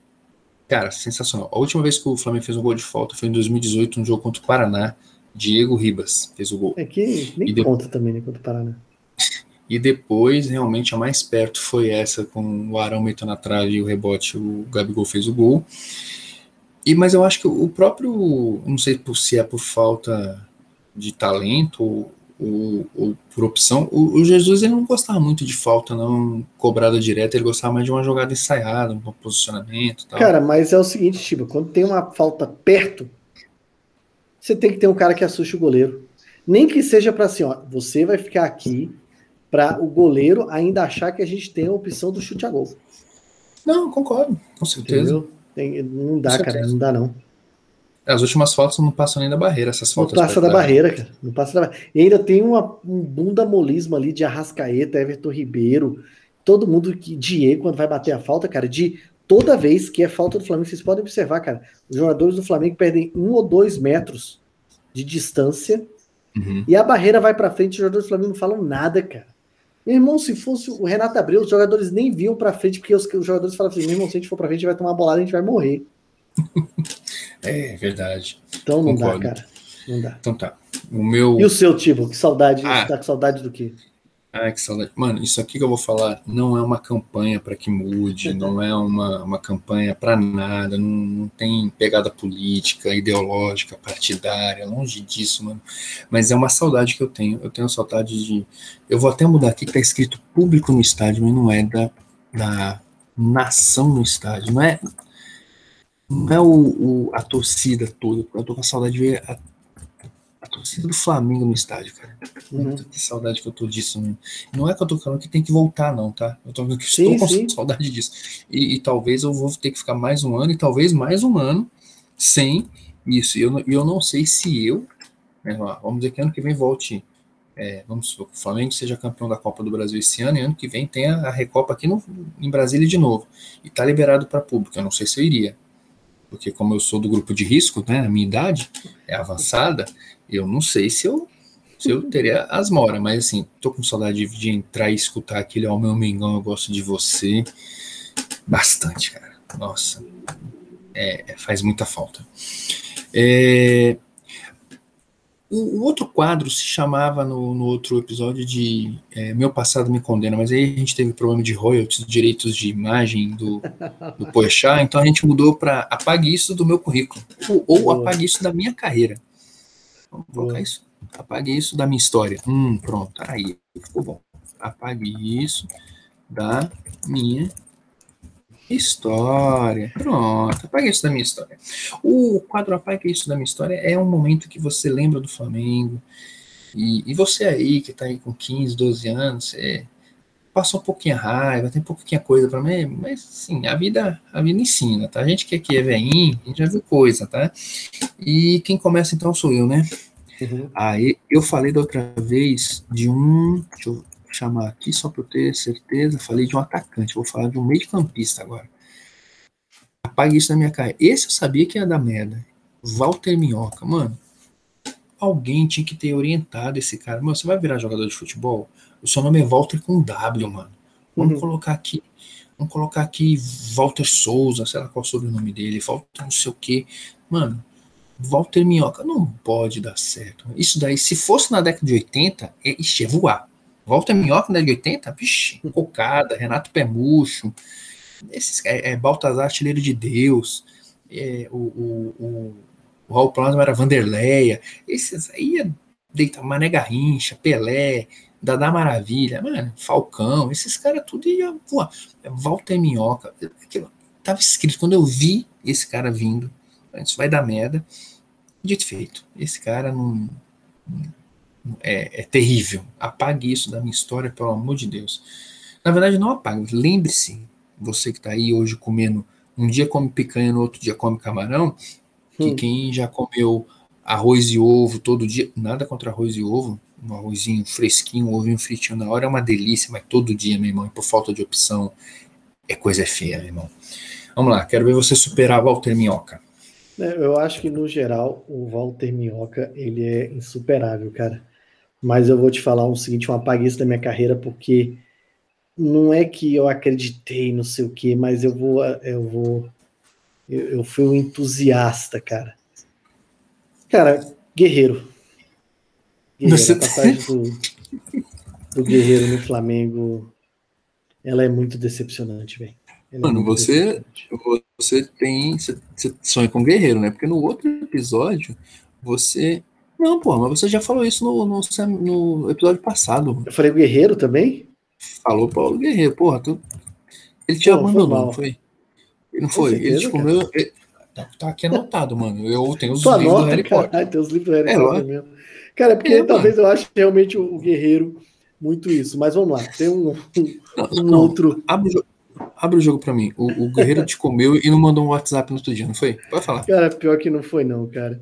Speaker 2: cara, sensacional. A última vez que o Flamengo fez um gol de falta foi em 2018, um jogo contra o Paraná. Diego Ribas fez o gol.
Speaker 3: É que nem e conta de... também, né, contra o Paraná.
Speaker 2: E depois, realmente, a mais perto foi essa, com o Arão metendo na trave e o rebote, o Gabigol fez o gol. E, mas eu acho que o próprio, não sei se é por falta de talento ou, o, o, por opção. O, o, Jesus ele não gostava muito de falta, não cobrada direta, ele gostava mais de uma jogada ensaiada, um posicionamento. Tal.
Speaker 3: Cara, mas é o seguinte, tipo, quando tem uma falta perto, você tem que ter um cara que assuste o goleiro. Nem que seja para assim, ó, você vai ficar aqui para o goleiro ainda achar que a gente tem a opção do chute a gol.
Speaker 2: Não, concordo, com certeza.
Speaker 3: Tem, não dá, cara, não dá não.
Speaker 2: As últimas fotos não passam nem da barreira, essas fotos.
Speaker 3: Não passa da barreira, cara. Não passa da E ainda tem uma, um bunda molismo ali de Arrascaeta, Everton Ribeiro, todo mundo que Diego quando vai bater a falta, cara, de toda vez que é falta do Flamengo, vocês podem observar, cara, os jogadores do Flamengo perdem um ou dois metros de distância uhum. e a barreira vai para frente, os jogadores do Flamengo não falam nada, cara. Meu irmão, se fosse o Renato Abreu, os jogadores nem viam para frente, porque os, os jogadores falavam assim: meu irmão, se a gente for para frente, vai tomar uma bolada, a gente vai morrer.
Speaker 2: É verdade.
Speaker 3: Então não Concordo. dá, cara. Não dá.
Speaker 2: Então tá. O meu...
Speaker 3: E o seu, tipo? Que saudade. Ah. Tá com saudade do quê?
Speaker 2: Ah, que saudade. Mano, isso aqui que eu vou falar não é uma campanha para que mude, não é uma, uma campanha para nada, não, não, tem pegada política, ideológica, partidária, longe disso, mano. Mas é uma saudade que eu tenho. Eu tenho saudade de. Eu vou até mudar aqui que tá escrito público no estádio, mas não é da, da nação no estádio, não é não é o, o, a torcida toda. Eu tô com saudade de ver a, a torcida do Flamengo no estádio, cara. Uhum. Que saudade que eu tô disso. Né? Não é que eu tô falando que tem que voltar, não, tá? Eu tô que sim, estou sim. com saudade disso. E, e, talvez eu vou ter que ficar mais um ano, e talvez mais um ano sem isso. E eu, eu não sei se eu, né, vamos dizer que ano que vem volte. É, vamos supor que o Flamengo seja campeão da Copa do Brasil esse ano, e ano que vem tem a, a Recopa aqui no, em Brasília de novo. E tá liberado para público. Eu não sei se eu iria porque como eu sou do grupo de risco, né, a minha idade é avançada, eu não sei se eu se eu teria as moras, mas assim, tô com saudade de, de entrar e escutar aquele, ó, oh, meu Mengão, eu gosto de você, bastante, cara, nossa, é, faz muita falta. É, o, o, outro quadro se chamava no, no outro episódio de é, Meu Passado Me Condena, mas aí a gente teve problema de royalties, direitos de imagem do, do então a gente mudou para Apague Isso do Meu Currículo, ou, ou Apague Isso da Minha Carreira. Vamos colocar Boa. isso. Apague Isso da Minha História. Hum, pronto, aí ficou bom. Apague Isso da Minha História. Pronto, apaga isso da minha história. O quadro Apaga isso da minha história é um momento que você lembra do Flamengo. E, e você aí, que está aí com 15, 12 anos, você passa um pouquinho a raiva, tem pouquinho coisa para mim, mas sim, a vida, a vida ensina, tá? A gente que aqui é veinho, a gente já viu coisa, tá? E quem começa então sou eu, né? Uhum. Aí eu falei da outra vez de um. Deixa eu chamar aqui só para eu ter certeza. Falei de um atacante, vou falar de um meio campista agora. Apague isso da minha cara. Esse eu sabia que ia dar merda. Walter Minhoca, mano. Alguém tinha que ter orientado esse cara. Mano, você vai virar jogador de futebol? O seu nome é Walter com W, mano. Vamos uhum. colocar aqui. Vamos colocar aqui Walter Souza, sei lá qual é o sobrenome dele, Walter não sei o que. Mano, Walter Minhoca não pode dar certo. Isso daí, se fosse na década de 80, é, ixi, é voar. Volta Minhoca na de 80, vixe, Cocada, Renato Pemucho, esses, é, é, Baltazar Artilheiro de Deus, é, o, o, o, o Raul Plasma era Vanderleia, esses aí ia deitar Mané Garrincha, Pelé, Dadá Maravilha, mano, Falcão, esses caras tudo iam voar. Walter Minhoca, aquilo, tava escrito, quando eu vi esse cara vindo, isso vai dar merda, dito feito, esse cara não é, é, terrível. Apague isso da minha história, pelo amor de Deus. Na verdade, não apague. Lembre-se, você que está aí hoje comendo, um dia come picanha, no outro dia come camarão, que hum. quem já comeu arroz e ovo todo dia, nada contra arroz e ovo, um arrozinho fresquinho, um ovinho fritinho na hora é uma delícia, mas todo dia, meu irmão, e por falta de opção, é coisa feia, meu irmão. Vamos lá, quero ver você superar Walter Minhoca.
Speaker 3: É, eu acho que, no geral, o Walter Minhoca, ele é insuperável, cara. Mas eu vou te falar o seguinte, um apague isso da minha carreira, porque não é que eu acreditei, não sei o quê, mas eu vou, eu vou, eu, eu fui um entusiasta, cara. Cara, guerreiro. Guerreiro, Você a passagem do, do Guerreiro no Flamengo, ela é muito decepcionante, velho.
Speaker 2: É Mano, você, você tem, você sonha com Guerreiro, né? Porque no outro episódio, você Não, pô, mas você já falou isso no, no, no episódio passado.
Speaker 3: Eu falei o Guerreiro também?
Speaker 2: Falou Paulo Guerreiro, porra. Tu... Ele te abandonou, não foi? Não foi? Certeza, ele te comeu. Ele... Tá, tá, aqui anotado, mano. Eu tenho os
Speaker 3: Tua livros nota, do Harry Potter. Caralho, tem os livros do Harry é, Potter mesmo. Cara, é porque é, talvez mano. eu ache realmente o, Guerreiro muito isso. Mas vamos lá, tem um, um, um não, outro.
Speaker 2: Abre o, abre o jogo pra mim. O, o Guerreiro te comeu e não mandou um WhatsApp no outro dia, não foi? Pode falar.
Speaker 3: Cara, pior que não foi, não, cara.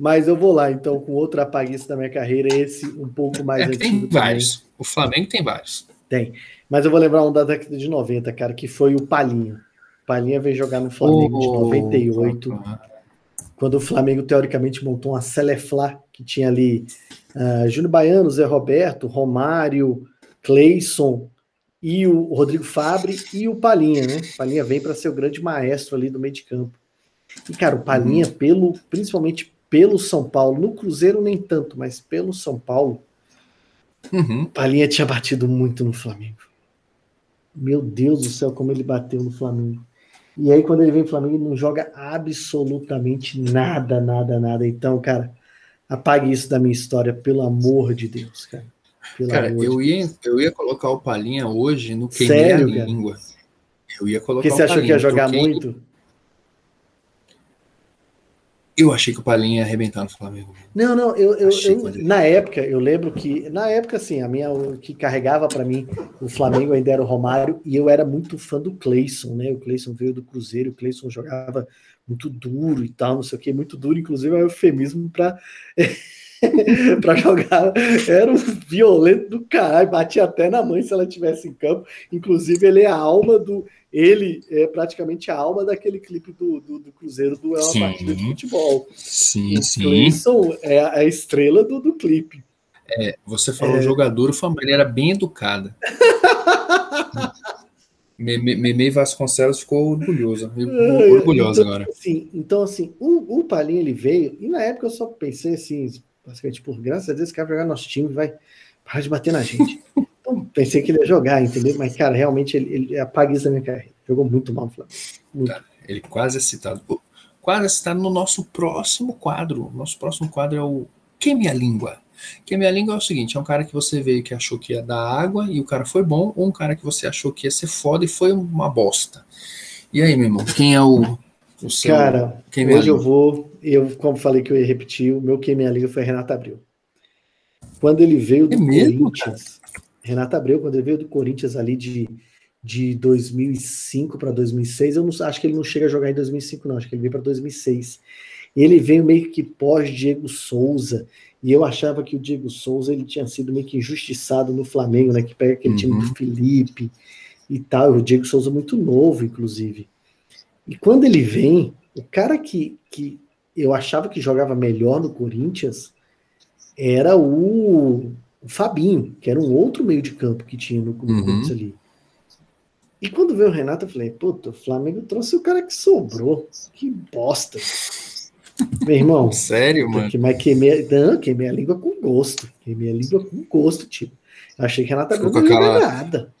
Speaker 3: Mas eu vou lá, então, com outro apaguista da minha carreira, esse um pouco mais é, antigo.
Speaker 2: Tem vários. O Flamengo tem vários.
Speaker 3: Tem. Mas eu vou lembrar um da década de 90, cara, que foi o Palinho. O Palinha veio jogar no Flamengo oh, de 98. Oh, oh, quando o Flamengo, teoricamente, montou uma Celeflá, que tinha ali uh, Júnior Baiano, Zé Roberto, Romário, Cleison e o Rodrigo Fabre e o Palinha, né? O Palinha vem para ser o grande maestro ali do meio de campo. E, cara, o Palinha, uhum. pelo, principalmente pelo São Paulo, no Cruzeiro nem tanto, mas pelo São Paulo, uhum. Palinha tinha batido muito no Flamengo. Meu Deus do céu, como ele bateu no Flamengo. E aí, quando ele vem pro Flamengo, ele não joga absolutamente nada, nada, nada. Então, cara, apague isso da minha história, pelo amor de Deus, cara.
Speaker 2: Pelo cara, eu, ia, eu ia colocar o Palinha hoje no queimei a língua. Eu ia colocar
Speaker 3: Porque você achou que ia jogar muito?
Speaker 2: Eu achei que o Palinha ia arrebentar no Flamengo.
Speaker 3: Não, não, eu, eu, eu na época, eu lembro que, na época, assim, a minha, o que carregava para mim o Flamengo ainda era o Romário, e eu era muito fã do Cleison, né? O Cleison veio do Cruzeiro, o Cleison jogava muito duro e tal, não sei o que, muito duro, inclusive é um eufemismo para para jogar. Era um violento do caralho, batia até na mãe se ela tivesse em campo. Inclusive, ele é a alma do. Ele é praticamente a alma daquele clipe do, do, do Cruzeiro do É uma sim, partida de futebol.
Speaker 2: Sim, o sim.
Speaker 3: Clayson é a, estrela do, do clipe.
Speaker 2: É, você falou é... jogador, família era bem educada. Meme Vasconcelos ficou orgulhosa, orgulhosa
Speaker 3: então,
Speaker 2: agora.
Speaker 3: Sim, então assim, o, o Palinha ele veio, e na época eu só pensei assim, basicamente, por graças a Deus, esse cara vai jogar nosso time vai parar de bater na gente. então, pensei que ele ia jogar, entendeu? Mas, cara, realmente ele, ele apaga isso da minha carreira. Jogou muito mal no Flamengo. Muito. Tá,
Speaker 2: ele quase é citado. Quase é citado no nosso próximo quadro. Nosso próximo quadro é o Queime a Língua. Queime a Língua é o seguinte: é um cara que você veio que achou que ia dar água e o cara foi bom, ou um cara que você achou que ia ser foda e foi uma bosta. E aí, meu irmão, quem é o, o
Speaker 3: seu. Cara, hoje eu vou eu, como falei que eu ia repetir, o meu queimei a liga foi Renato Abreu. Quando ele veio do é Corinthians, Renato Abreu, quando ele veio do Corinthians ali de, de 2005 para 2006, eu não, acho que ele não chega a jogar em 2005, não, acho que ele veio para 2006. Ele veio meio que pós-Diego Souza, e eu achava que o Diego Souza ele tinha sido meio que injustiçado no Flamengo, né? Que pega aquele uhum. time do Felipe e tal. O Diego Souza muito novo, inclusive. E quando ele vem, o cara que, que eu achava que jogava melhor no Corinthians era o, o Fabinho, que era um outro meio de campo que tinha no, uhum. Corinthians ali. E quando veio o Renato, eu falei, puta, o Flamengo trouxe o cara que sobrou. Que bosta. Meu irmão.
Speaker 2: Sério, mano?
Speaker 3: Mas queimei, não, queimei a língua com gosto. Queimei a língua com gosto, tipo. Eu achei que Renato
Speaker 2: não ia nada.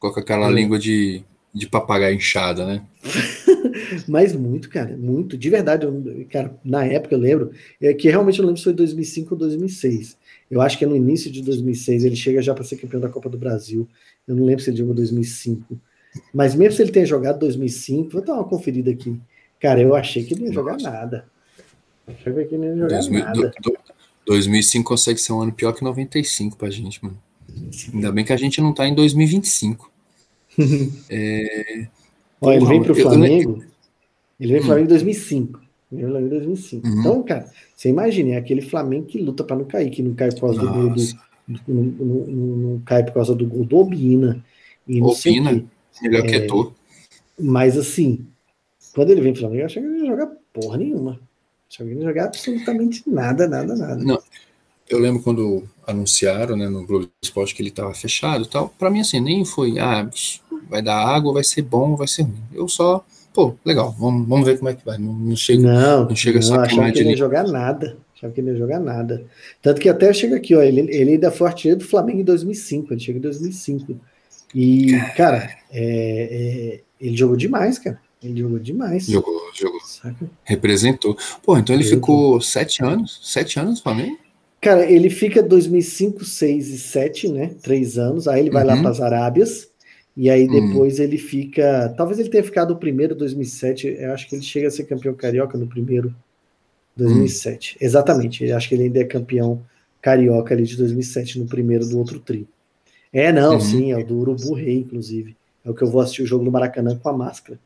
Speaker 2: Com aquela é. língua de, de papagaio inchada, né?
Speaker 3: Mas muito, cara, muito. De verdade, eu, cara, na época eu lembro, é, que realmente eu lembro se foi 2005 ou 2006. Eu acho que é no início de 2006, ele chega já para ser campeão da Copa do Brasil. Eu não lembro se ele jogou 2005. Mas mesmo se ele tenha jogado 2005, vou dar uma conferida aqui. Cara, eu achei que ele não ia jogar nada. Achei que ele não ia jogar 2000, nada. Do, do,
Speaker 2: 2005 consegue ser um ano pior que 95 pra gente, mano. Ainda bem que a gente não tá em 2025.
Speaker 3: é, Olha, ele vem pro Flamengo. Eu, ele veio pro Flamengo em 2005. Veio em 2005. Uhum. Então, cara, você imagina, é aquele Flamengo que luta para não cair, que não cai por causa Nossa. do gol do. Não, não, não, cai por causa do gol do Obina. E não Obina,
Speaker 2: melhor é, que tu.
Speaker 3: Mas assim, quando ele vem pro Flamengo, eu achei que ele ia jogar porra nenhuma. Achei que ele ia jogar absolutamente nada, nada, nada.
Speaker 2: Não. Eu lembro quando anunciaram né, no Globo Esporte que ele estava fechado e tal. Para mim, assim, nem foi, ah, vai dar água, vai ser bom, vai ser ruim. Eu só pô, legal, vamos, vamos ver como é que vai. Não, não chega,
Speaker 3: não, não chega não, achava que ele ia jogar nada. Achava que ele ia jogar nada. Tanto que até chega aqui, ó, ele, ele ainda foi artilheiro do Flamengo em 2005, ele chega em 2005. E, cara, é, é, ele jogou demais, cara. Ele jogou demais.
Speaker 2: Jogou, jogou. Saca? Representou. Pô, então ele ficou sete anos? Sete anos no Flamengo?
Speaker 3: Cara, ele fica 2005, 6 e 7, né? Três anos. Aí ele vai uhum. lá para as Arábias. E aí hum. depois ele fica. Talvez ele tenha ficado o primeiro 2007. Eu acho que ele chega a ser campeão carioca no primeiro 2007. Hum. Exatamente. Eu acho que ele ainda é campeão carioca ali de 2007 no primeiro do outro tri. É, não, uhum. sim, é o do Urubu Rei, inclusive. É o que eu vou assistir o jogo no Maracanã com a máscara.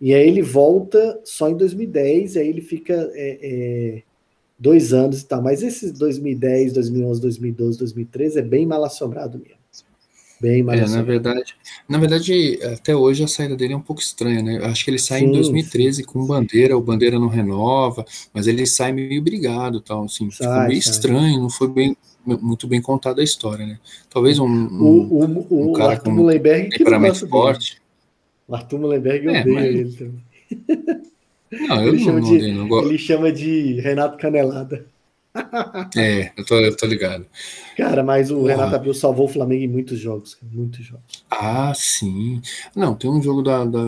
Speaker 3: E aí ele volta só em 2010, e aí ele fica é, é, dois anos e tal. Mas esses 2010, 2011, 2012, 2013 é bem mal assombrado mesmo. Bem mais.
Speaker 2: É, na verdade, na verdade, até hoje a saída dele é um pouco estranha, né? Acho que ele sai sim, em 2013 sim. com bandeira, o bandeira não renova, mas ele sai meio brigado, tal, assim, sai, ficou meio sai. estranho, não foi bem muito bem contada a história, né? Talvez um, um,
Speaker 3: o, o, um cara Arthur com Mullenberg
Speaker 2: que temperamento forte.
Speaker 3: O Arthur Mullenberg é, odeia mas... ele também.
Speaker 2: Não, eu ele, não, chama
Speaker 3: não, de, não, ele chama de Renato Canelada.
Speaker 2: É, eu tô, eu tô ligado.
Speaker 3: Cara, mas o Renato Abreu salvou o Flamengo em muitos jogos, muitos jogos.
Speaker 2: Ah, sim. Não, tem um jogo da, da,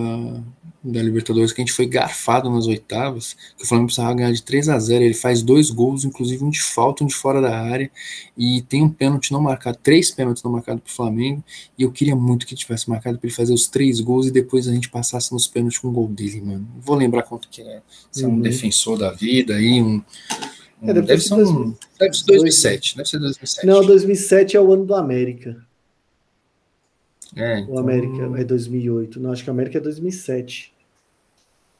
Speaker 2: da, Libertadores que a gente foi garfado nas oitavas, que o Flamengo precisava ganhar de 3 a 0 Ele faz dois gols, inclusive um de falta, um de fora da área, e tem um pênalti não marcado, três pênaltis não marcados pro Flamengo, e eu queria muito que tivesse marcado para ele fazer os três gols e depois a gente passasse nos pênaltis com o gol dele, mano. Vou lembrar quanto que é. Se é um uhum. defensor da vida aí, um é, deve, deve, ser um, deve ser 2007, deve ser 2007.
Speaker 3: Não, 2007 é o ano do América.
Speaker 2: É, então...
Speaker 3: O América é 2008. Não, acho que o América é 2007.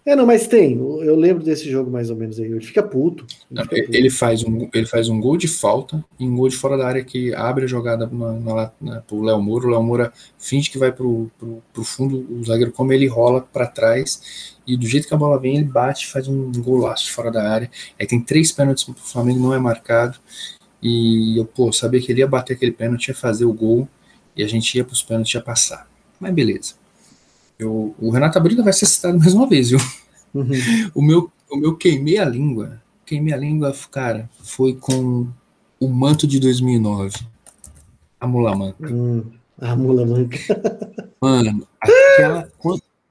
Speaker 3: É, não, mas tem. Eu lembro desse jogo mais ou menos aí. Ele fica puto.
Speaker 2: Ele, não, fica puto. ele faz, um, ele faz um gol de falta e um gol de fora da área que abre a jogada na, na, na, pro Léo Moura. O Léo Moura finge que vai pro, pro, pro fundo, o zagueiro, como ele rola para trás e do jeito que a bola vem, ele bate faz um golaço fora da área. Aí tem três pênaltis pro Flamengo, não é marcado. E eu, pô, sabia que ele ia bater aquele pênalti, ia fazer o gol, e a gente ia pros pênaltis, ia passar. Mas beleza. Eu, o Renato Abrida vai ser citado mais uma vez, viu? Uhum. o, meu, o meu queimei a língua, queimei a língua, cara, foi com o manto de 2009. A Mula Manca.
Speaker 3: Hum, a Mula Manca.
Speaker 2: Mano, aquela.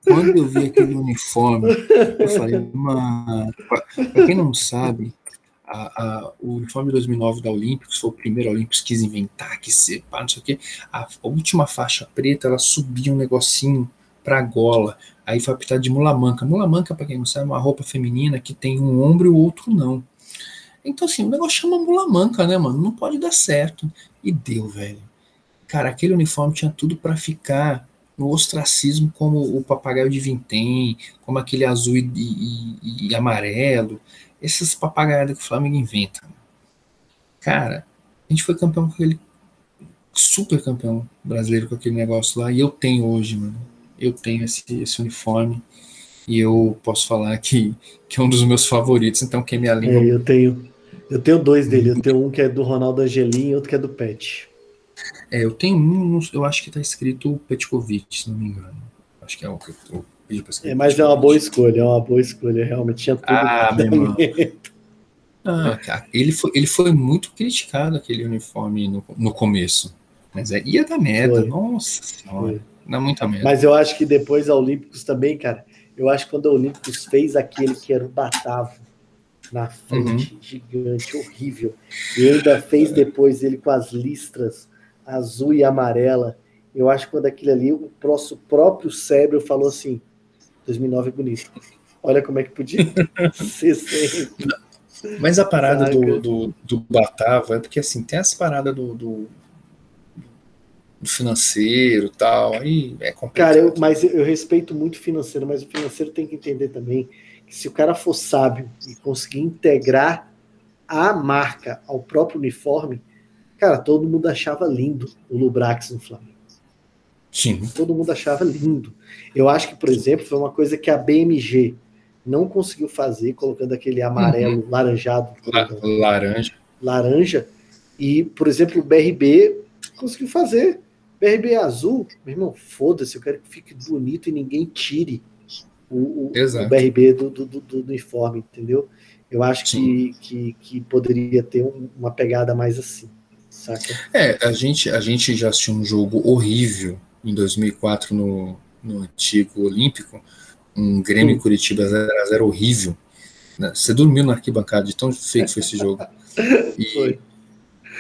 Speaker 2: Quando eu vi aquele uniforme, eu falei, mano, pra quem não sabe, a, a, o uniforme de 2009 da Olímpicos foi o primeiro Olímpicos que quis inventar, que ser, pá, não sei o quê. A, a, última faixa preta, ela subia um negocinho pra gola. Aí foi apitado de mula manca. Mula manca, pra quem não sabe, é uma roupa feminina que tem um ombro e o outro não. Então, assim, o negócio chama mula manca, né, mano? Não pode dar certo. E deu, velho. Cara, aquele uniforme tinha tudo para ficar no ostracismo como o papagaio de vintém, como aquele azul e, e, e amarelo, essas papagaiadas que o Flamengo inventa. Cara, a gente foi campeão com aquele super campeão brasileiro com aquele negócio lá, e eu tenho hoje, mano. Eu tenho esse, esse uniforme e eu posso falar que, que é um dos meus favoritos, então quem me alinha.
Speaker 3: É, eu tenho. Eu tenho dois dele. Eu tenho um que é do Ronaldo Angelim e outro que é do Pet.
Speaker 2: É, eu tenho um, eu acho que tá escrito Petkovic, se não me engano. Acho que é o que eu
Speaker 3: pedi pra escrever. É, mas é uma boa escolha, é uma boa escolha, realmente tinha tudo.
Speaker 2: Ah, meu irmão. Ah, cara, ele foi, ele foi muito criticado, aquele uniforme, no, no começo. Mas é, ia dar merda, foi. nossa senhora. Foi. Dá muita merda.
Speaker 3: Mas eu acho que depois a Olímpicos também, cara, eu acho que quando a Olímpicos fez aquele que era o Batavo na frente, uhum. gigante, horrível, e ainda fez depois ele com as listras azul e amarela. Eu acho que quando aquilo ali, o nosso próprio cérebro falou assim: 2009 é bonito. Olha como é que podia ser sempre.
Speaker 2: Mas a parada do, do, do, Batavo é porque assim, tem essa parada do, do, do financeiro tal, aí é complicado.
Speaker 3: Cara, eu, mas eu, respeito muito o financeiro, mas o financeiro tem que entender também que se o cara for sábio e conseguir integrar a marca ao próprio uniforme, Cara, todo mundo achava lindo o Lubrax no Flamengo.
Speaker 2: Sim.
Speaker 3: Todo mundo achava lindo. Eu acho que, por exemplo, foi uma coisa que a BMG não conseguiu fazer, colocando aquele amarelo uhum. laranjado.
Speaker 2: La laranja.
Speaker 3: Laranja. E, por exemplo, o BRB conseguiu fazer. BRB azul, meu irmão, foda-se, eu quero que fique bonito e ninguém tire o, o, o BRB do, do, do, do, uniforme, entendeu? Eu acho que, que, que, poderia ter um, uma pegada mais assim. Saca?
Speaker 2: É, a gente, a gente já assistiu um jogo horrível em 2004 no, no antigo Olímpico, um Grêmio Sim. Curitiba 0x0 horrível. Né? Você dormiu na arquibancada de tão feio que foi esse jogo. E foi.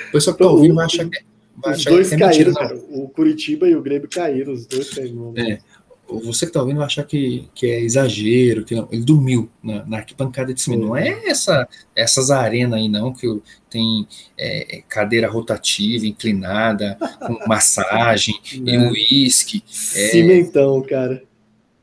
Speaker 2: o pessoal que tá ouvindo vai achar que,
Speaker 3: vai os dois é caíram, mentira, cara. O Curitiba e o Grêmio caíram, os dois caíram.
Speaker 2: É você que tá ouvindo vai achar que, que é exagero, que não. Ele dormiu na, na arquibancada de cima. Não é essa, essas arenas aí, não, que tem é, cadeira rotativa, inclinada, com massagem e uísque.
Speaker 3: É... Cimentão, cara.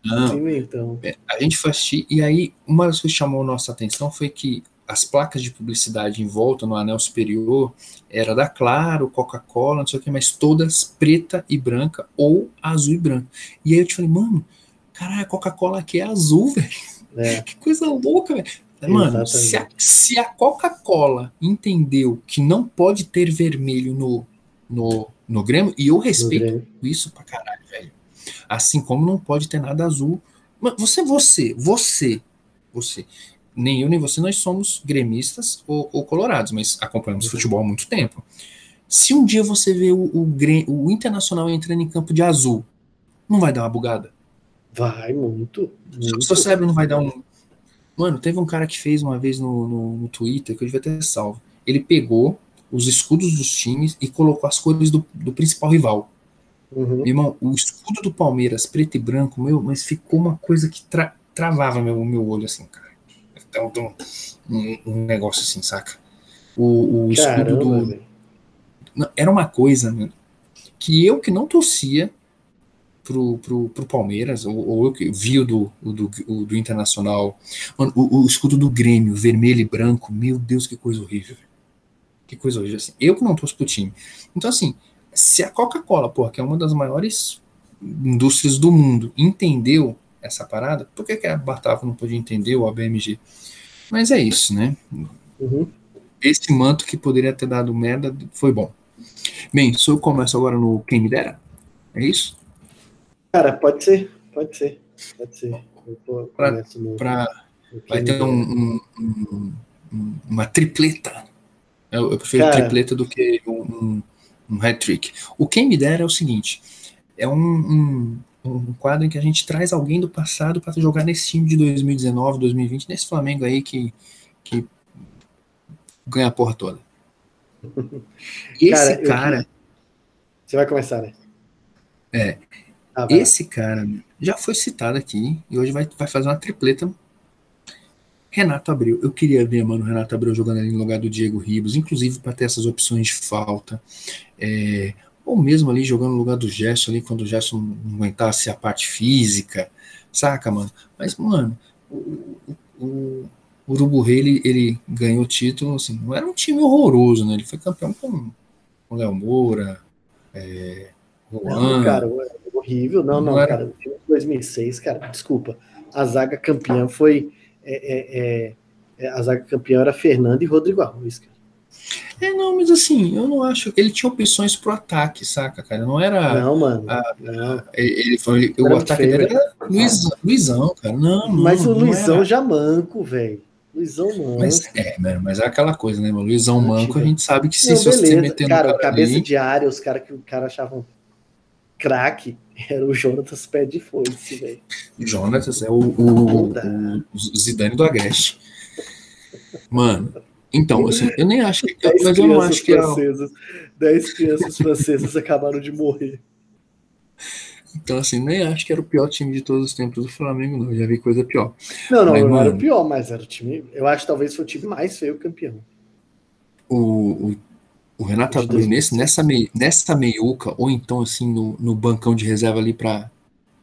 Speaker 2: Não, Cimentão. É, a gente foi assistir, e aí uma das coisas que chamou nossa atenção foi que as placas de publicidade em volta no anel superior era da Claro, Coca-Cola, não sei o que, mas todas preta e branca ou azul e branco. E aí eu te falei, mano, caralho, a Coca-Cola aqui é azul, velho. É. Que coisa louca, velho. Mano, se a, se a Coca-Cola entendeu que não pode ter vermelho no, no, no Grêmio, e eu respeito isso pra caralho, velho. Assim como não pode ter nada azul. Você, você, você, você nem eu nem você, nós somos gremistas ou, ou colorados, mas acompanhamos futebol há muito tempo. Se um dia você vê o, o, o, Internacional entrando em campo de azul, não vai dar uma bugada?
Speaker 3: Vai, muito. muito.
Speaker 2: Seu cérebro não vai dar um. Mano, teve um cara que fez uma vez no, no, no Twitter, que eu devia ter salvo. Ele pegou os escudos dos times e colocou as cores do, do principal rival. Uhum. Irmão, o escudo do Palmeiras, preto e branco, meu, mas ficou uma coisa que tra travava meu, meu olho assim, cara. Então, um, um negócio assim, saca? O, o escudo do. Não, era uma coisa, né, que eu que não torcia pro, pro, pro Palmeiras, ou, ou eu que vi o do, o do, o do Internacional. Mano, o, o, escudo do Grêmio, vermelho e branco, meu Deus, que coisa horrível. Que coisa horrível. Assim, eu que não torço pro time. Então, assim, se a Coca-Cola, porra, que é uma das maiores indústrias do mundo, entendeu essa parada, por que, que a Bartava não podia entender, ou a BMG? Mas é isso, né? Uhum. Esse manto que poderia ter dado merda foi bom. Bem, se eu começo agora no Quem Me Dera, é isso?
Speaker 3: Cara, pode ser, pode ser, pode ser.
Speaker 2: Pra, pra vai ter um, um, um, uma tripleta. Eu, eu prefiro Cara, tripleta do que um, um hat-trick. O Quem Me Dera é o seguinte, é um, um quadro em que a gente traz alguém do passado para jogar nesse time de 2019, 2020, nesse Flamengo aí que, que ganha a porra toda. Esse cara, cara
Speaker 3: Você vai começar, né?
Speaker 2: É. Ah, esse cara já foi citado aqui e hoje vai, vai fazer uma tripleta. Renato Abreu. Eu queria ver, mano, o Renato Abreu jogando ali no lugar do Diego Ribos, inclusive para ter essas opções de falta. É, ou mesmo ali jogando no lugar do Gerson ali, quando o Gerson não aguentasse a parte física, saca, mano? Mas, mano, o, o, o Urubu Rei, ele, ele ganhou o título, assim, não era um time horroroso, né? Ele foi campeão com o Léo Moura, é,
Speaker 3: Juan. Não, cara, horrível. Não, não, não era... cara, 2006, cara, desculpa. A zaga campeã foi. É, é, é, a zaga campeã era Fernando e Rodrigo Arrues, cara.
Speaker 2: É, não, mas assim, eu não acho. Ele tinha opções pro ataque, saca, cara? Não era.
Speaker 3: Não, mano. A, não.
Speaker 2: Ele foi. O ataque dele era Luizão, Luizão, cara. Não,
Speaker 3: Mas
Speaker 2: não,
Speaker 3: o Luizão era. já manco, velho. Luizão Manco.
Speaker 2: Mas é, mas é aquela coisa, né, mano? Luizão Manco, a gente sabe que se, não, se você meter
Speaker 3: cara, cara cabeça ali... de área, os caras que o cara achavam craque, era o Jonatas Pé de Foice, velho.
Speaker 2: Jonatas é o, o, o, o Zidane do Agreste. Mano, então, assim, eu nem acho que. Mas eu não acho que. É
Speaker 3: francesas, Dez crianças francesas acabaram de morrer.
Speaker 2: Então, assim, nem acho que era o pior time de todos os tempos do Flamengo, não. Eu já vi coisa pior.
Speaker 3: Não, não, mas, não mano, era o pior, mas era o time. Eu acho que talvez foi o time mais feio campeão.
Speaker 2: O, o, o Renato Abreu, nesse, nessa, mei, nessa meiuca, ou então, assim, no, no bancão de reserva ali para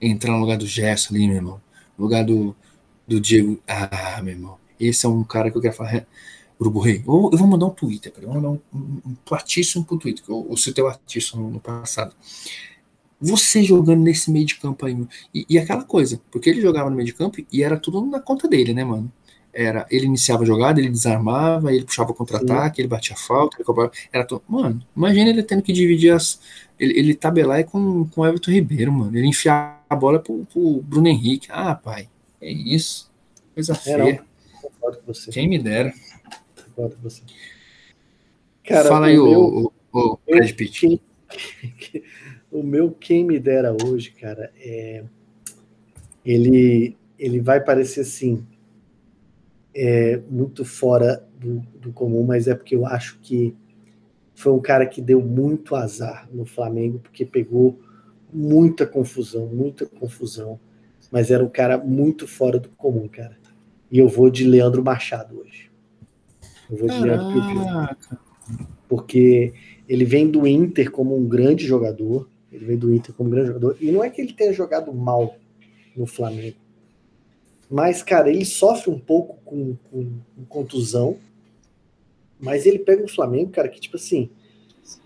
Speaker 2: entrar no lugar do Gerson ali, meu irmão. No lugar do, do Diego. Ah, meu irmão. Esse é um cara que eu quero falar. Grupo Rei. Eu, eu vou mandar um Twitter, eu vou mandar um, um, um artíssimo pro Twitter, que eu, eu citei o artístico no, no, passado. Você jogando nesse meio de campo aí, e, e, aquela coisa, porque ele jogava no meio de campo e era tudo na conta dele, né, mano? Era, ele iniciava a jogada, ele desarmava, ele puxava contra-ataque, ele batia falta, ele cobrava, era tudo, mano, imagina ele tendo que dividir as, ele, ele tabelar com, com o Everton Ribeiro, mano, ele enfiar a bola pro, pro Bruno Henrique, ah, pai, é isso, coisa feia. Quem me dera
Speaker 3: com você.
Speaker 2: Cara, Fala aí, o, o, o Brad Pitt.
Speaker 3: o meu quem me dera hoje, cara, é ele ele vai parecer assim é, muito fora do, do comum, mas é porque eu acho que foi um cara que deu muito azar no Flamengo, porque pegou muita confusão, muita confusão. Mas era um cara muito fora do comum, cara. E eu vou de Leandro Machado hoje. Eu vou Caraca. Piu Porque ele vem do Inter como um grande jogador. Ele vem do Inter como um grande jogador. E não é que ele tenha jogado mal no Flamengo. Mas, cara, ele sofre um pouco com, com, com contusão. Mas ele pega um Flamengo, cara, que tipo assim.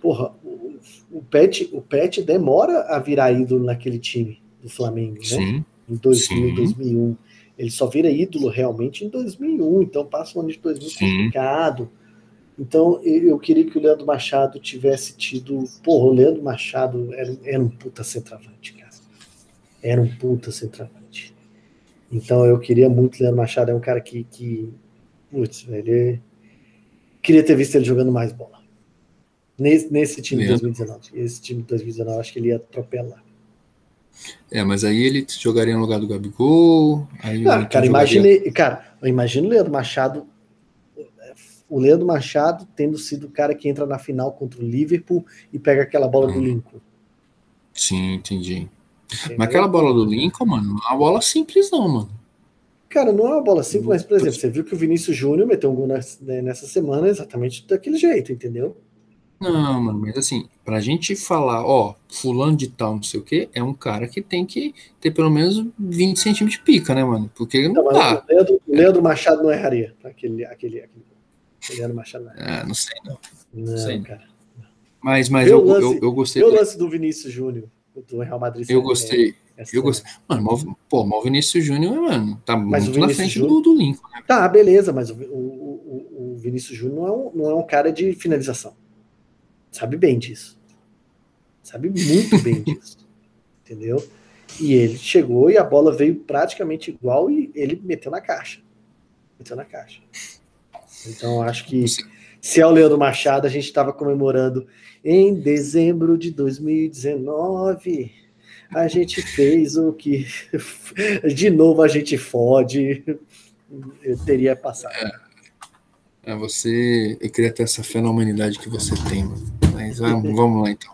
Speaker 3: Porra, o, o, Pet, o Pet demora a virar ídolo naquele time do Flamengo, né? Sim. Em 2000, Sim. 2001. Ele só vira ídolo realmente em 2001, então passa um ano de 2000 complicado. Então eu queria que o Leandro Machado tivesse tido. Porra, o Leandro Machado era, era um puta centroavante, cara. Era um puta centroavante. Então eu queria muito o Leandro Machado, é um cara que. que putz, velho. Queria ter visto ele jogando mais bola. Nesse, nesse time de 2019. Esse time de 2019, acho que ele ia atropelar.
Speaker 2: É, mas aí ele jogaria no lugar do Gabigol. Aí
Speaker 3: não, cara, imagine, cara, imagina o Leandro Machado, o Leandro Machado tendo sido o cara que entra na final contra o Liverpool e pega aquela bola hum. do Lincoln.
Speaker 2: Sim, entendi. Entendeu? Mas aquela bola do Lincoln, mano, não é uma bola simples, não, mano.
Speaker 3: Cara, não é uma bola simples, mas, por exemplo, você viu que o Vinícius Júnior meteu um gol nessa, né, nessa semana exatamente daquele jeito, entendeu?
Speaker 2: Não, mano, mas assim, pra gente falar, ó, fulano de tal, não sei o quê, é um cara que tem que ter pelo menos 20 centímetros de pica, né, mano? Porque não, não dá.
Speaker 3: O Leandro, Leandro, Machado não erraria. Aquele, aquele, aquele, Leandro
Speaker 2: Machado não erraria. Ah, não sei não. Não, não sei, cara. Mas, mas
Speaker 3: eu,
Speaker 2: lance, eu, eu, gostei.
Speaker 3: o lance do Vinícius Júnior, do Real Madrid.
Speaker 2: Eu gostei. eu gostei. Mano, pô, o Vinícius Júnior, mano, tá mas muito na frente Júnior... do, do Lincoln. Né?
Speaker 3: Tá, beleza, mas o, o, o, o Vinícius Júnior não é, um, não é um cara de finalização. Sabe bem disso. Sabe muito bem disso. Entendeu? E ele chegou e a bola veio praticamente igual e ele meteu na caixa. Meteu na caixa. Então acho que se é o Leandro Machado, a gente estava comemorando em dezembro de 2019. A gente fez o que de novo a gente fode. Eu teria passado.
Speaker 2: É, é você. Eu queria ter essa fé na humanidade que você tem, mano. Mas vamos, vamos lá então.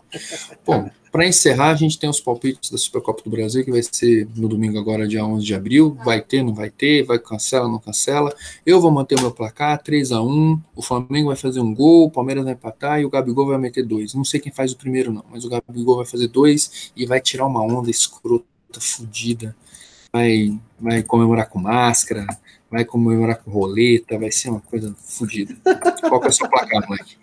Speaker 2: Bom, para encerrar, a gente tem os palpites da Supercopa do Brasil, que vai ser no domingo agora, dia 11 de abril. Vai ter, não vai ter, vai cancela, não cancela. Eu vou manter o meu placar, 3 a 1 O Flamengo vai fazer um gol, o Palmeiras vai empatar e o Gabigol vai meter dois. Não sei quem faz o primeiro, não, mas o Gabigol vai fazer dois e vai tirar uma onda escrota, fodida. Vai, vai comemorar com máscara, vai comemorar com roleta, vai ser uma coisa fodida. Qual que é o seu placar, moleque?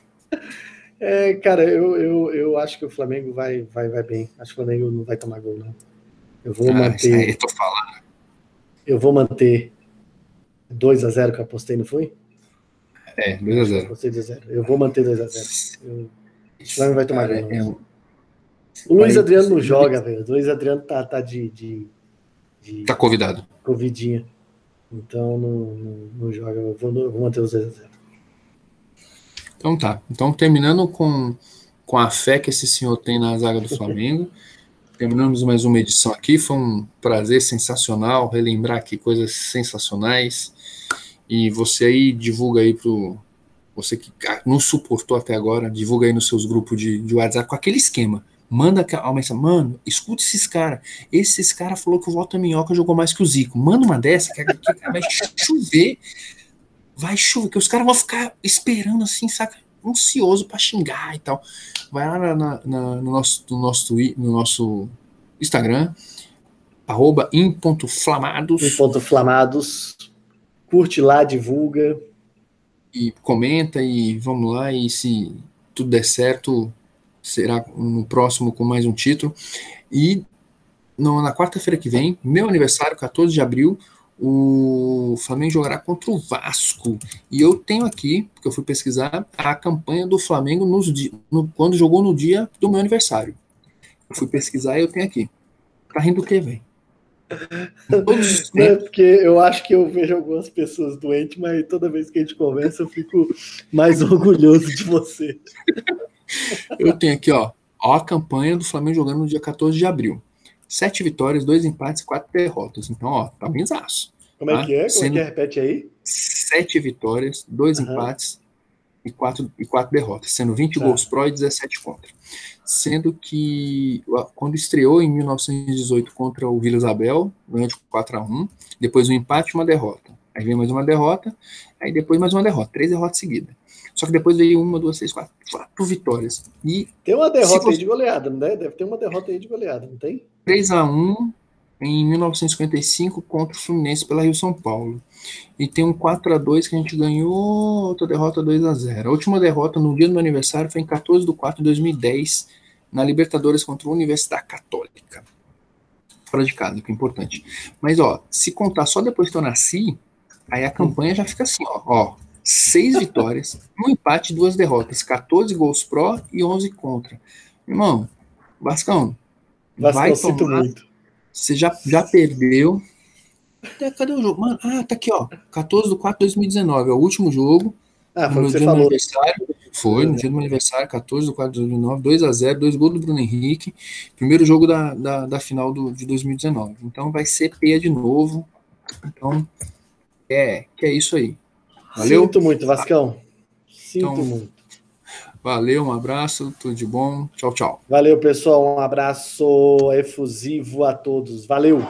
Speaker 3: É, cara, eu, eu, eu acho que o Flamengo vai, vai, vai bem. Acho que o Flamengo não vai tomar gol, não. Eu vou ah, manter. Aí,
Speaker 2: tô falando.
Speaker 3: Eu vou manter 2 a 0 que eu apostei, não foi?
Speaker 2: É, 2 a 0
Speaker 3: Apostei 2 a 0 Eu vou manter 2 a 0 O Flamengo vai tomar cara, gol. É um... O Luiz Adriano não joga, velho. O Luiz Adriano tá, tá de, de,
Speaker 2: de. Tá convidado.
Speaker 3: Covidinha. Então não, não, não joga. Eu vou, eu vou manter os 2 a 0
Speaker 2: então tá. Então terminando com, com a fé que esse senhor tem na zaga do Flamengo. Terminamos mais uma edição aqui. Foi um prazer sensacional relembrar aqui coisas sensacionais. E você aí divulga aí pro você que nos suportou até agora, divulga aí nos seus grupos de, de WhatsApp com aquele esquema. Manda a mensagem, mano, escuta esses caras. Esses caras falou que o Walter Minhoca jogou mais que o Zico. Manda uma dessa que, que vai chover vai chover, que os caras vão ficar esperando assim, saca? Ansioso para xingar e tal. Vai lá na, na, na, no, nosso, no, nosso, no nosso Instagram, arroba
Speaker 3: em.flamados. Em.flamados. Curte lá, divulga.
Speaker 2: E comenta e vamos lá. E se tudo der certo, será no próximo com mais um título. E no, na quarta-feira que vem, meu aniversário, 14 de abril, o Flamengo jogará contra o Vasco. E eu tenho aqui, porque eu fui pesquisar, a campanha do Flamengo nos, no, quando jogou no dia do meu aniversário. Eu fui pesquisar e eu tenho aqui. Tá rindo do quê, velho?
Speaker 3: É porque eu acho que eu vejo algumas pessoas doentes, mas toda vez que a gente conversa eu fico mais orgulhoso de você.
Speaker 2: eu tenho aqui, ó, ó, a campanha do Flamengo jogando no dia 14 de abril. Sete vitórias, dois empates e quatro derrotas. Então, ó, tá benzaço.
Speaker 3: Como é tá? que é? Como Sendo é que é? Repete aí.
Speaker 2: Sete vitórias, dois uhum. empates e quatro, e quatro derrotas, sendo 20 tá. gols pró e 17 contra. Sendo que quando estreou em 1918 contra o Vila Isabel, ganhou de 4 a 1 depois um empate e uma derrota. Aí vem mais uma derrota, aí depois mais uma derrota, três derrotas seguidas. Só que depois veio uma, duas, três, quatro, quatro vitórias. E
Speaker 3: tem uma derrota aí de goleada, não é? Deve ter uma derrota aí de goleada, não tem?
Speaker 2: 3 a 1 em 1955 contra o Fluminense pela Rio São Paulo. E tem um 4 a 2 que a gente ganhou, outra derrota 2 a 0 A última derrota no dia do meu aniversário foi em 14 de 4 de 2010, na Libertadores contra a Universidade Católica. Fora de casa, que é importante. Mas, ó, se contar só depois que eu nasci, aí a campanha já fica assim, ó, ó seis vitórias, um empate, duas derrotas, 14 gols pró e 11 contra. Irmão, Vascão,
Speaker 3: Vascão vai tomar, muito.
Speaker 2: Você já, já perdeu. Cadê o jogo? Mano, ah, tá aqui, ó. 14 de 4 de 2019. É o último jogo.
Speaker 3: Ah, foi no dia do meu
Speaker 2: aniversário. Foi, no dia do meu aniversário, 14 de 4 de 2019, 2 a 0 dois gols do Bruno Henrique. Primeiro jogo da, da, da final do, de 2019. Então vai ser peia de novo. Então, é, que é isso aí.
Speaker 3: Valeu? Sinto muito, Vascão. Sinto então, muito.
Speaker 2: Valeu, um abraço, tudo de bom. Tchau, tchau.
Speaker 3: Valeu, pessoal. Um abraço efusivo a todos. Valeu.